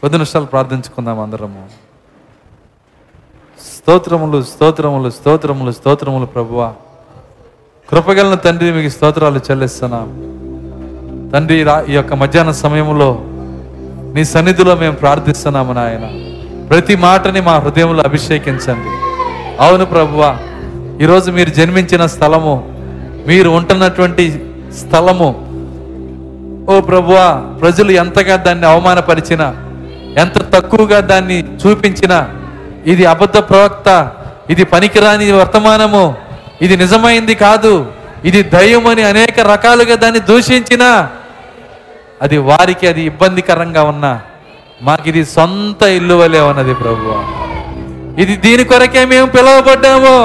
కొద్ది నిమిషాలు ప్రార్థించుకుందాం అందరము. స్తోత్రములు స్తోత్రములు స్తోత్రములు స్తోత్రములు ప్రభువా. కృపగలన తండ్రి మీకు స్తోత్రాలు చెల్లిస్తున్నాం. తండ్రి రా- ఈ యొక్క మధ్యాహ్న సమయంలో నీ సన్నిధిలో మేము ప్రార్థిస్తున్నాము నాయన. ప్రతి మాటని మా హృదయంలో అభిషేకించండి. అవును ప్రభువా ఈరోజు మీరు జన్మించిన స్థలము మీరు ఉంటున్నటువంటి స్థలము. ఓ ప్రభువా ప్రజలు ఎంతగా దాన్ని అవమానపరిచినా ఎంత తక్కువగా దాన్ని చూపించినా ఇది అబద్ధ ప్రవక్త ఇది పనికిరాని వర్తమానము ఇది నిజమైంది కాదు ఇది దయ్యం అని అనేక రకాలుగా దాన్ని దూషించినా అది వారికి అది ఇబ్బందికరంగా ఉన్నా మాకు ఇది సొంత ఇల్లు వలె ఉన్నది ప్రభు. ఇది దీని కొరకే మేము పిలువబడ్డాము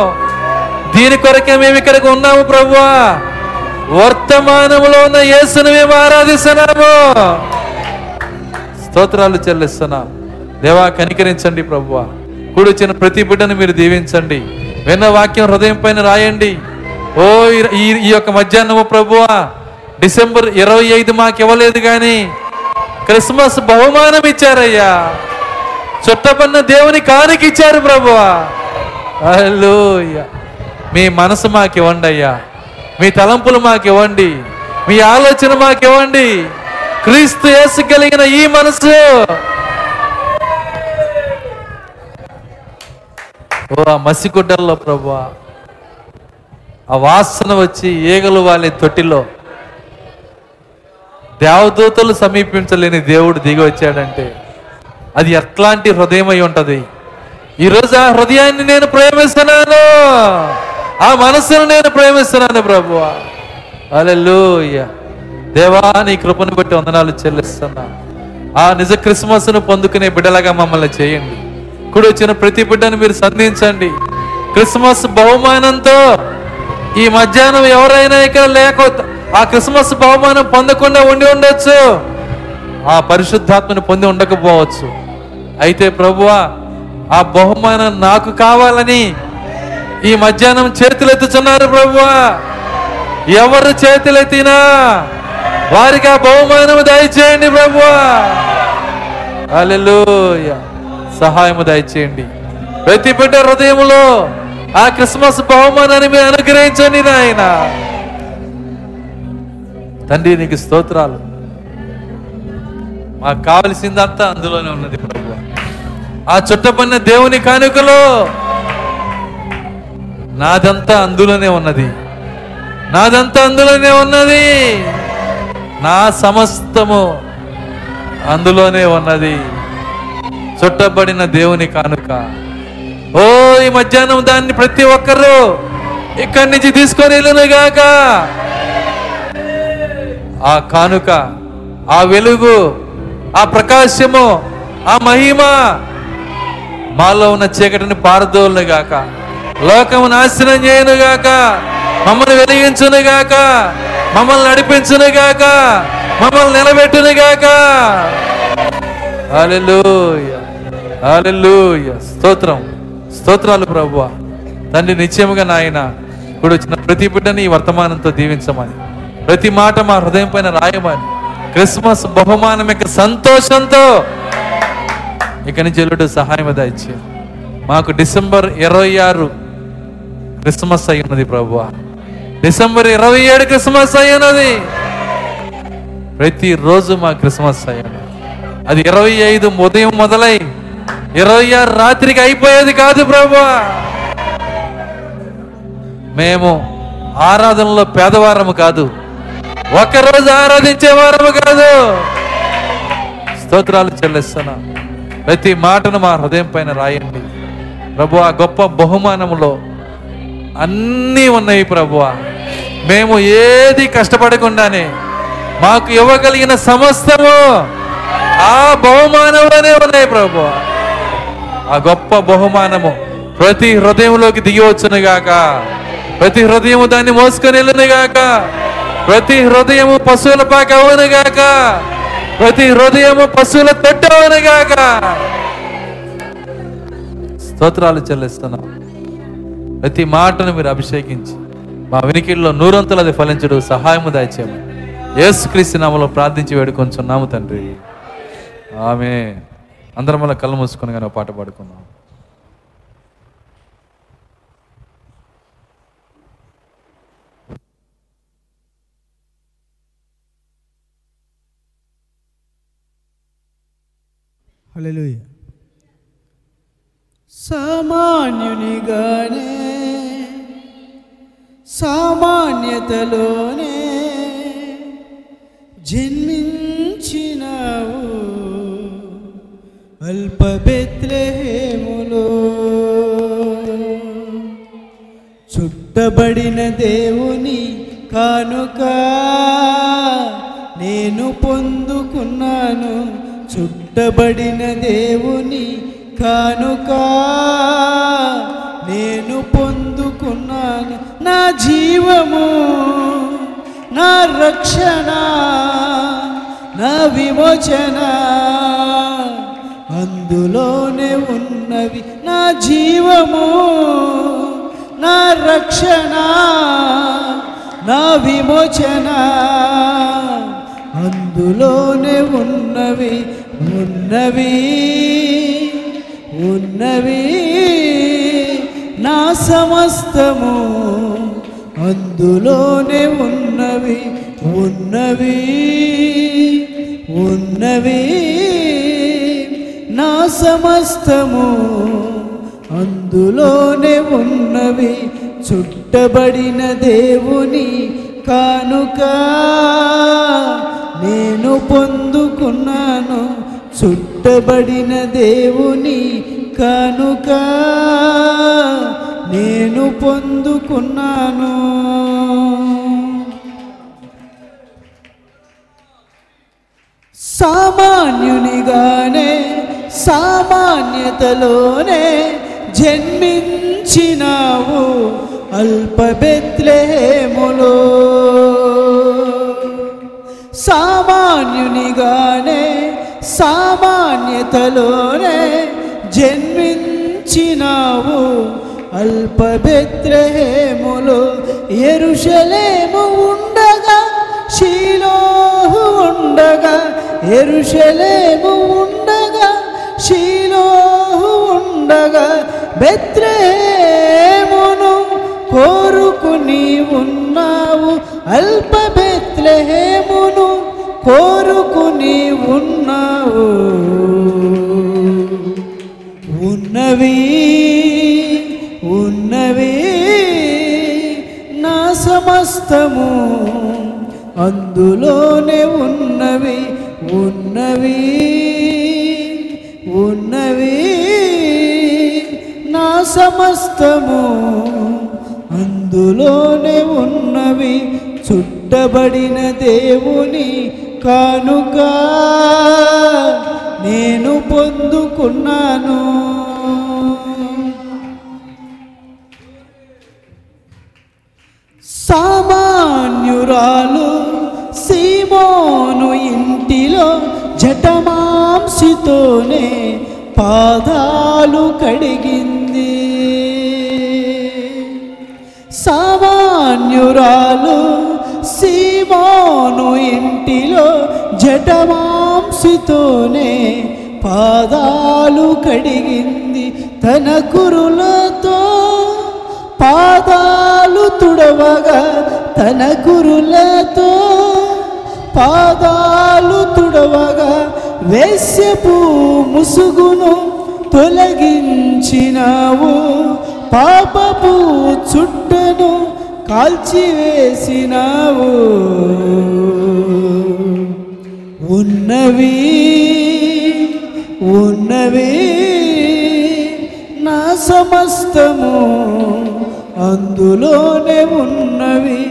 దీని కొరకే మేము ఇక్కడికి ఉన్నాము ప్రభు. వర్తమానములో ఉన్న యేసును మేము ఆరాధిస్తున్నాము. స్తోత్రాలు చెల్లిస్తున్నాం. దేవా కనికరించండి ప్రభువా కూడొచ్చిన ప్రతి బిడ్డను మీరు దీవించండి. విన్న వాక్యం హృదయం పైన రాయండి. ఓ ఈ- ఈ యొక్క మధ్యాహ్నము ప్రభువా డిసెంబర్ ఇరవై ఐదు మాకు ఇవ్వలేదు కానీ క్రిస్మస్ బహుమానం ఇచ్చారయ్యా. చుట్టపన్న దేవుని కానుక ఇచ్చారు ప్రభువా. హల్లెలూయా. మీ మనసు మాకు ఇవ్వండి అయ్యా మీ తలంపులు మాకు ఇవ్వండి. మీ ఆలోచన మాకు ఇవ్వండి. క్రీస్తు యేసు కలిగిన ఈ మనసు ఓ ఆ మసిగుడ్డల్లో ప్రభువా ఆ వాసన వచ్చి ఈగలు వాళ్ళే తొట్టిలో. దేవదూతలు సమీపించలేని దేవుడు దిగి వచ్చాడంటే అది ఎట్లాంటి హృదయమై ఉంటుంది. ఈరోజు ఆ హృదయాన్ని నేను ప్రేమిస్తున్నాను. ఆ మనసును నేను ప్రేమిస్తున్నాను ప్రభు. అలెలుయ్య దేవా నీ కృపను బట్టి వందనాలు చెల్లిస్తున్నా. ఆ నిజ క్రిస్మస్ను పొందుకునే బిడ్డలాగా మమ్మల్ని చేయండి. కుడి వచ్చిన ప్రతి బిడ్డను మీరు సంధించండి. క్రిస్మస్ బహుమానంతో ఈ మధ్యాహ్నం ఎవరైనా ఇక్కడ లేక ఆ క్రిస్మస్ బహుమానం పొందకుండా ఉండి ఉండొచ్చు. ఆ పరిశుద్ధాత్మని పొంది ఉండకపోవచ్చు. అయితే ప్రభువా ఆ బహుమానం నాకు కావాలని ఈ మధ్యాహ్నం చేతులెత్తుచున్నారు ప్రభువా. ఎవరు చేతులెత్తినా వారికి ఆ బహుమానం దయచేయండి ప్రభువా. అల్లెలుయా సహాయము దయచేయండి. ప్రతి బిడ్డ హృదయములో ఆ క్రిస్మస్ బహుమానాన్ని మీరు అనుగ్రహించండి నాయన. తండ్రి నీకు స్తోత్రాలు. మాకు కావలసిందంతా అందులోనే ఉన్నది ప్రభు ఆ చుట్టపన్న దేవుని కానుకలో నాదంతా అందులోనే ఉన్నది. నాదంతా అందులోనే ఉన్నది. నా సమస్తము అందులోనే ఉన్నది. చుట్టబడిన దేవుని కానుక. ఓ ఈ మధ్యాహ్నం దాన్ని ప్రతి ఒక్కరూ ఇక్కడి నుంచి తీసుకొని వెళ్ళునుగాక ఆ కానుక ఆ వెలుగు ఆ ప్రకాశము ఆ మహిమ మాలో ఉన్న చీకటిని పారదోలునుగాక లోకము నాశనం చేయను గాక. మమ్మల్ని వెలిగించును గాక. మమ్మల్ని నడిపించును గాక. మమ్మల్ని నిలబెట్టును గాక. హల్లెలూయ. స్తోత్రం. స్తోత్రాలు ప్రభు తండ్రి నిశ్చయముగా నాయన ఇప్పుడు వచ్చిన ప్రతి బిడ్డని ఈ వర్తమానంతో దీవించమని. ప్రతి మాట మా హృదయం పైన రాయమని. క్రిస్మస్ బహుమానం యొక్క సంతోషంతో ఇక నుంచి ఎల్లుడు సహాయం దయచే మాకు డిసెంబర్ ఇరవై ఆరు క్రిస్మస్ అయి ఉన్నది డిసెంబర్ ఇరవై ఏడు క్రిస్మస్ అయి ఉన్నది. ప్రతిరోజు మా క్రిస్మస్ అయ్యాను అది ఇరవై ఐదు ఉదయం మొదలై ఇరవై ఆరు రాత్రికి అయిపోయేది కాదు ప్రభా. మేము ఆరాధనలో పేదవారము కాదు ఒకరోజు ఆరాధించే వారము కాదు. స్తోత్రాలు చెల్లిస్తున్నా. ప్రతి మాటను మా హృదయం పైన రాయండి. ప్రభు ఆ గొప్ప బహుమానములో అన్నీ ఉన్నాయి ప్రభు. మేము ఏది కష్టపడకుండానే మాకు ఇవ్వగలిగిన సమస్తము ఆ బహుమానంలోనే ఉన్నాయి ప్రభు. ఆ గొప్ప బహుమానము ప్రతి హృదయంలోకి దిగివచ్చునుగాక. ప్రతి హృదయము దాన్ని మోసుకొని వెళ్ళునుగాక. ప్రతి హృదయము పశువుల పాక అవునుగాక. ప్రతి హృదయము పశువుల తొట్టు అవునుగాక. స్తోత్రాలు చెల్లిస్తున్నాం. ప్రతి మాటను మీరు అభిషేకించి మా వినికిల్లో నూరంతులు అది ఫలించడు సహాయము దాచేము యేసుక్రీస్తు నామలో ప్రార్థించి వేడుకొంచున్నాము తండ్రి. ఆమె అందరం వల్ల కళ్ళు మూసుకొని కానీ పాట పాడుకుందాం. హల్లెలూయ. సామాన్యునిగానే సామాన్యతలోనే జన్మించినావు. అల్ప చుట్టబడిన దేవుని కానుక నేను పొందుకున్నాను. చుట్టబడిన దేవుని కానుక నేను పొందుకున్నాను. నా జీవము నా రక్షణ నా విమోచన. అందులోనే ఉన్నవి నా జీవము నా రక్షణ నా విమోచన. అందులోనే ఉన్నవి ఉన్నవి ఉన్నవి నా సమస్తము. అందులోనే ఉన్నవి ఉన్నవి ఉన్నవి. నా సమస్తము అందులోనే ఉన్నవి చుట్టబడిన దేవుని కానుక. నేను పొందుకున్నాను చుట్టబడిన దేవుని కానుక. నేను పొందుకున్నాను. సామాన్యునిగానే సామాన్యతలోనే జన్మించినావు అల్పబెత్లేములో సామాన్యునిగానే సామాన్యతలోనే జన్మించినావు అల్పబెత్రహేములో ఎరుషలేము ఉండగా శీలో ఉండగా ఎరుషలేము ఉండగా శీలోహు ఉండగా బెత్రేమును కోరుకుని ఉన్నావు అల్ప బెత్లహేమును కోరుకుని ఉన్నావు ఉన్నవి ఉన్నవి నా సమస్తము. అందులోనే ఉన్నవి ఉన్నవి ఉన్నవి సమస్తము అందులోనే ఉన్నవి చుట్టబడిన దేవుని కానుక నేను పొందుకున్నాను. సామాన్యురాలు సీమోను ఇంటిలో జటమాంసితోనే పాదాలు కడిగింది. సామాన్యురాలు సీమోను ఇంటిలో జటమాంసితోనే పాదాలు కడిగింది తన కురులతో. పాదాలు తుడవగా తన కురులతో. పాదాలు తుడవగా వేశ్యపు ముసుగును తొలగించినావు. పాపపు చుట్టను కాల్చివేసినావు. ఉన్నవి ఉన్నవి నా సమస్తము. అందులోనే ఉన్నవి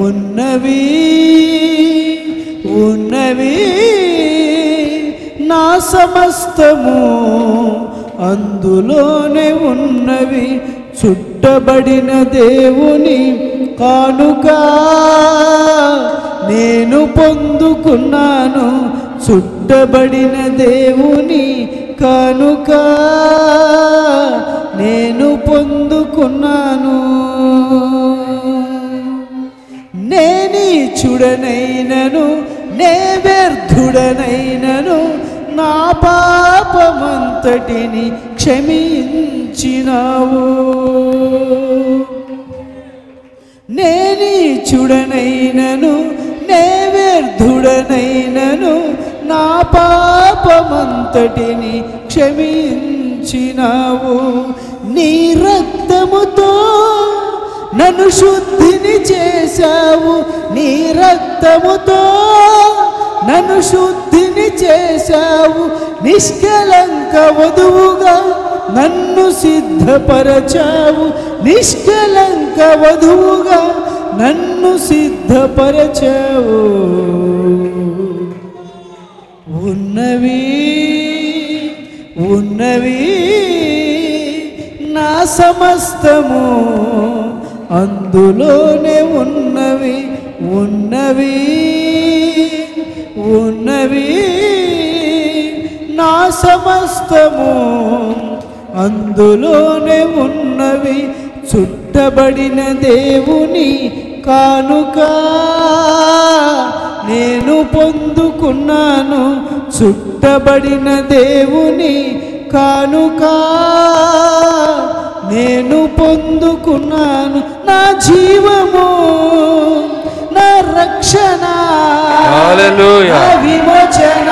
ఉన్నవి ఉన్నవి నా సమస్తము. అందులోనే ఉన్నవి చుట్టబడిన దేవుని కానుక నేను పొందుకున్నాను. చుట్టబడిన దేవుని కానుక నేను పొందుకున్నాను. నేని చుడనైనను నే వ్యర్థుడనైనను నా పాపమంతటిని క్షమించినావు. నేని చుడనైనను నే వ్యర్థుడనైనను నా పాపమంతటిని క్షమించినావు. నీ రక్తముతో నన్ను శుద్ధిని చేశావు. నీ రక్తముతో నన్ను శుద్ధిని చేశావు నిష్కలంక వధువుగా నన్ను సిద్ధపరచావు నిష్కలంక వధువుగా నన్ను సిద్ధపరచావు. ఉన్నవి ఉన్నవి నా సమస్తము అందులోనే ఉన్నవి ఉన్నవి. ఉన్నవి నా సమస్తము. అందులోనే ఉన్నవి చుట్టబడిన దేవుని కానుక. నేను పొందుకున్నాను చుట్టబడిన దేవుని కానుక. నేను పొందుకున్నాను నా జీవము. నా రక్షణ విమోచన.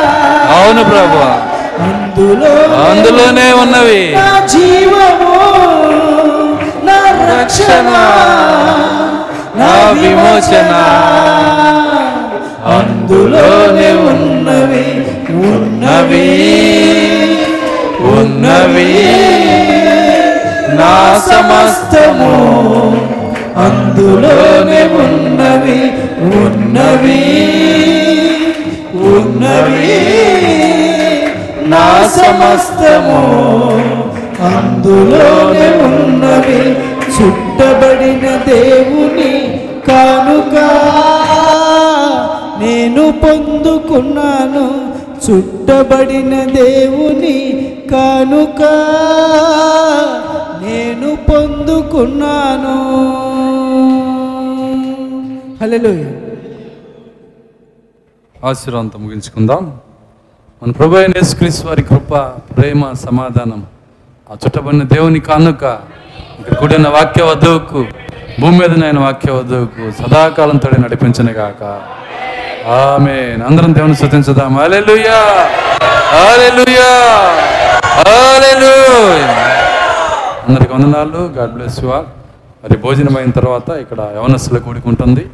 అవును ప్రభు. అందులో అందులోనే ఉన్నవి. నా జీవము నా రక్షణ నా విమోచన. అందులోనే ఉన్నవి ఉన్నవి ఉన్నవి. నా సమస్తము. అందులోనే ఉన్నవి ఉన్నవి ఉన్నవి. నా సమస్తము అందులోనే ఉన్నవి. చుట్టబడిన దేవుని కానుక నేను పొందుకున్నాను. చుట్టబడిన దేవుని కానుక నేను పొందుకున్నాను. హల్లెలూయా. ఆశీర్వాదంతో ముగించుకుందాం. మన ప్రభు అయిన యేసుక్రీస్తు వారి కృప ప్రేమ సమాధానం ఆ చుట్టబడిన దేవుని కానుక ఇక్కడ కూడిన వాక్య వధువుకు భూమి మీద నేను వాక్య వధువుకు సదాకాలం తోడి నడిపించను గాక. ఆమె అందరం దేవుని స్తుతించుదాం. హల్లెలూయా. హల్లెలూయా. అందరికి వందనాలు. God bless you all. మరి భోజనం అయిన తర్వాత ఇక్కడ యవనస్తుల కూడుకుంటుంది.